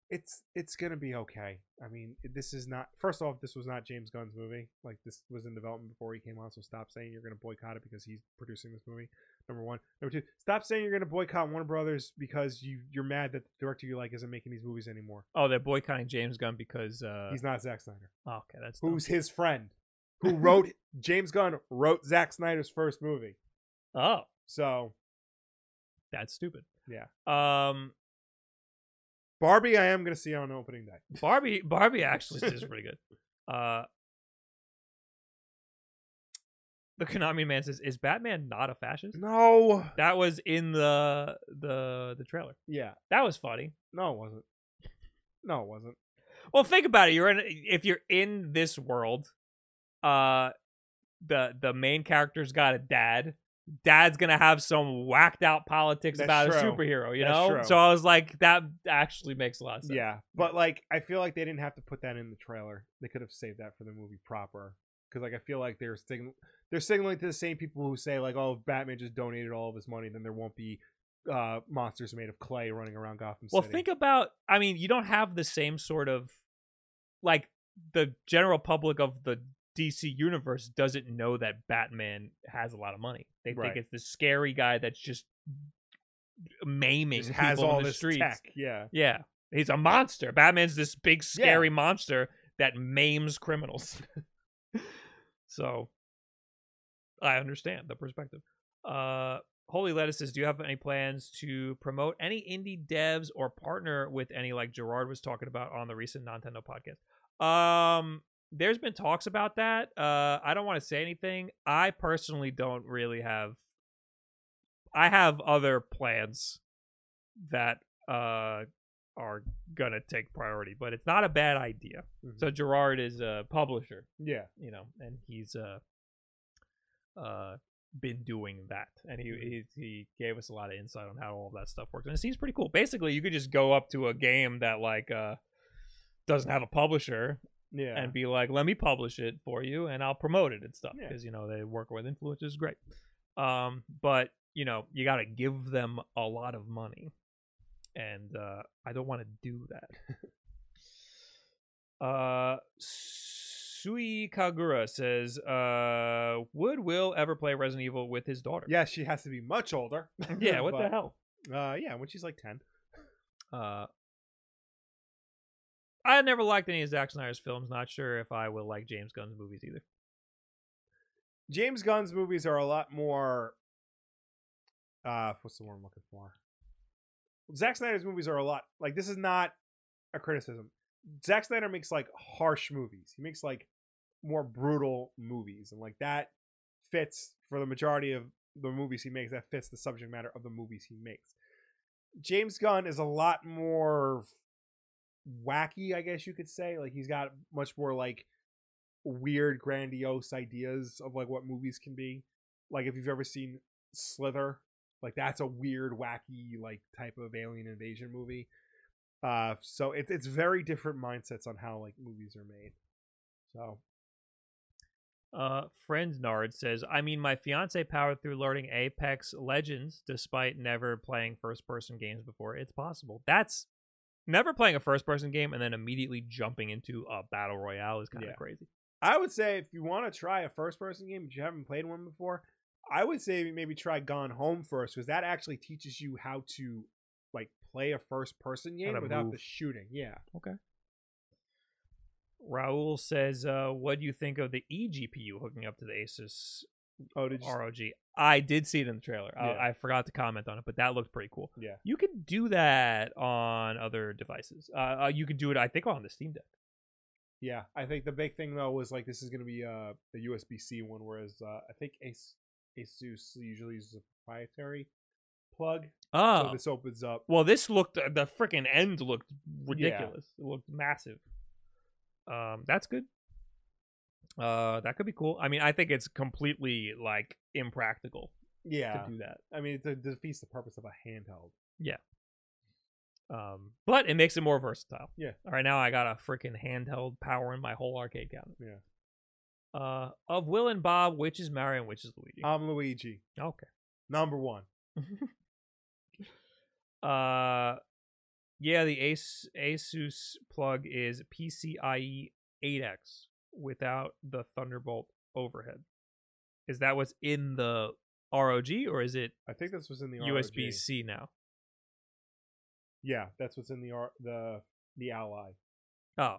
it's it's gonna be okay. I mean, this is not. First off, this was not James Gunn's movie. Like this was in development before he came on. So stop saying you're gonna boycott it because he's producing this movie. Number one. Number two. Stop saying you're gonna boycott Warner Brothers because you you're mad that the director you like isn't making these movies anymore. oh, they're boycotting James Gunn because uh, He's not Zack Snyder, oh, okay, that's dumb. who's his friend, [laughs] who wrote James Gunn wrote Zack Snyder's first movie. oh, So that's stupid. Yeah. Um, Barbie, I am gonna see on opening day. [laughs] Barbie Barbie actually is pretty good. Uh The Konami man says, "Is Batman not a fascist?" No. That was in the the the trailer. Yeah. That was funny. No, it wasn't. No, it wasn't. Well, think about it. You're in if you're in this world, uh, the the main character's got a dad. Dad's gonna have some whacked out politics That's about a superhero, you That's know. true. So I was like, that actually makes a lot of sense. Yeah, but like I feel like they didn't have to put that in the trailer. They could have saved that for the movie proper. Because like I feel like they're sign- they're signaling to the same people who say like, oh, if Batman just donated all of his money, then there won't be uh monsters made of clay running around Gotham Well, City. think about. I mean, you don't have the same sort of like the general public of the DC universe doesn't know that Batman has a lot of money. They Right. think it's the scary guy that's just maiming Just people has all the this streets. tech. Yeah, Yeah, he's a monster. Batman's this big scary monster that maims criminals. [laughs] so I understand the perspective. Uh Holy Lettuce says, do you have any plans to promote any indie devs or partner with any like Gerard was talking about on the recent Nintendo podcast? Um there's been talks about that. Uh I don't want to say anything. I personally don't really have I have other plans that uh are gonna take priority, but it's not a bad idea. Mhm. So Gerard is a publisher, yeah. you know, and he's uh uh been doing that, and he, he he gave us a lot of insight on how all that stuff works, and it seems pretty cool. Basically, you could just go up to a game that like uh doesn't have a publisher Yeah. and be like, "Let me publish it for you, and I'll promote it and stuff." Yeah. Because you know they work with influencers, great. Um, but you know you got to give them a lot of money, and uh, I don't want to do that. [laughs] uh, Sui Kagura says, "Uh, would Will ever play Resident Evil with his daughter?" yeah, she has to be much older. yeah. [laughs] What the hell? Uh, yeah, when she's like ten. Uh, I never liked any of Zack Snyder's films. Not sure if I will like James Gunn's movies either. James Gunn's movies are a lot more. Uh, what's the word I'm looking for? Zack Snyder's movies are a lot like this is not a criticism. Zack Snyder makes like harsh movies. He makes like more brutal movies, and like that fits for the majority of the movies he makes. That fits the subject matter of the movies he makes. James Gunn is a lot more wacky, I guess you could say. Like he's got much more like weird, grandiose ideas of like what movies can be. Like if you've ever seen Slither, like that's a weird, wacky, like type of alien invasion movie. Uh, so it's it's very different mindsets on how like movies are made. So Uh, friend Nard says, I mean, my fiance powered through learning Apex Legends despite never playing first person games before. It's possible. That's never playing a first person game and then immediately jumping into a battle royale is kind of Yeah. crazy. I would say if you want to try a first person game but you haven't played one before, I would say maybe try Gone Home first because that actually teaches you how to like play a first person game without the shooting. Yeah. Okay. Raul says, uh, what do you think of the eGPU hooking up to the Asus Oh, did you? ROG? I did see it in the trailer. Yeah. I, I forgot to comment on it, but that looked pretty cool. Yeah. You can do that on other devices. Uh, uh, you can do it, I think, on the Steam Deck. Yeah, I think the big thing though was like this is going to be uh, a USB C one, whereas uh, I think Ace, Asus usually uses a proprietary plug. Oh, So this opens up. Well, this looked the freaking end looked ridiculous. It looked massive. Um, that's good. Uh, that could be cool. I mean, I think it's completely like impractical Yeah, to do that. I mean it defeats the purpose of a handheld. Yeah. Um, but it makes it more versatile. Yeah. All right, now I got a freaking handheld powering my whole arcade cabinet. Yeah. Uh, of Will and Bob, which is Mario and which is Luigi? I'm Luigi, okay. number one. [laughs] uh, yeah, the Ace Asus plug is PCIe 8X without the Thunderbolt overhead. Is that what's in the ROG or is it I think this was in the USB C now? Yeah, that's what's in the R- the the Ally. Oh,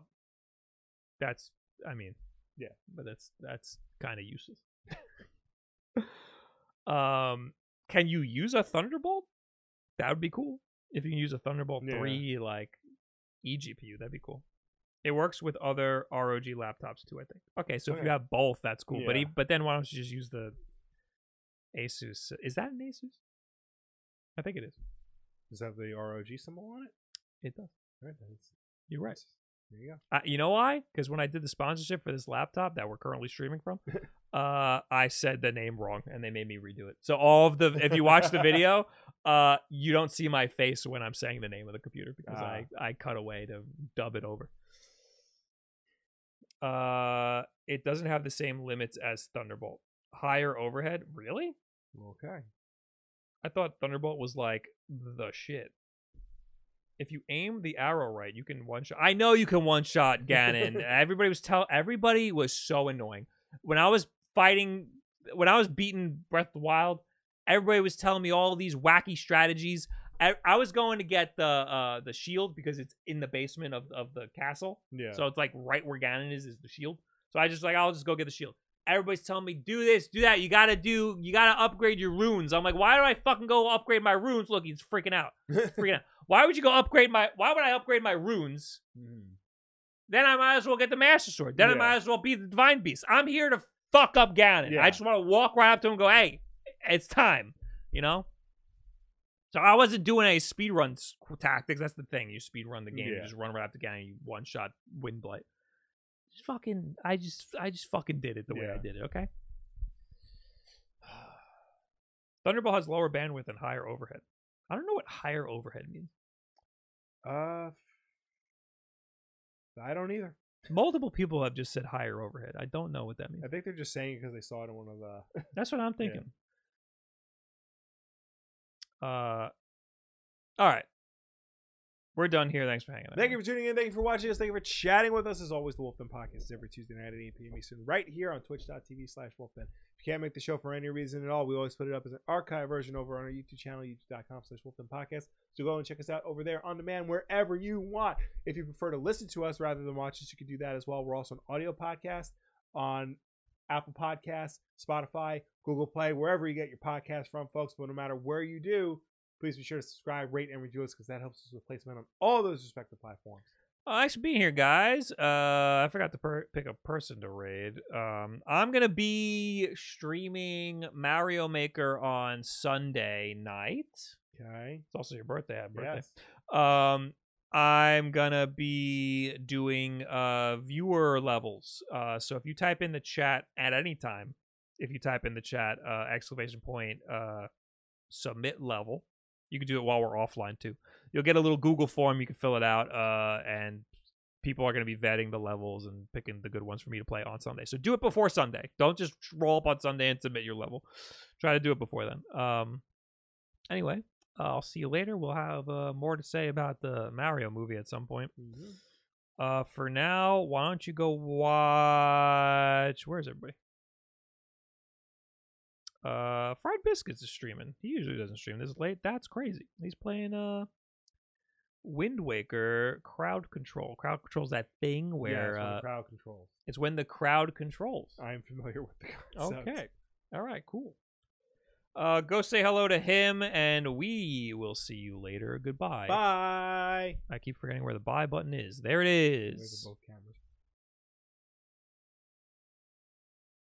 that's. I mean, Yeah. but that's that's kind of useless. [laughs] um, can you use a Thunderbolt? That would be cool. If you can use a Thunderbolt Yeah. three like eGPU, that'd be cool. It works with other ROG laptops too, I think. Okay, so if you have both, that's cool. But Yeah. e- but then why don't you just use the Asus? Is that an Asus? I think it is. Does that have the ROG symbol on it? It does. Right, that's, You're right. there you go. Uh, you know why? Because when I did the sponsorship for this laptop that we're currently streaming from, [laughs] uh, I said the name wrong and they made me redo it. So all of the, if you watch the video, [laughs] uh, you don't see my face when I'm saying the name of the computer because I I cut away to dub it over. Uh, it doesn't have the same limits as Thunderbolt. Higher overhead, really? Okay. I thought Thunderbolt was like the shit. If you aim the arrow right, you can one shot. I know you can one shot Ganon. [laughs] everybody was tell. Everybody was so annoying when I was fighting. When I was beating Breath of the Wild, everybody was telling me all these wacky strategies. I, I was going to get the uh, the shield because it's in the basement of, of the castle. Yeah. So it's like right where Ganon is is the shield. So I just like I'll just go get the shield. Everybody's telling me do this, do that. You gotta do, you gotta upgrade your runes. I'm like, why do I fucking go upgrade my runes? Look, he's freaking out, [laughs] freaking out. Why would you go upgrade my? Why would I upgrade my runes? Mhm. Then I might as well get the Master Sword. Then I might as well be the Divine Beast. I'm here to fuck up Ganon. Yeah. I just want to walk right up to him and go, hey, it's time. You know. So I wasn't doing any speed run tactics. That's the thing. You speed run the game. You just run right up to Ganon. You one shot wind blight. Just fucking. I just. I just fucking did it the way I did it. Okay. [sighs] Thunderbolt has lower bandwidth and higher overhead. I don't know what higher overhead means. Uh, I don't either. Multiple people have just said higher overhead. I don't know what that means. I think they're just saying it because they saw it in one of the. That's what I'm [laughs] thinking. Uh, all right. We're done here. Thanks for hanging out. Thank you for tuning in. Thank you for watching us. Thank you for chatting with us. As always, the Wulff Den Podcast is every Tuesday night at 8 p.m. Eastern, right here on twitch.tv slash WulffDen. If you can't make the show for any reason at all, we always put it up as an archive version over on our YouTube channel, youtube.com slash Wulff Den Podcast. So go and check us out over there on demand wherever you want. If you prefer to listen to us rather than watch us, you can do that as well. We're also an audio podcast on Apple Podcasts, Spotify, Google Play, wherever you get your podcast from, folks. But no matter where you do, please be sure to subscribe, rate, and review us because that helps us with placement on all those respective platforms. Oh, thanks for being here, guys. Uh, I forgot to per- pick a person to raid. Um, I'm gonna be streaming Mario Maker on Sunday night. Okay. It's also your birthday. Happy birthday. Yes. Um, I'm gonna be doing uh viewer levels. Uh, so if you type in the chat at any time, if you type in the chat uh exclamation point uh submit level, You can do it while we're offline too. You'll get a little Google form. You can fill it out, uh, and people are going to be vetting the levels and picking the good ones for me to play on Sunday. So do it before Sunday. Don't just roll up on Sunday and submit your level. Try to do it before then. Um, anyway, I'll see you later. We'll have uh, more to say about the Mario movie at some point. Uh, for now, why don't you go watch? Where's everybody? Uh, Fried Biscuits is streaming. He usually doesn't stream this late. That's crazy. He's playing uh, Wind Waker crowd control. Crowd control's that thing where yeah, uh, crowd controls. it's when the crowd controls. I am familiar [laughs] with the concept. Okay. All right. Cool. Uh, go say hello to him, and we will see you later. Goodbye. Bye. I keep forgetting where the buy button is. There it is. Where's the both cameras?